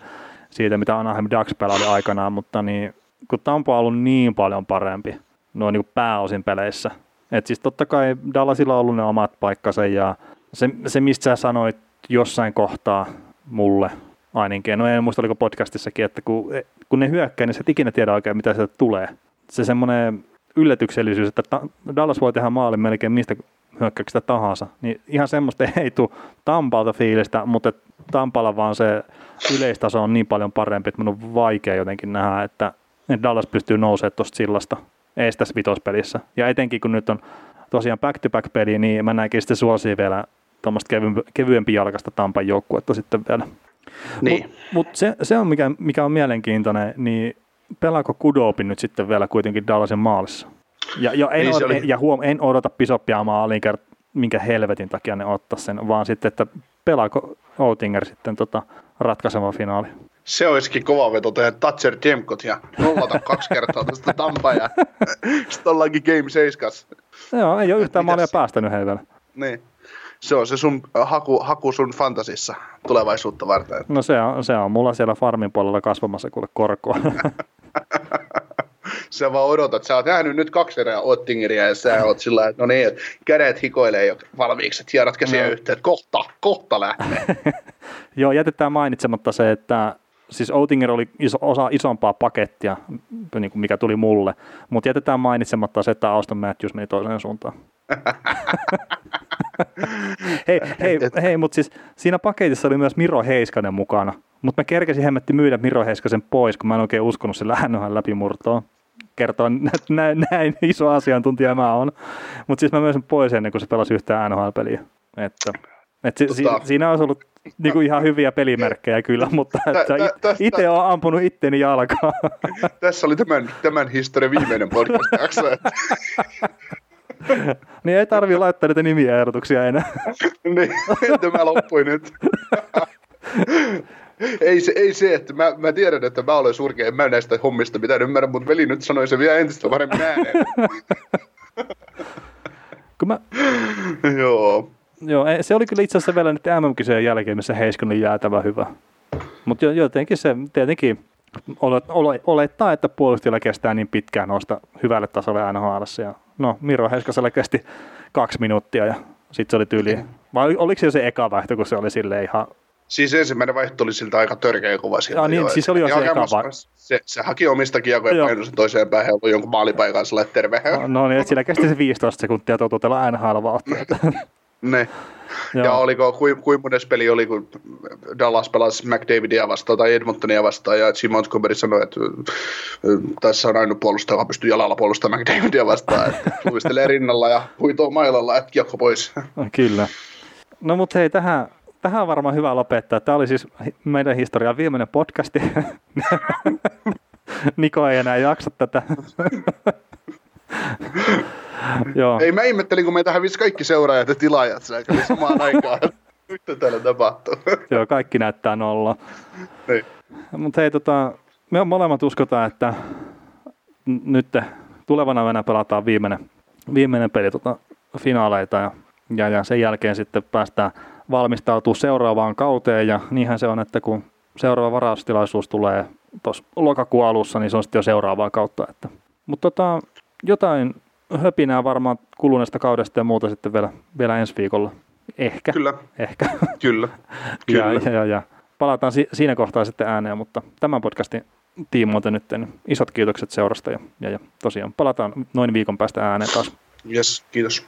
[SPEAKER 1] siitä, mitä Anaheim Ducks pelaili aikanaan, mutta niin, kun Tampa on ollut niin paljon parempi noin niin pääosin peleissä, että siis totta kai Dallasilla on ollut ne omat paikkansa ja se, se mistä sä sanoit jossain kohtaa mulle ainakin, no en muista oliko podcastissakin, että kun, kun ne hyökkää, niin sä et ikinä tiedä oikein mitä sieltä tulee. Se semmoinen yllätyksellisyys, että Dallas voi tehdä maalin melkein mistä hyökkäyksestä tahansa, niin ihan semmoista ei tule Tampalta fiilistä, mutta Tampalla vaan se yleistaso on niin paljon parempi, että minun on vaikea jotenkin nähdä, että, Dallas pystyy nousemaan tuosta sillasta ees tässä vitospelissä. Ja etenkin kun nyt on tosiaan back-to-back-peli, niin mä näenkin sitten suosia vielä tuommoista kevyempi, kevyempi jalkasta Tampan joukkuetta sitten vielä.
[SPEAKER 2] Niin.
[SPEAKER 1] Mutta mut se, se on mikä, mikä on mielenkiintoinen, niin pelaako Kudopi nyt sitten vielä kuitenkin Dallasin maalissa? Ja, ja, en,
[SPEAKER 2] Niin
[SPEAKER 1] odota,
[SPEAKER 2] oli.
[SPEAKER 1] ja huom, en odota pisoppia maaliin, minkä helvetin takia ne ottaa sen, vaan sitten, että pelaako Outinger sitten tota ratkaiseva finaali.
[SPEAKER 2] Se olisikin kova veto tehdä Thatcher Jemkot ja nollata kaksi kertaa tästä Tampa ja sitten ollaankin Game 7.
[SPEAKER 1] Joo, ei ole yhtään maalia päästänyt he vielä.
[SPEAKER 2] Niin. Se on se sun haku, haku sun fantasissa tulevaisuutta varten.
[SPEAKER 1] No se on, se on mulla siellä farmin puolella kasvamassa kuule korkoa.
[SPEAKER 2] Sä vaan odotat, sä oot nähnyt nyt kaksi erää Ottingeria ja sä oot sillä että no niin, että kädet hikoilee jo valmiiksi, että hierot käsiä
[SPEAKER 1] No.
[SPEAKER 2] yhteen, että kohta, kohta lähtee.
[SPEAKER 1] Joo, jätetään mainitsematta se, että siis Outinger oli iso, osa isompaa pakettia, niin kuin mikä tuli mulle, mutta jätetään mainitsematta se, että Auston Matthews meni toiseen suuntaan. hei, hei, hei mutta siis siinä paketissa oli myös Miro Heiskanen mukana, mutta mä kerkesin hemmetti myydä Miro Heiskasen pois, kun mä en oikein uskonut NHL läpimurtoon. Kertoa, näin, näin iso asiantuntija mä oon. Mutta siis mä myös pois ennen kuin se pelasi yhtään NHL-peliä. Että, et si, si, siinä olisi ollut niinku ihan hyviä pelimerkkejä kyllä, mutta itse olen ampunut itteni jalkaan.
[SPEAKER 2] Tässä oli tämän, tämän historian viimeinen että-
[SPEAKER 1] niin ei tarvi laittaa niitä nimiä ehdotuksia enää.
[SPEAKER 2] niin, tämä loppui nyt. Ei, se, ei se, että mä, mä tiedän, että mä olen surkea, en mä näistä hommista mitään ymmärrä, mutta veli nyt sanoi se vielä entistä paremmin ääneen.
[SPEAKER 1] Kun mä,
[SPEAKER 2] Joo.
[SPEAKER 1] joo, se oli kyllä itse asiassa vielä nyt MM-kisojen jälkeen, missä Heiskanen jäätävä hyvä. Mutta jotenkin se tietenkin olet, ole, olettaa, että puolustajalla kestää niin pitkään nousta hyvälle tasolle NHL. Ja no, Miro Heiskasella kesti kaksi minuuttia ja sitten se oli tyyli. Vai oli- oliko se jo se eka vaihto, kun se oli sille ihan
[SPEAKER 2] Siis ensimmäinen vaihto oli siltä aika törkeä kova sieltä.
[SPEAKER 1] Jaa, niin,
[SPEAKER 2] joo,
[SPEAKER 1] siis se oli jo se eka vai-
[SPEAKER 2] Se, se haki omista kiekoja ja painoi sen toiseen päähän ja oli jonkun maalipaikan sillä että terve.
[SPEAKER 1] No niin, että siinä kesti se 15 sekuntia totutella NHL-vauhtia.
[SPEAKER 2] Ne.
[SPEAKER 1] Joo.
[SPEAKER 2] Ja oliko, kuin, kuin mones peli oli, kun Dallas pelasi McDavidia vastaan tai Edmontonia vastaan, ja Jim Montgomery sanoi, että ö, tässä on ainut puolustaja, joka pystyy jalalla puolustamaan McDavidia vastaan, että luistelee rinnalla ja huitoo mailalla, että kiekko pois.
[SPEAKER 1] Kyllä. No mutta hei, tähän, tähän on varmaan hyvä lopettaa. Tämä oli siis meidän historian viimeinen podcasti. Niko ei enää jaksa tätä. Joo.
[SPEAKER 2] Ei mä ihmettelin, kun meitä hävisi kaikki seuraajat ja tilaajat, se kävi samaan aikaan. Nyt täällä tapahtuu.
[SPEAKER 1] Joo, kaikki näyttää nolla.
[SPEAKER 2] Niin.
[SPEAKER 1] Mutta hei, tota, me molemmat uskotaan, että nyt tulevana vuonna pelataan viimeinen, viimeinen peli tota, finaaleita ja, ja, ja, sen jälkeen sitten päästään valmistautua seuraavaan kauteen ja niinhän se on, että kun seuraava varaustilaisuus tulee tuossa lokakuun alussa, niin se on sitten jo seuraavaa kautta. Että. Mutta tota, jotain höpinää varmaan kuluneesta kaudesta ja muuta sitten vielä, vielä ensi viikolla. Ehkä.
[SPEAKER 2] Kyllä.
[SPEAKER 1] Ehkä.
[SPEAKER 2] Kyllä.
[SPEAKER 1] Kyllä. Ja, ja, ja. Palataan si- siinä kohtaa sitten ääneen, mutta tämän podcastin tiimoilta nyt niin isot kiitokset seurasta ja, ja, ja tosiaan palataan noin viikon päästä ääneen taas.
[SPEAKER 2] Yes, kiitos.